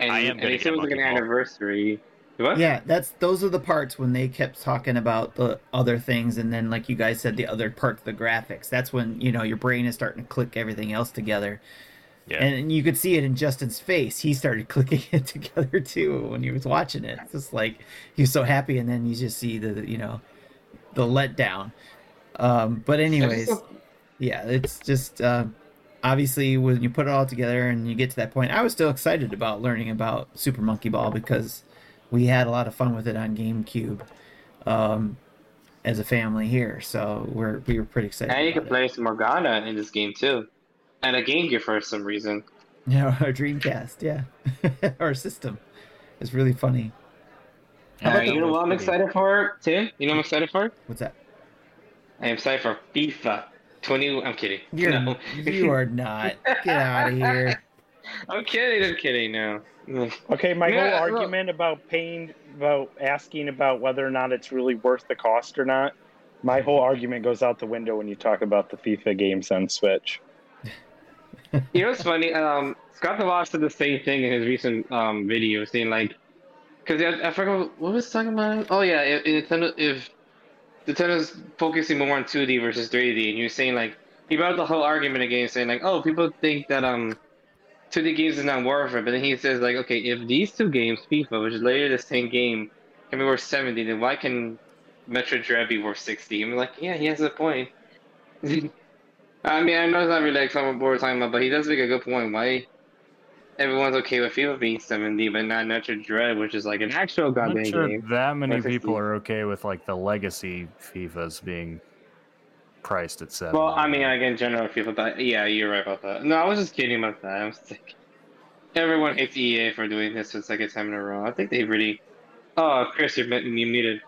and,
I am
and they said it was like an
Ball.
anniversary. What?
Yeah, that's those are the parts when they kept talking about the other things, and then like you guys said, the other part the graphics. That's when you know your brain is starting to click everything else together,
Yeah.
and you could see it in Justin's face. He started clicking it together too when he was watching it. It's just like he was so happy, and then you just see the you know the letdown. Um, but anyways, yeah, it's just uh, obviously when you put it all together and you get to that point, I was still excited about learning about Super Monkey Ball because we had a lot of fun with it on GameCube. Um, as a family here. So we're we were pretty excited.
And you can
about
play some Morgana in this game too, and a Game Gear for some reason.
Yeah, our Dreamcast, yeah, our system is really funny. How
Uh,
about
you
the-
know what I'm excited for, Tim? You know what I'm excited for?
What's that?
I am excited for FIFA 20. I'm kidding.
You're
No.
you are not. Get out of here.
I'm kidding. I'm kidding. No.
Okay, my
Yeah,
whole
look-
argument about paying, about asking about whether or not it's really worth the cost or not, my whole argument goes out the window when you talk about the FIFA games on Switch.
You know what's funny? Um, Scott Boss said the same thing in his recent um video, saying like, because I, I forgot what was talking about. Oh yeah, if, if Nintendo if Nintendo's focusing more on 2D versus 3D, and he was saying like he brought up the whole argument again, saying like, oh, people think that um 2D games is not worth it, but then he says like, okay, if these two games, FIFA, which is later the same game, can be worth 70, then why can Metroid Dread be worth 60? I'm like, yeah, he has a point. I mean, I know it's not really like something we're talking about, but he does make a good point. Why everyone's okay with FIFA being 70, but not Metroid Dread, which is like an actual goddamn
sure
game.
that many
Or 50.
people are okay with like the legacy FIFAs being priced at seven.
Well, I mean, like in general, FIFA, but yeah, you're right about that. No, I was just kidding about that. I was like, everyone hates EA for doing this for the second time in a row. I think they really. Oh, Chris, you're mu- you muted.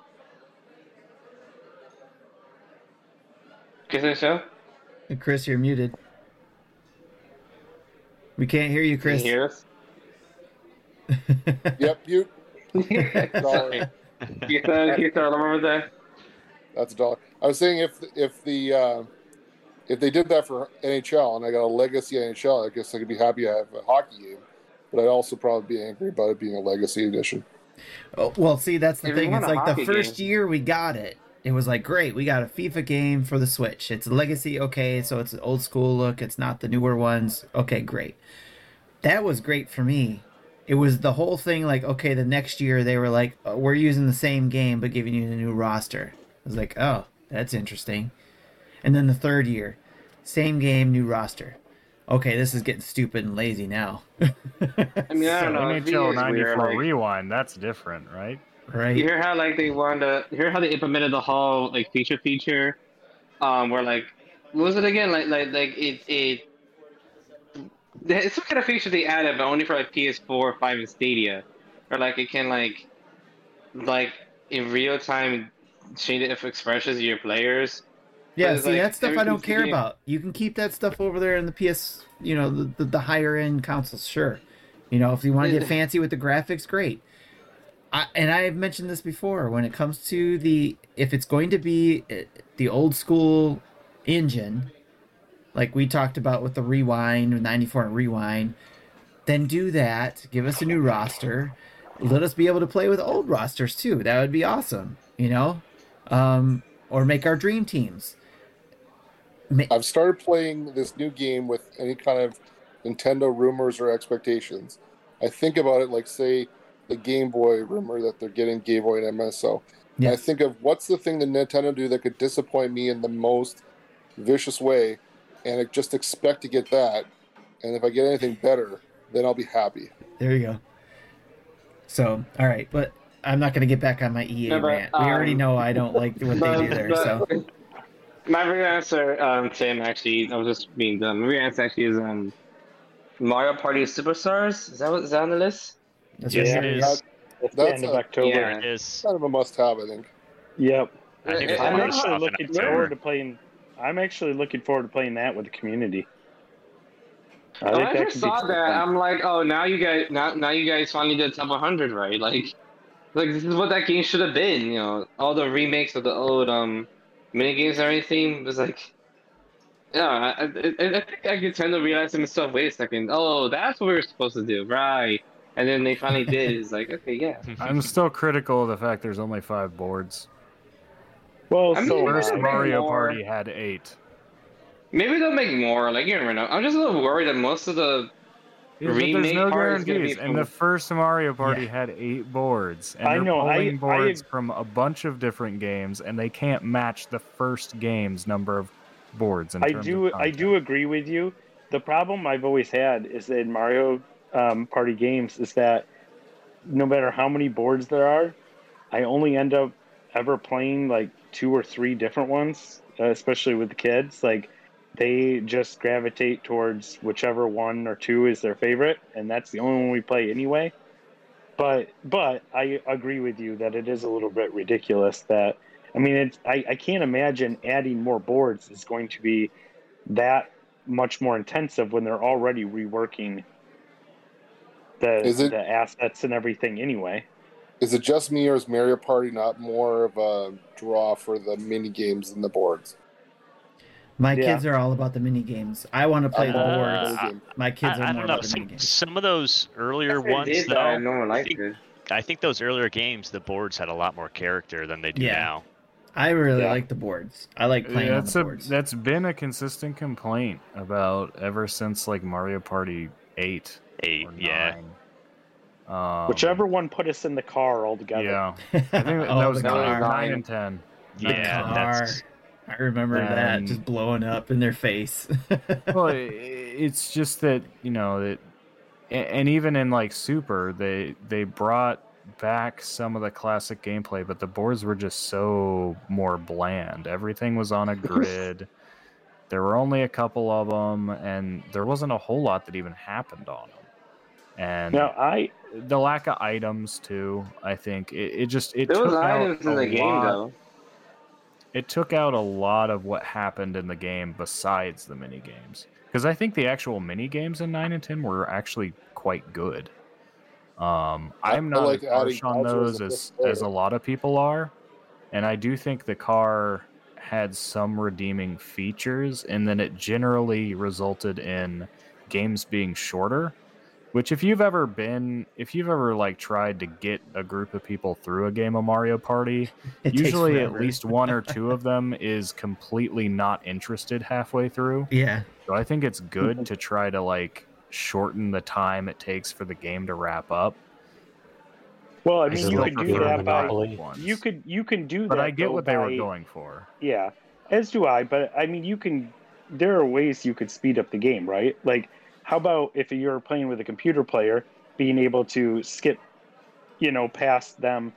Chris, and show?
Chris, you're muted. We can't hear you,
Can you
Chris.
hear us?
Yep, you.
Sorry. You said, you said over there?
That's a dollar. I was saying if if the uh, if they did that for NHL and I got a legacy NHL, I guess I could be happy I have a hockey game, but I'd also probably be angry about it being a legacy edition.
Oh, well, see, that's the
If
thing. It's like the first
game-
year we got it. It was like great. We got a FIFA game for the Switch. It's a legacy, okay. So it's an old school look. It's not the newer ones. Okay, great. That was great for me. It was the whole thing. Like, okay, the next year they were like, "Uh, we're using the same game but giving you the new roster. I was like, oh, that's interesting. And then the third year, same game, new roster. Okay, this is getting stupid and lazy now.
I mean, I don't know.
NHL 94
weird, like-
Rewind, that's different, right?
Right?
You hear how like they wanted to you hear how they implemented the whole like feature feature, um, where like what was it again? Like like like it it it's some kind of feature they added, but only for like PS4, Five, and Stadia, or like it can like like in real time change the expressions of your players.
Yeah, see
like
that stuff I don't care about. You can keep that stuff over there in the PS, you know, the, the, the higher end consoles, sure. You know, if you want to get fancy with the graphics, great. And I've mentioned this before. When it comes to the, if it's going to be uh, the old school engine, like we talked about with the rewind, '94 and rewind, then do that. Give us a new roster. Let us be able to play with old rosters too. That would be awesome. You know, um, or make our dream teams. Ma-
I've started playing this new game with any kind of Nintendo rumors or expectations. I think about it like, say, the Game Boy rumor that they're getting Game Boy and NSO. And I think of what's the thing that Nintendo do that could disappoint me in the most vicious way, and I just expect to get that. And if I get anything better, then I'll be happy.
There you go. So, all right, but I'm not going to get back on my EA
No, but,
rant. We already
um,
know I don't like what they do there. So,
My real answer, um, Tim, actually, I was just being dumb. My real answer actually is um, Mario Party Superstars. Is that what is that on the list?
That's
Yes, it
it
is.
is.
The
That's
end of October.
Yeah.
It is.
Kind of a must-have, I think.
Yep.
I think it's
I'm actually
off in
looking
October.
forward to playing. I'm actually looking forward to playing that with the community. I
When
think
I
that
first saw that,
fun.
I'm like, oh, now you guys, now, now you guys finally did top 100, right? Like, like this is what that game should have been. You know, all the remakes of the old um mini games and everything was like, yeah, I, I, I I think I Nintendo realized to themselves, wait a second, oh, that's what we were supposed to do, right? And then they finally did. It's like, okay, yeah.
I'm still critical of the fact there's only five boards.
Well,
I mean,
so
First Mario
more.
Party had eight.
Maybe they'll make more. Like you never know. I'm just a little worried that most of the
Yeah, but there's
remake
no
part is
guarantees. And the first Mario Party
Yeah.
had eight boards, and
I
they're
know, I-
pulling
I
boards
ag-
from a bunch of different games, and they can't match the first game's number of boards. In
I
terms
do
Of
I do agree with you. The problem I've always had is that in Mario um, Party games is that no matter how many boards there are, I only end up ever playing like two or three different ones, uh, especially with the kids, like they just gravitate towards whichever one or two is their favorite, and that's the only one we play anyway. But but I agree with you that it is a little bit ridiculous that I mean it's I, I can't imagine adding more boards is going to be that much more intensive when they're already reworking the
Is it-
the assets and everything anyway.
Is it just me or is Mario Party not more of a draw for the mini games than the boards?
My
Yeah.
kids are all about the mini games. I want to play the
Uh,
boards.
I-
My kids
I,
are
I
more
don't know.
about the mini
Some,
games.
some of those earlier
They
ones,
did,
though,
though, no one
I think,
it.
I think those earlier games, the boards had a lot more character than they do
Yeah.
now.
I really
Yeah.
like the boards. I like playing
Yeah,
on the
a
boards.
that's been a consistent complaint about ever since like Mario Party eight
Eight,
or
yeah.
Um,
Whichever one put us in the car all together.
Yeah, I think that,
oh,
that was
the
nine,
car.
nine and ten.
The
Yeah,
car.
that's
I remember that just blowing up in their face.
well, i- it's just that you know that, and even in like Super, they they brought back some of the classic gameplay, but the boards were just so more bland. Everything was on a grid. there were only a couple of them, and there wasn't a whole lot that even happened on them. And
Now I
the lack of items too, I think. It, it just it
There was
took out
items in
a
the game
lot-
though.
it took out a lot of what happened in the game besides the mini games. Because i think the actual mini games in 9 and 10 were actually quite good. Um,
I-
i'm not
like
as harsh on those as, as a lot of people are and i do think the car had some redeeming features and then it generally resulted in games being shorter which if you've ever been if you've ever like tried to get a group of people through a game of mario party
It
usually at least one or two of them is completely not interested halfway through
yeah.
so i think it's good to try to like shorten the time it takes for the game to wrap up
well, I
I
mean,
still
you could do that by
ones.
you could you can do
but
that.
i get
though,
what they were going for
Yeah, as do I. But I mean, you can. There are ways you could speed up the game, right? Like, how about if you're playing with a computer player, being able to skip, you know, past them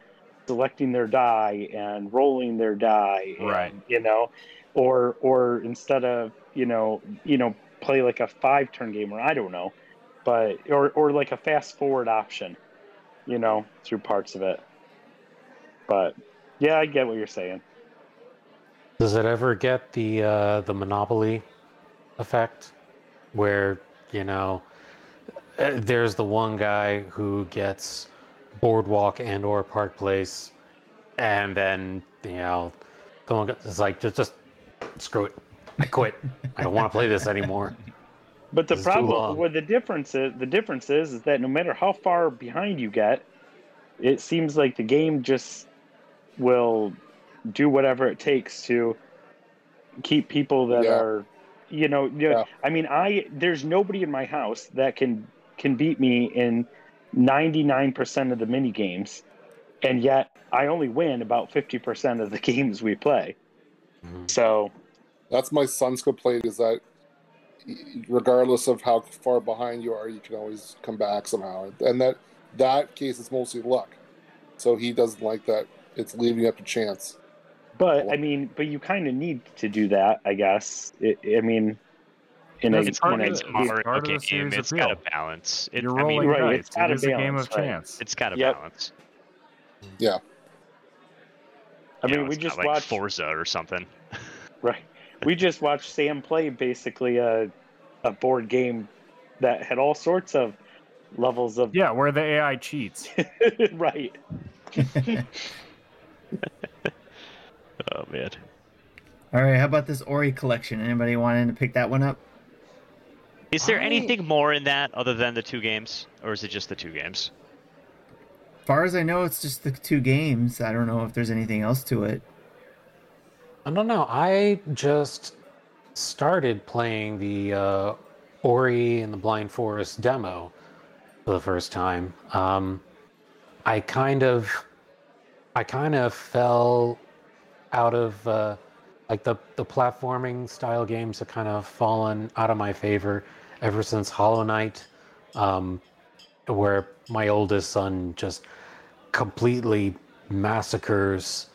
selecting their die and rolling their die, and,
Right.
You know, or or instead of you know you know play like a five turn game, or I don't know, but or or like a fast forward option, you know, through parts of it. But yeah, I get what you're saying.
Does it ever get the uh, the monopoly effect, where you know uh, there's the one guy who gets boardwalk and or park place, and then you know someone gets- is like just just screw it, I quit, I don't want to play this anymore.
But the
This
problem,
long.
well, the difference is the difference is is that no matter how far behind you get, it seems like the game just will do whatever it takes to keep people that
Yeah.
are, you know,
Yeah.
I mean, I there's nobody in my house that can can beat me in 99% of the mini games, and yet I only win about 50% of the games we play.
Mhm.
So
That's my son's complaint is that regardless of how far behind you are, you can always come back somehow. And that that case is mostly luck. So he doesn't like that. It's leaving up to chance.
But I mean, but you kind of need to do that, I guess. It, I mean, in a,
It's,
part
in
of
a
it's
the-
a
it's
Mario
part of the
game.
series
It's
appeal.
got a balance. It,
you're
I mean,
rolling
Right,
dice
it's got
it
a
is a game
balance,
of
right.
chance
it's got a
Yep.
balance.
Yeah.
I
You
mean,
know,
we just
like
watched
Forza or something.
right. We just watched Sam play basically a a board game that had all sorts of levels of
yeah where the ai cheats
right.
Oh man.
All right, how about this Ori collection? Anybody wanting to pick that one up?
Is there
I-
anything more in that other than the two games, or is it just the two games?
far as I know, it's just the two games. I don't know if there's anything else to it.
I don't know. I just started playing the uh, Ori and the Blind Forest demo for the first time. Um, I kind of, I kind of fell out of uh, like the the platforming style games have kind of fallen out of my favor ever since Hollow Knight, um, where my oldest son just completely massacres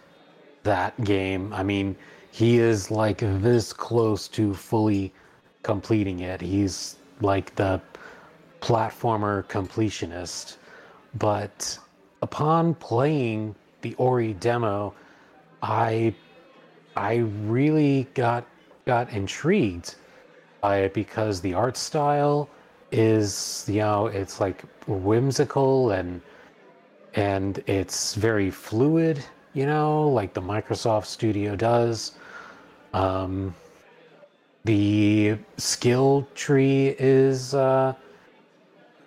that game. I mean, he is like this close to fully completing it. He's like the platformer completionist. But upon playing the Ori demo, I I really got got intrigued by it because the art style is you know it's like whimsical and and it's very fluid you know like the microsoft studio does. Um, the skill tree is uh,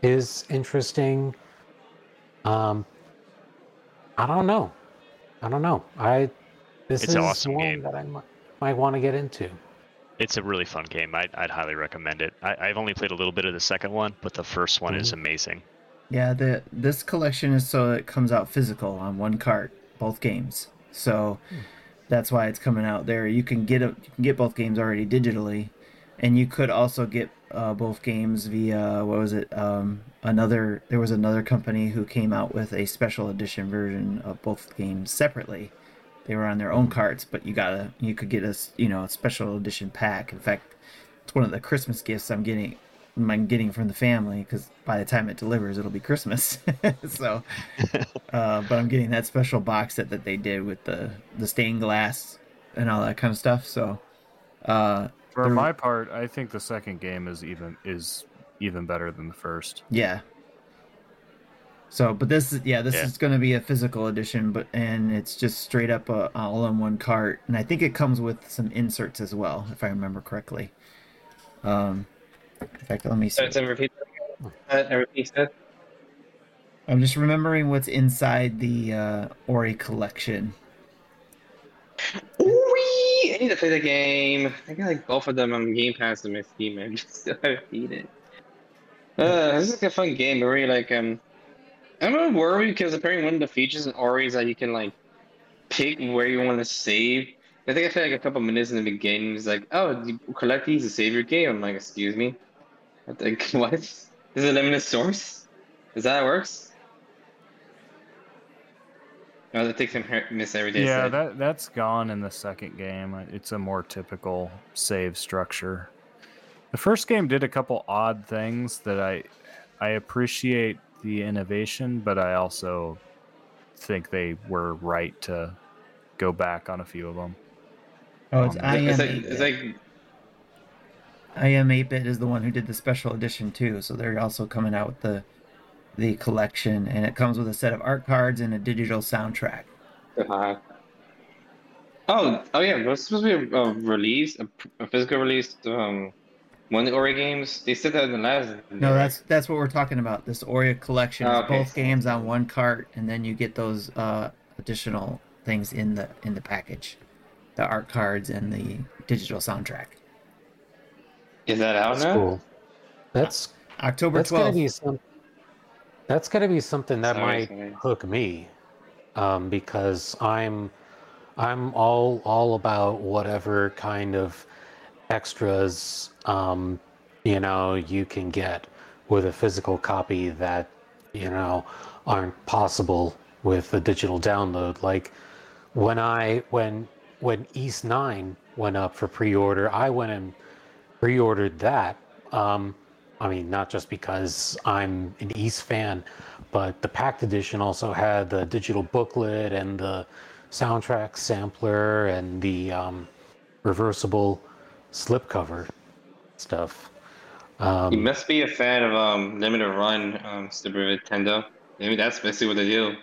is interesting. Um, i don't know. I don't know. I this
It's
is
an awesome
one
game.
that i might, might want to get into
It's a really fun game. I'd, I'd highly recommend it. I, I've only played a little bit of the second one, but the first one is amazing.
Yeah, the this collection is so it comes out physical on one cart, both games. So that's why it's coming out there. You can get a, you can get both games already digitally, and you could also get uh, both games via what was it? Um, another there was another company who came out with a special edition version of both games separately. They were on their own carts, but you gotta you could get a s- you know a special edition pack. In fact, it's one of the Christmas gifts I'm getting I'm getting from the family because by the time it delivers, it'll be Christmas. so, uh, but I'm getting that special box set that they did with the the stained glass and all that kind of stuff. So, uh,
For my part, I think the second game is even is even better than the first.
yeah. So, but this is yeah, this
Yeah.
is going to be a physical edition, but and it's just straight up uh, all in one cart, and I think it comes with some inserts as well, if I remember correctly. Um, in fact, let me see.
So it's a repeat. Uh, a repeat.
I'm just remembering what's inside the uh, Ori collection.
Ooh-wee! I need to play the game. I got like both of them on Game Pass on my Steam. I just still haven't beat it. Uh, this is like a fun game, but really like um, I'm a little worried because apparently one of the features in Ori is that you can like pick where you want to save. I think I feel like a couple minutes in the beginning is like, oh, you collect these to save your game. I'm like, excuse me. I think what? Is it a limited source? Is that how it works? Oh, that takes him miss every day.
Yeah, that that's gone in the second game. Uh, it's a more typical save structure. The first game did a couple odd things that I I appreciate the innovation, but I also think they were right to go back on a few of them.
Oh, it's
Um,
I am
It's like,
8-bit. iam8bit is the one who did the special edition too, so they're also coming out with the the collection, and it comes with a set of art cards and a digital soundtrack.
Uh, oh, oh yeah, there's supposed to be a, a release, a, a physical release. Um, one of the Ori games. They said that in the last.
No, that's that's what we're talking about. This Ori collection
Oh, okay.
both games on one cart, and then you get those uh, additional things in the in the package, the art cards and the digital soundtrack.
Is that out
That's
now?
cool. That's
October
that's gonna
twelfth.
be some. That's gonna be something that
Sorry,
might
sorry.
hook me, um, because I'm, I'm all all about whatever kind of extras, um, you know, you can get with a physical copy that, you know, aren't possible with a digital download. Like when I when when Ys Nine went up for pre-order, I went and pre-ordered that. Um, I mean, not just because I'm an Ys fan, but the packed edition also had the digital booklet and the soundtrack sampler and the um, reversible slipcover stuff.
You
Um,
must be a fan of um limited run um Super Nintendo. Maybe that's basically what they do.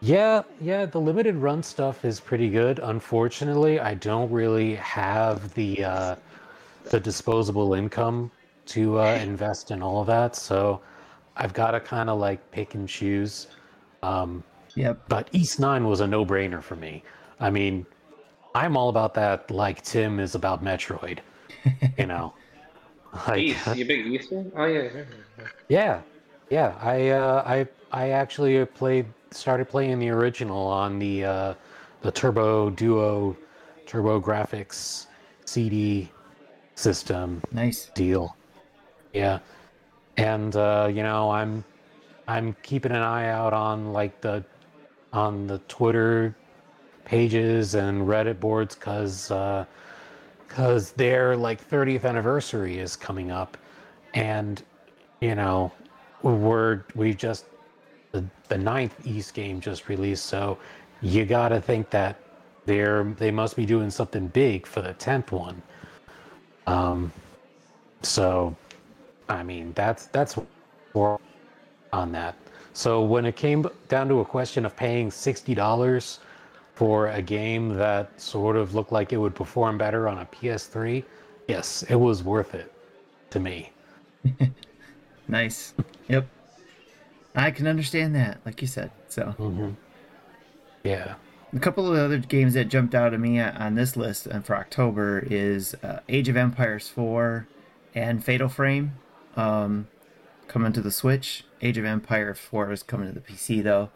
yeah, yeah, the limited run stuff is pretty good. Unfortunately, I don't really have the uh, the disposable income to uh, invest in all of that, so I've got to kind of like pick and choose. Um,
Yep.
but Ys Nine was a no-brainer for me. I mean, I'm all about that, like Tim is about Metroid. You know, like
Ys, you big Ys fan? Oh yeah. yeah, yeah.
yeah, yeah. I uh, I I actually played started playing the original on the uh, the Turbo Duo Turbo Graphics CD system
Nice.
deal. Yeah, and uh, you know I'm I'm keeping an eye out on like the on the Twitter pages and Reddit boards because because their like 30th anniversary is coming up, and you know we're we've just the, the ninth Ys game just released, so you got to think that they're they must be doing something big for the tenth one. Um, so, I mean that's that's on that. So when it came down to a question of paying sixty dollars for a game that sort of looked like it would perform better on a PS3, yes, it was worth it to me.
Nice. Yep. I can understand that, like you said. So
hmm Yeah.
a couple of other games that jumped out at me on this list uh, for October is uh, Age of Empires 4 and Fatal Frame um, coming to the Switch. Age of Empires 4 is coming to the PC though.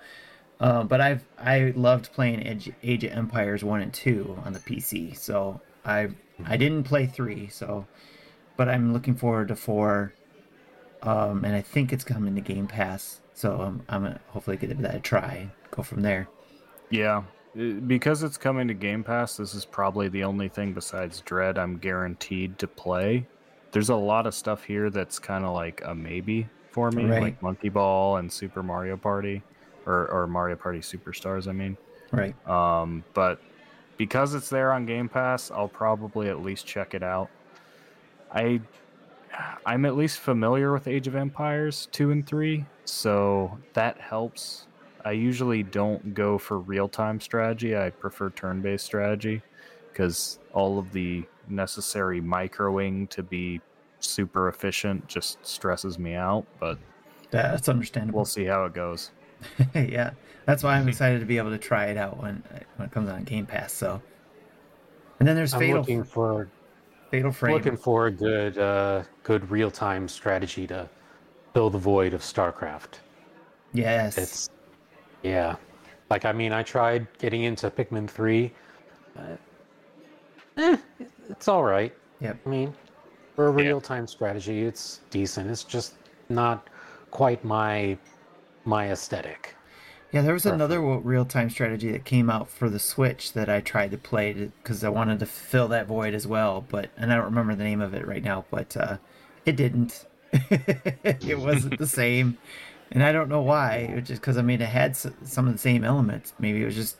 Uh, but I've I loved playing Age, Age of Empires 1 and 2 on the PC. So I I didn't play 3, so but I'm looking forward to 4 um, and I think it's coming to Game Pass. So um, I'm gonna hopefully give that a try. Go from there.
Yeah, because it's coming to Game Pass, this is probably the only thing besides Dread I'm guaranteed to play. There's a lot of stuff here that's kind of like a maybe for me,
Right.
like Monkey Ball and Super Mario Party, or or Mario Party Superstars. I mean,
Right.
um, but because it's there on Game Pass, I'll probably at least check it out. I I'm at least familiar with Age of Empires 2 and 3, so that helps. I usually don't go for real-time strategy. I prefer turn-based strategy because all of the necessary microing to be super efficient just stresses me out, but
That's understandable.
we'll see how it goes.
yeah, that's why I'm excited to be able to try it out when when it comes on Game Pass. So, and then there's
I'm
Fatal
looking for
Fatal Frame.
looking for a good uh, good real time strategy to fill the void of StarCraft.
yes,
It's yeah, like I mean, I tried getting into Pikmin three. Uh, eh, it's all right.
Yep.
I mean, for a real time strategy, it's decent. It's just not quite my my aesthetic.
yeah. There was
Perfect.
another real time strategy that came out for the Switch that I tried to play because I wanted to fill that void as well. But and I don't remember the name of it right now. But uh, it didn't. it wasn't the same, and I don't know why. It was just because I mean it had some of the same elements. Maybe it was just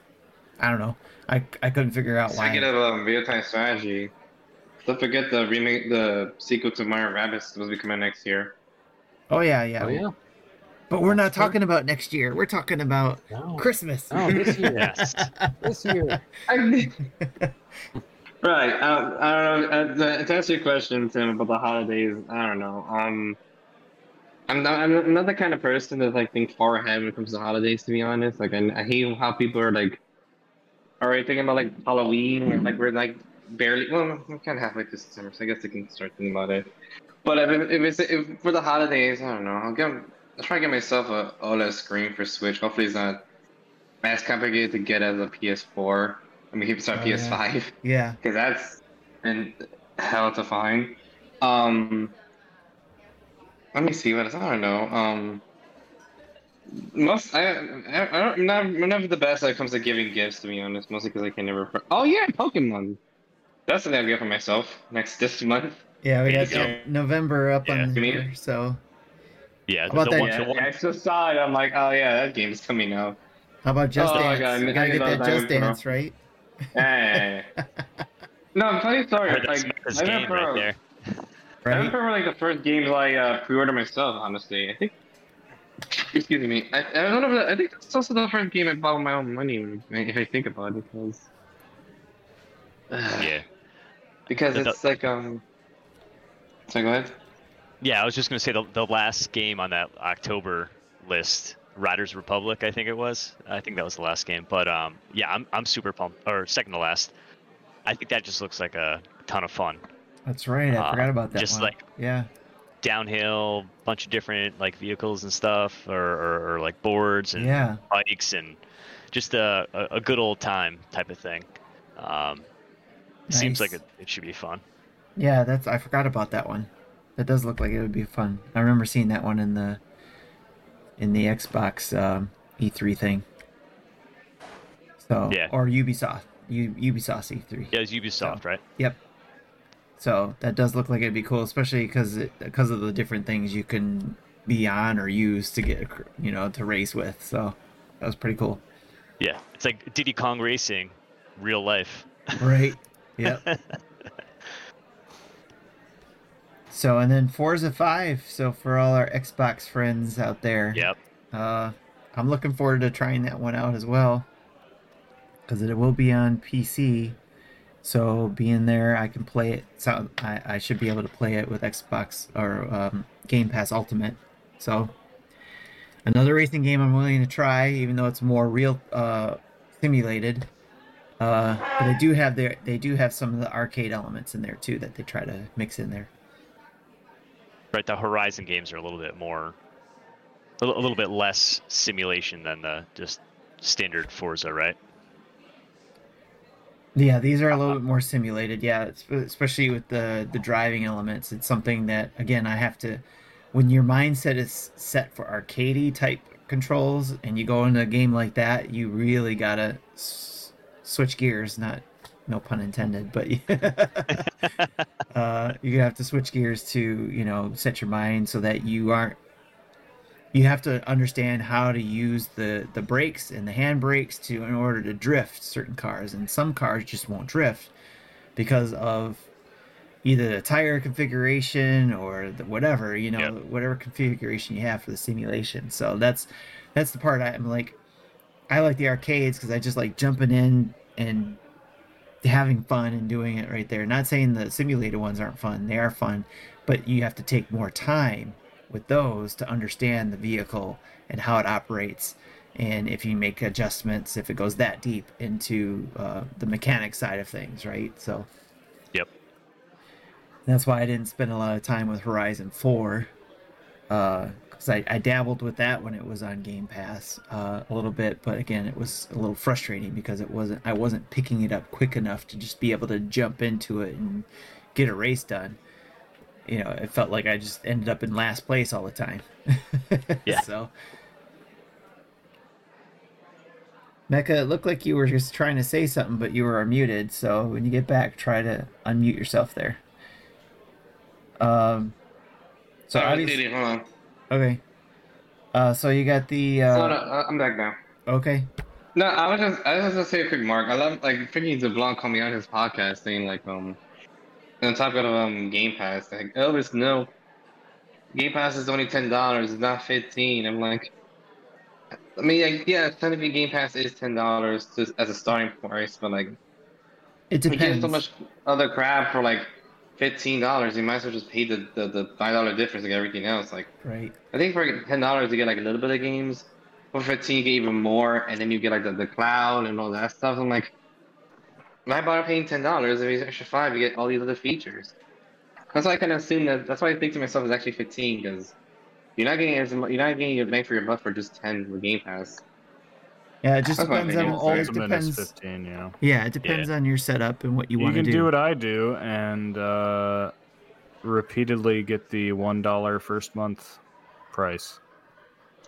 I don't know. I I couldn't figure out why.
Speaking of um, real-time strategy, don't forget the remake, the sequel to Mario Rabbids is supposed to be coming next year.
Oh yeah, yeah.
Oh yeah.
But we're not talking about next year. We're talking about
No.
Christmas.
Oh, this year.
Yes.
this year.
Right. Um, I don't know. Uh, to- to answer your question, Tim, about the holidays, I don't know. Um, I'm not. I'm not the kind of person that like think far ahead when it comes to holidays. To be honest, like I, I hate how people are like already thinking about like Halloween. and, Like we're like barely. Well, we're kind of halfway through December, so I guess they can start thinking about it. But if, if it's if for the holidays, I don't know. I'll get. I'll try to get myself a OLED screen for Switch. Hopefully, it's not as complicated to get as a PS4. I mean, it's on
Oh, yeah.
PS5
yeah.
because that's been hell to find. Um, let me see what else. I don't know. Um, most I, I, I don't, I'm not, I'm never the best when it comes to giving gifts, to be honest. Mostly because I can never. Oh yeah, Pokemon. That's something I'll get for myself next this month.
Yeah, we got November up
Yeah.
on
You mean-
here, so
Yeah,
How about
the
that-
one,
Yeah,
the one,
I just saw it. I'm like, oh yeah, that game's coming out.
how about Just
Oh my
Dance?
God,
You gotta get that
that
Just
one, bro.
Dance, right?
Yeah, yeah, yeah. no, I'm funny
I
story.
heard
Like, I
game
remember,
right there.
I remember like the first games I uh, pre-ordered myself. Honestly, I think. Excuse me. I, I don't know. If I think that's also the first game I bought with my own money. If I think about it, because.
Yeah.
Because
The-
it's like um. So go ahead.
Yeah, I was just gonna say the the last game on that October list, Riders Republic, I think it was. I think that was the last game. But um, yeah, I'm I'm super pumped. Or second to last. I think that just looks like a ton of fun.
That's right. I
Uh,
forgot about that
just
one.
like-
yeah,
Downhill, bunch of different like vehicles and stuff, or or, or like boards and
yeah.
bikes and just a, a, good old time type of thing. Um, Seems like it, it should be fun.
Yeah, that's I forgot about that one. That does look like it would be fun. I remember seeing that one in the in the Xbox um, E3 thing. So
Yeah.
or Ubisoft, U, Ubisoft E3.
Yeah, it's Ubisoft, right?
Yep. So that does look like it'd be cool, especially because because of the different things you can be on or use to get you know to race with. So that was pretty cool.
Yeah, it's like Diddy Kong Racing, real life.
Right. Yep. So and then Forza Five. So for all our Xbox friends out there,
Yep.
uh, I'm looking forward to trying that one out as well because it will be on PC. So being there, I can play it. So I, I should be able to play it with Xbox or um, Game Pass Ultimate. So another racing game I'm willing to try, even though it's more real uh, simulated. Uh, but they do have their they do have some of the arcade elements in there too that they try to mix in there.
Right, the Horizon games are a little bit more, a little, a little bit less simulation than the just standard Forza, right?
Yeah, these are a little uh-huh. bit more simulated. Yeah, especially with the the driving elements. It's something that again I have to when your mindset is set for arcadey type controls and you go into a game like that, you really gotta s- switch gears. Not no pun intended, but uh, you have to switch gears to you know set your mind so that you aren't you have to understand how to use the the brakes and the hand brakes to in order to drift certain cars and some cars just won't drift because of either the tire configuration or the whatever you know
Yep.
whatever configuration you have for the simulation so that's that's the part i'm like i like the arcades because i just like jumping in and having fun and doing it right there. Not saying the simulated ones aren't fun they are fun but you have to take more time with those to understand the vehicle and how it operates. And if you make adjustments if it goes that deep into uh, the mechanic side of things right? So
Yep.
that's why i didn't spend a lot of time with horizon 4 because I, I dabbled with that when it was on game pass uh, a little bit but again it was a little frustrating because it wasn't i wasn't picking it up quick enough to just be able to jump into it and get a race done you know, it felt like I just ended up in last place all the time.
Yeah.
So, Mecca, it looked like you were just trying to say something, but you were muted. So when you get back, try to unmute yourself there. Um. So
Sorry,
obviously,
Hold on.
Okay. Uh, so you got the uh,
on, I'm back now.
okay.
No, I was just I was just gonna say a quick mark. I love like freaking DeBlanc called me on his podcast saying like um on top of um Game Pass, like Elvis, no. Game Pass is only ten dollars, it's not fifteen. I'm like I mean like yeah, technically Game Pass is ten dollars just as a starting price, but like
It
you get
depends.
so much other crap for like fifteen dollars, you might as well just pay the, the, the five dollar difference like everything else. Like
Right.
I think for ten dollars you get like a little bit of games. For fifteen you get even more, and then you get like the, the cloud and all that stuff. I'm like, why bother paying ten dollars if it's extra five? You get all these other features. That's why I kind of assume that. That's why I think to myself it's actually fifteen because you're not getting as you're not getting your bang for your buck for just ten with Game Pass.
Yeah, it just
That's
depends on all. It depends.
15, yeah.
Yeah, it depends on your setup and what you,
You,
want to do.
You can
do.
do. what I do and uh, repeatedly get the one dollar first month price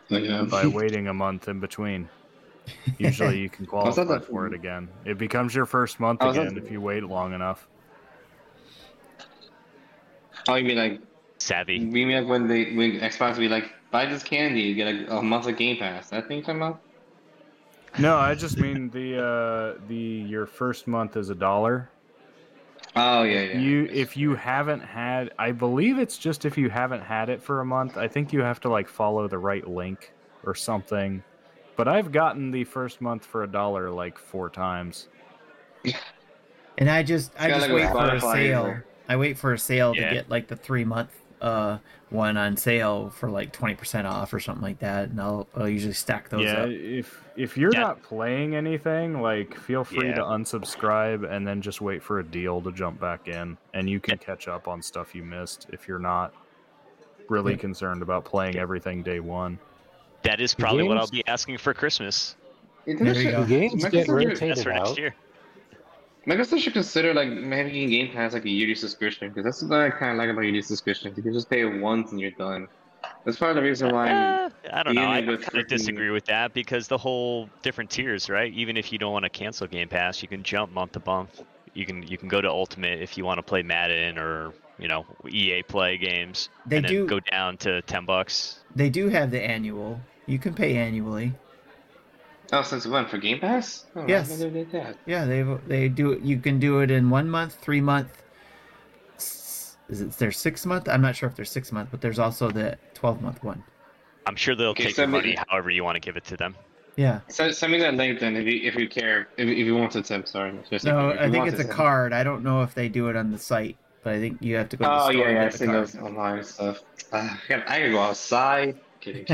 Yeah.
by waiting a month in between. Usually, you can
I
qualify
that-
for it again. It becomes your first month
I was at-
again if you wait long enough.
Oh, you mean like
Savvy.
We mean like when they when Xbox be like buy this candy, you get like a month of Game Pass. That thing come out?
No, I just mean the uh, the your first month is a dollar.
Oh yeah, yeah.
You if you haven't had, I believe it's just if you haven't had it for a month. I think you have to like follow the right link or something. But I've gotten the first month for a dollar like four times.
And I just I just wait for a sale.
isn't?
I wait for a sale
Yeah.
to get like the three month uh one on sale for like twenty percent off or something like that, and I'll I'll usually stack those
yeah,
up.
if if you're
Yeah.
not playing anything, like feel free to unsubscribe and then just wait for a deal to jump back in, and you can catch up on stuff you missed if you're not really
Yeah.
concerned about playing everything day one.
That is probably what I'll be asking for Christmas.
There you go.
The games get
should-
rotated
That's for guess
out.
year.
Microsoft should consider like maybe Game Pass like a yearly subscription because that's what I kind of like about yearly subscriptions. You can just pay it once and you're done. That's part of the reason why. I'm,
Uh, I don't know. I
dealing with
kind of
freaking-
disagree with that because the whole different tiers, right? Even if you don't want to cancel Game Pass, you can jump month to month. You can you can go to Ultimate if you want to play Madden or you know EA Play games,
They
and then
do-
go down to ten bucks.
They do have the annual. You can pay annually.
Oh, since when for Game Pass? Oh, I
Yes.
never did that.
Yeah, they they do it. You can do it in one month, three month. Is it their six month? I'm not sure if there's six month, but there's also the twelve month one.
I'm sure they'll
Okay,
take your
send me-
money however you want to give it to them.
Yeah.
Send, send me that link then if you if you care if, if you want to Tim. Sorry. Just
No, I think it's a card. I don't know if they do it on the site, but I think you have to go. To the
Oh
store
yeah, yeah. I've
the
seen those online stuff. Uh, I gotta- I could go outside. Kidding.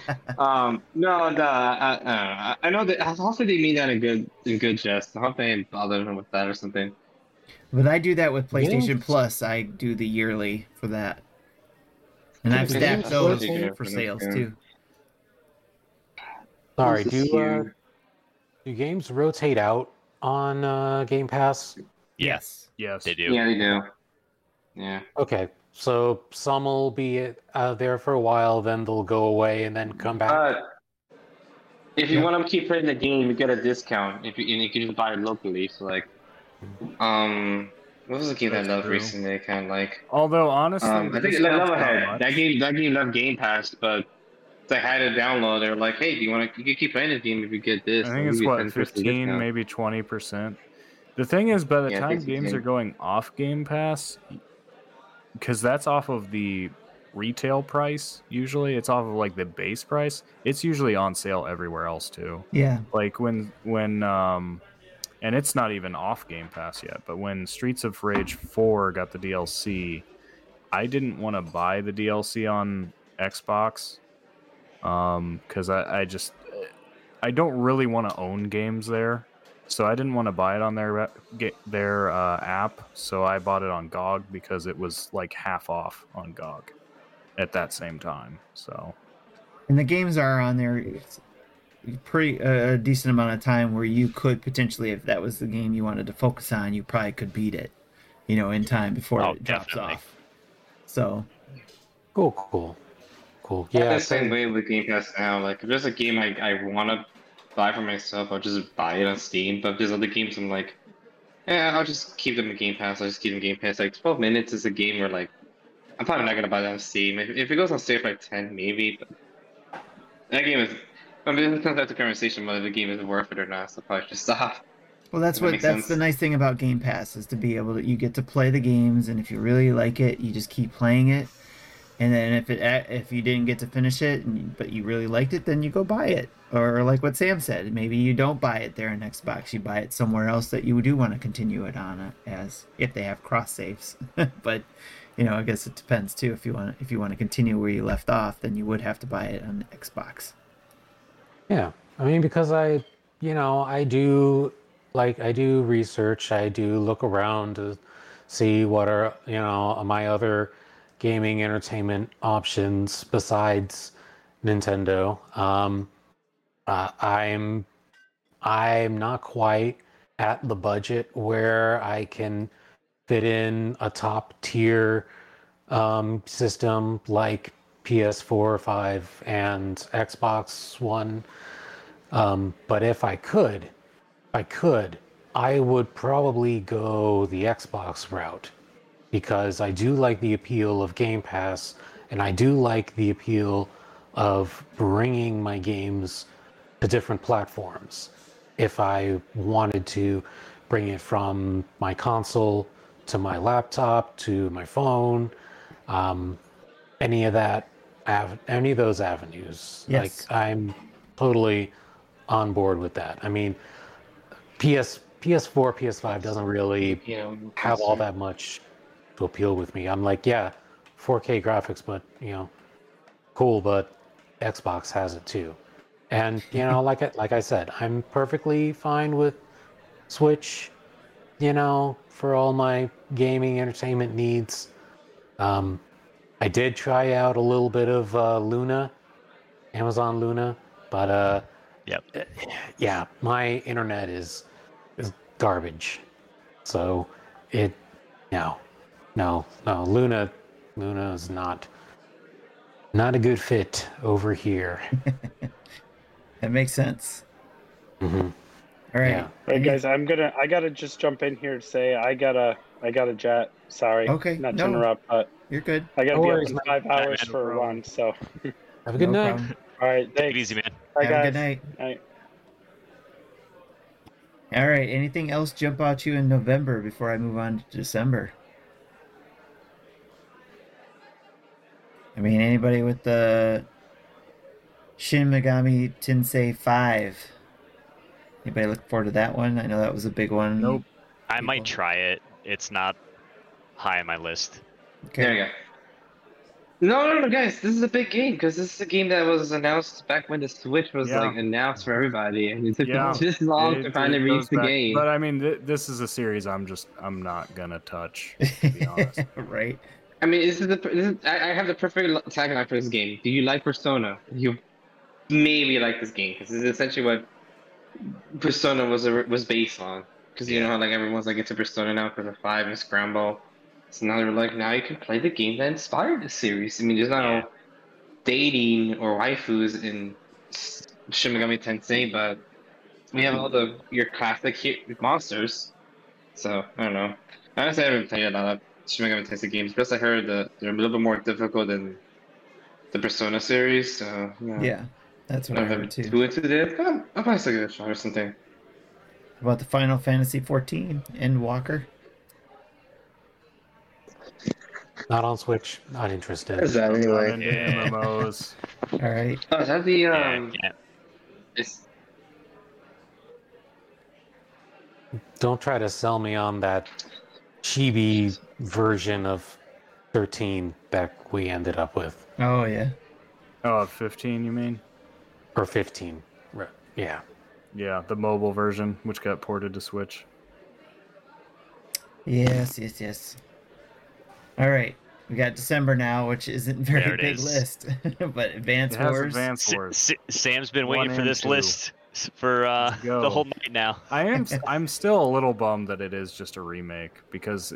um, no, the, I, I, know. I- I know that. Hopefully they mean that in good in good jest. I hope they ain't bothering them with that or something.
But I do that with PlayStation
Games-
Plus. I do the yearly for that, and I've stacked those
rotate-
for sales too.
Sorry, do uh, do games rotate out on uh, Game Pass?
Yes.
Yes.
They do.
Yeah, they do. Yeah.
Okay, so some will be uh, there for a while, then they'll go away and then come back.
But if you
Yeah.
want to keep playing the game, you get a discount. If you and you can just buy it locally. So like, um, what was the game that I loved
true.
recently? Kind of like,
Although honestly,
um, I think
discount's
Love Ahead. That game, that game left Game Pass, but they had to download. They're like, hey, do you want to? You can keep playing the game if you get this.
I think it's
give
what 15, maybe 20 percent. The thing is, by the
Yeah,
time games are going off Game Pass, because that's off of the retail price. Usually, it's off of like the base price. It's usually on sale everywhere else too.
Yeah.
Like when when um, and it's not even off Game Pass yet. But when Streets of Rage 4 got the DLC, I didn't want to buy the DLC on Xbox um because I, I just i don't really want to own games there so i didn't want to buy it on their get their uh, app so i bought it on gog because it was like half off on gog at that same time so
And the games are on there it's pretty a decent amount of time where you could potentially, if that was the game you wanted to focus on, you probably could beat it, you know, in time before
Oh,
it drops off. So
Cool, cool, cool.
I'm
Yeah,
the same way with Game Pass now. Like, if there's a game I, I want to buy for myself, I'll just buy it on Steam. But there's other games I'm like, yeah, I'll just keep them in Game Pass. I'll just keep them in Game Pass. Like, 12 minutes is a game where, like, I'm probably not going to buy that on Steam. If, if it goes on sale for like 10, maybe. But that game is. I mean, it comes out to conversation whether the game is worth it or not. So I'll probably just stop.
Well, that's
That
what that's
sense.
the nice thing about Game Pass is to be able to you get to play the games, and if you really like it, you just keep playing it. And then if it if you didn't get to finish it, but you really liked it, then you go buy it. Or like what Sam said, maybe you don't buy it there in Xbox, you buy it somewhere else that you do want to continue it on uh, as if they have cross saves. but you know, I guess it depends too. If you want if you want to continue where you left off, then you would have to buy it on Xbox.
Yeah, I mean because I, you know, I do like I do research. I do look around to see what are you know my other gaming entertainment options besides Nintendo. Um, uh, I'm I'm not quite at the budget where I can fit in a top tier um, system like PS4, 5, and Xbox One. Um, but if I could, I could, I would probably go the Xbox route because I do like the appeal of Game Pass and I do like the appeal of bringing my games to different platforms. If I wanted to bring it from my console to my laptop to my phone, um, any of that, av- any of those avenues,
Yes.
like I'm totally on board with that. I mean, PS PS4, PS5 doesn't really
You know,
have all that much to appeal with me. I'm like, yeah, 4K graphics, but you know, cool, but Xbox has it too. And you know, like I, like I said, I'm perfectly fine with Switch, you know, for all my gaming entertainment needs. Um, I did try out a little bit of uh, Luna, Amazon Luna, but uh,
Yep.
yeah, my internet is is garbage. So it no, no, no. Luna, Luna is not Not a good fit over here.
That makes sense.
hmm
All right.
Yeah.
Hey
Any-
guys, I'm gonna I gotta just jump in here to say I gotta I gotta jet. Sorry.
Okay,
Not
no.
to interrupt, but
You're good.
I gotta
No
be
worries,
up in five
Yeah,
hours
man,
no
for
problem.
one. So
Have a good
No
night.
problem.
all right,
Take it easy, man.
Bye,
Have a good night.
Night.
All right. Anything else jump out to you in November before I move on to December? I mean, anybody with the Shin Megami Tensei 5? Anybody look forward to that one? I know that was a big one.
Nope.
I might try it. It's not high on my list.
Okay.
There you go. No, no, no, guys, this is a big game because this is a game that was announced back when the Switch was
Yeah.
like announced for everybody, and it took
Yeah.
this long
It-
to finally
it
reach the
back-
game.
But I mean, th- this is a series I'm just I'm not gonna touch. To be honest.
right.
I mean, this is the this is, I, I have the perfect tagline for this game. Do you like Persona? You maybe like this game because this is essentially what Persona was a, was based on. Because you know how like everyone's like into Persona now because of Five and Scramble. So now they're like, now you can play the game that inspired the series. I mean, there's no
Yeah.
dating or waifus in Shin Megami Tensei, but we have all the your classic monsters. So I don't know. Honestly, I haven't played a lot of Shin Megami Tensei games. Plus, I heard that they're a little bit more difficult than the Persona series. So yeah,
Yeah. That's what I
I'm
heard too.
too into it. I'll, I'll probably still give it a shot or something.
about the Final Fantasy 14 Endwalker?
Not on Switch. Not interested.
Is that
Not into
Yeah.
MMOs.
All right.
Oh, is that the
Yeah,
um?
yeah.
It's,
Don't try to sell me on that chibi version of 13 that we ended up with.
Oh yeah.
Oh, 15, you mean?
Or 15. Right. Yeah.
Yeah, the mobile version, which got ported to Switch.
Yes, yes, yes. All right. We got December now, which isn't very big
is.
list, but Advance
It has
Wars.
Advance Wars.
S- Sam's been waiting
One
for this
two.
list s- for uh, the whole night now.
I am. I'm still a little bummed that it is just a remake because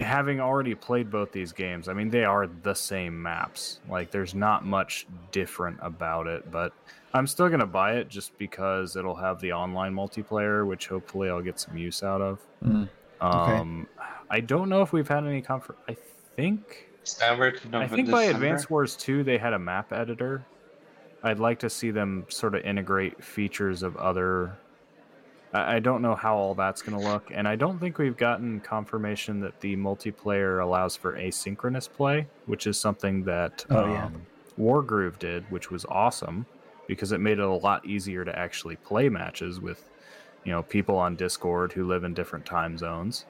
having already played both these games, I mean they are the same maps. Like there's not much different about it, but I'm still gonna buy it just because it'll have the online multiplayer, which hopefully I'll get some use out of.
Mm, okay.
Um, I don't know if we've had any comfort. I think
December.
I think by Advance Wars 2 they had a map editor. I'd like to see them sort of integrate features of other I I don't know how all that's going to look and I don't think we've gotten confirmation that the multiplayer allows for asynchronous play, which is something that
Oh, yeah.
um, Wargroove did, which was awesome because it made it a lot easier to actually play matches with you know people on Discord who live in different time zones.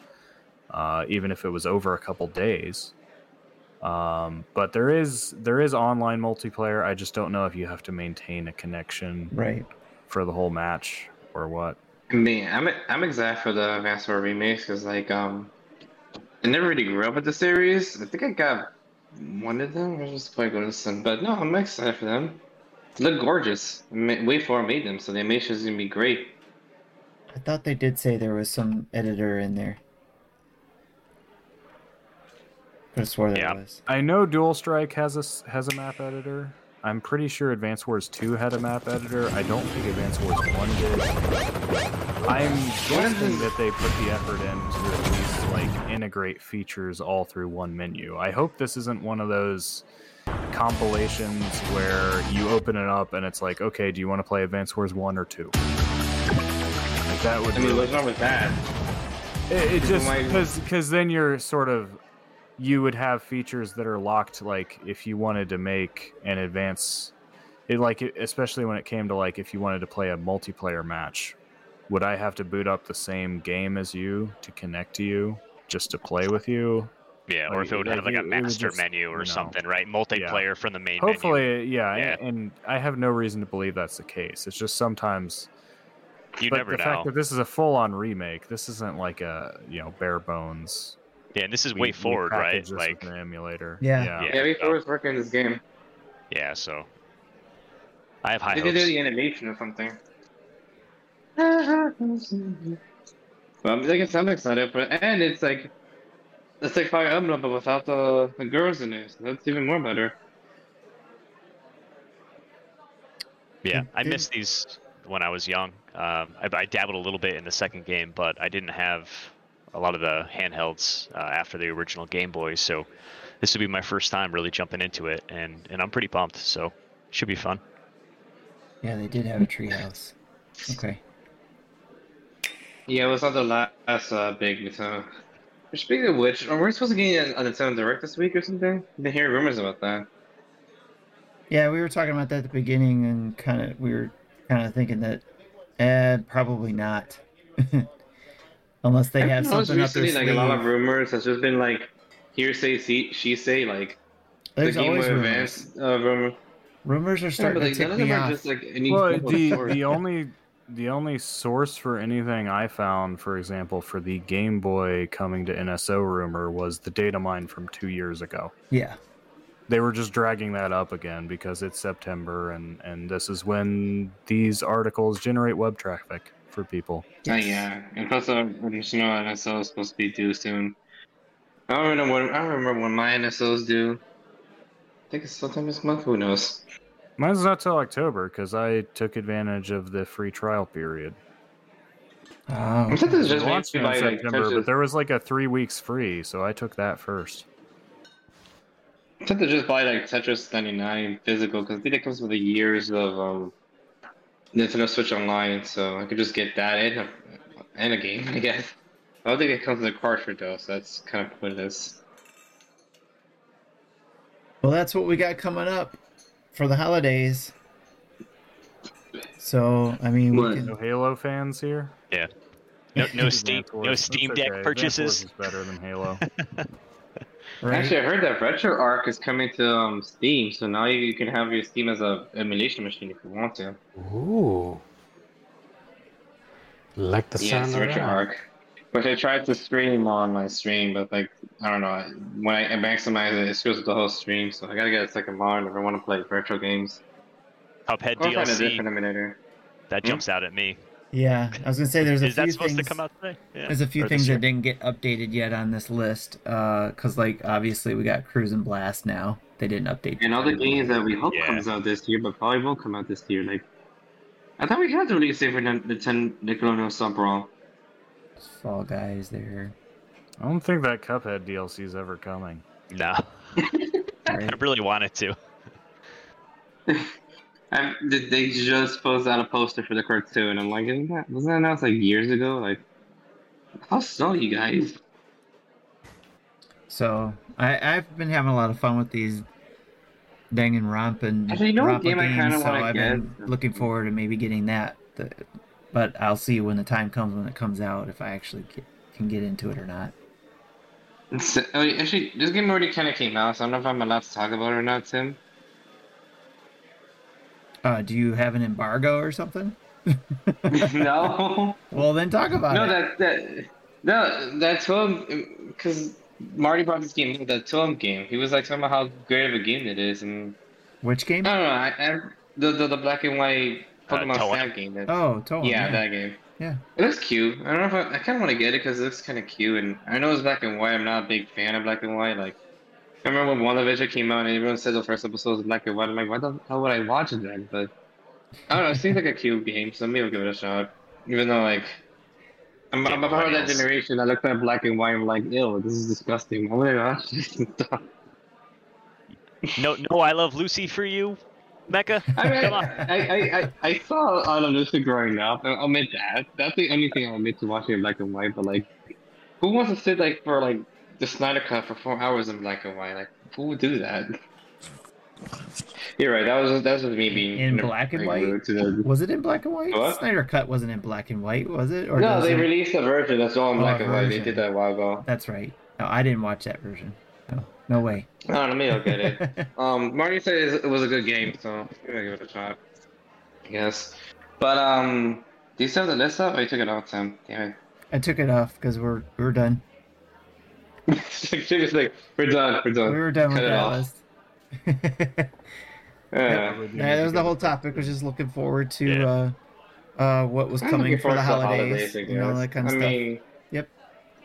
Uh, even if it was over a couple days, um, but there is there is online multiplayer. I just don't know if you have to maintain a connection
Right.
for the whole match or what.
Me, I'm I'm excited for the Advance Wars remakes because like um, I never really grew up with the series. I think I got one of them. I was just probably going to some, but no, I'm excited for them. They look gorgeous. Ma- WayForward made them, so the animation is gonna be great.
I thought they did say there was some editor in there. Could have swore there
Yeah.
was.
I know Dual Strike has a s- has a map editor. I'm pretty sure Advance Wars 2 had a map editor. I don't think Advance Wars 1 did. I'm guessing that they put the effort in to at least like integrate features all through one menu. I hope this isn't one of those compilations where you open it up and it's like, okay, do you want to play Advance Wars 1 or 2? Like that would
I mean,
really
what's wrong with that?
it, it just because because then you're sort of you would have features that are locked. Like if you wanted to make an advance, it like especially when it came to like if you wanted to play a multiplayer match, would I have to boot up the same game as you to connect to you just to play with you?
Yeah, or if it would
like,
have like a master
just,
menu
you
or
know,
something, right? Multiplayer from the main menu.
Hopefully, yeah,
Yeah.
And, and I have no reason to believe that's the case. It's just sometimes.
You
but
never
the
know.
fact that this is a full-on remake, this isn't like a you know bare bones.
Yeah, and this is
we-
WayForward, right?
package this
Like,
with an emulator.
Yeah.
yeah.
Yeah, WayForward is working in this game.
yeah. So I have high
They did
they do
the animation or something. Well, I guess I'm excited for it, and it's like it's like Fire Emblem, but without the, the girls in it. So that's even more better.
Yeah, I missed these when I was young. Um, I, I dabbled a little bit in the second game, but I didn't have a lot of the handhelds uh, after the original Game Boy, so this will be my first time really jumping into it, and, and I'm pretty pumped. So should be fun.
Yeah, they did have a treehouse. Okay.
Yeah, it was not the last uh, big Nintendo. Speaking of which, are we supposed to get a Nintendo Direct this week or something? I've been hearing rumors about that.
Yeah, we were talking about that at the beginning, and kind of we were kind of thinking that, eh, probably not, unless they have something up their
recently
sleeve.
like a lot of rumors. Has just been like hearsay, see, she say, like
There's
the Game
always
Boy
rumors.
Advance uh, rumor.
Rumors are
Yeah,
starting
but like,
to
none
tick me off.
just like any.
Well, the the only the only source for anything I found, for example, for the Game Boy coming to NSO rumor was the data mine from two years ago.
Yeah,
They were just dragging that up again because it's September and and this is when these articles generate web traffic for people.
Oh yeah, and plus, uh, you know, NSO is supposed to be due soon. I don't remember when. I don't remember when my NSOs due. I think it's sometime this month. Who knows?
Mine's not till October because I took advantage of the free trial period.
Oh,
I thought this was just
launched
made
in
by like
September,
Tetris.
but there was like a three weeks free, so I took that first.
I had to just buy like Tetris 99 physical because I think it comes with the years of um, Nintendo Switch Online, so I could just get that and a, and a game, I guess. I don't think it comes with a cartridge though, so that's kind of pointless.
Well, that's what we got coming up for the holidays. So, I mean, we can,
No Halo fans here?
Yeah. No,
no
Steam, no Steam. Deck
Advance
purchases.
Is better than Halo.
right?
Actually, I heard that RetroArch is coming to um, Steam, so now you, you can have your Steam as a emulation machine if you want to.
Ooh. Like the
Yes,
sound of that.
RetroArch. Which I tried to stream on my stream, but like I don't know, when I maximize it, it screws up the whole stream. So I gotta get a second monitor if I want to play virtual games.
Cuphead
Or find a
DLC
different emulator.
that
Hmm?
jumps out at me.
Yeah, I was gonna say there's a
Is that
few
supposed
things.
to come out today? Yeah.
There's a few
Or
things that didn't get updated yet on this list, uh, because like obviously we got Cruis'n Blast now. They didn't update.
And other games that we hope
Yeah.
comes out this year, but probably won't come out this year. Like, I thought we had to release it for the the 10 Nickelodeon Sub Brawl.
Fall Guys there.
I don't think that Cuphead DLC is ever coming.
No. I
Right?
really wanted to.
I, did they just post out a poster for the cartoon? And I'm like, isn't that wasn't that announced like years ago? Like, how slow you guys?
So I I've been having a lot of fun with these Dangan Rompin
Actually, you know
Rompa
game I kinda
so I've been looking forward to maybe getting that. The- But I'll see when the time comes when it comes out if I actually get, can get into it or not.
It's, actually, this game already kind of came out, so I don't know if I'm allowed to talk about it or not, Tim.
Uh, do you have an embargo or something?
no.
Well, then talk about
No,
it.
that that no, that Toem because Marty brought this game, the that Toem game. He was like talking about how great of a game it is, and
Which game?
I don't know, I, I the, the the black and white
Uh,
Pokemon
Toem.
Snap game. That,
Oh, Toem.
yeah,
Yeah,
that game.
Yeah.
It looks cute. I don't know if I, I kind of want to get it because it looks kind of cute, and I know it's black and white. I'm not a big fan of black and white. Like, I remember when WandaVision came out and everyone said the first episode was black and white. I'm like, why the hell would I watch it then? But I don't know. It seems like a cute game, so maybe I'll give it a shot. Even though like. I'm, I'm a part of that generation I looks at black and white and like, ew, this is disgusting. Why would I watch this stuff?
No, no, I love Lucy for you, Mecca.
I mean, I, I, I, I saw all of Lucy growing up. I'll admit that. That's the only thing I'll admit to watching in black and white. But like, who wants to sit like for like the Snyder Cut for four hours in black and white? Like, who would do that? You're right. That was that was me being
In black and white?
to
Was it in black and white?
What?
Snyder Cut wasn't in black and white, was it? Or
No, they
it-
released a version that's all in
Oh,
black and white. They did that a while ago.
That's right. No, I didn't watch that version. No, no way.
Don't know. Maybe I'll get it. Um, Marty said it was a good game, so maybe I'll give it a shot. I guess. But um, do you still have the list up? Or you took it off, Sam. Damn
I took it off because we're we're done.
it. Seriously, we're done. We're done.
We were done with
Cut it
that list.
Yeah.
Yeah, that was the whole topic. Was just looking forward to
Yeah.
uh, uh, what was
I'm
coming for the
forward to
holidays,
I
you know, that kind of
I
stuff.
mean,
Yep.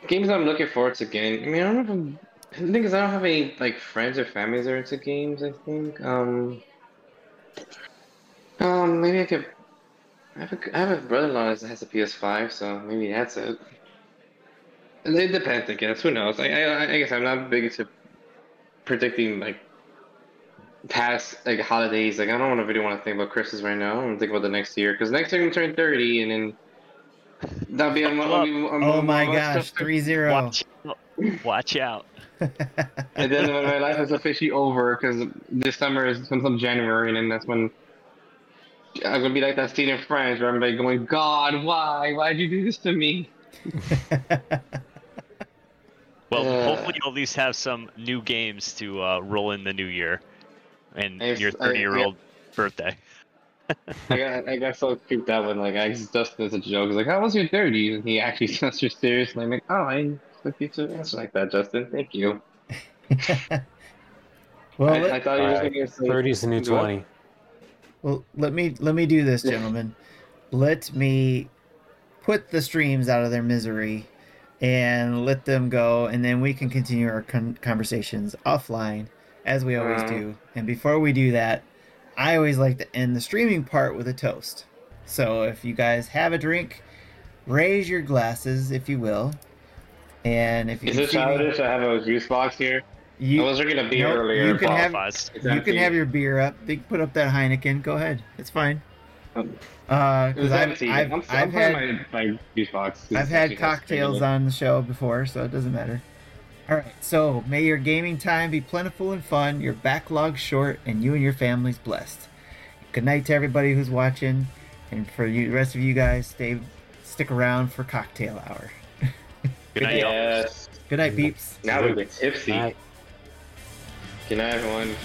games I'm looking forward to getting. I mean, I don't know if I'm. The thing is, I don't have any like friends or families that are into games. I think. Um. Um. Maybe I could. I have a, I have a brother-in-law that has a PS5, so maybe that's it. And It depends, I guess. Who knows? I, I, I guess I'm not big into predicting like past like holidays. Like I don't really want to think about Christmas right now. I'm gonna think about the next year because next year I'm gonna turn 30, and then that'll be a, that'll be a,
Oh my gosh, 3-0.
Watch, watch out.
And then when my life is officially over because this summer is sometime January, and then that's when I'm gonna be like that scene in Friends where I'm like going, God, why? Why'd you do this to me?
Well,
Uh,
hopefully you'll at least have some new games to uh, roll in the new year and
I've-
your 30 year old birthday.
I got I got so creeped out when like I asked Justin as a joke. He's like, "How was your 30s?" And he actually answered seriously. I'm like, "Oh, I expect you to answer like that, Justin. Thank you."
well,
I, I thought you were going to say
30's the new
What?
20.
well, let me let me do this, gentlemen. let me put the streams out of their misery and let them go, and then we can continue our con- conversations offline as we always
Uh.
do. And before we do that, I always like to end the streaming part with a toast. So if you guys have a drink, raise your glasses, if you will. And if you
Is
can
it
see me-
childish to have a juice box here?
you,
I was drinking a beer
Nope,
earlier.
you can have- you can have your beer up. They can put up that Heineken. Go ahead. It's fine.
Um,
Uh,
It was
I've,
empty.
I've,
I'm,
I've
I'm
had
had my, my juice box.
I've had cocktails on the show before, so it doesn't matter. All right. So may your gaming time be plentiful and fun, your backlog short, and you and your families blessed. Good night to everybody who's watching, and for you, the rest of you guys, stay stick around for cocktail hour.
Good night, y'all.
Yes.
Good night, peeps.
Now we get tipsy.
Alright.
Good night, everyone.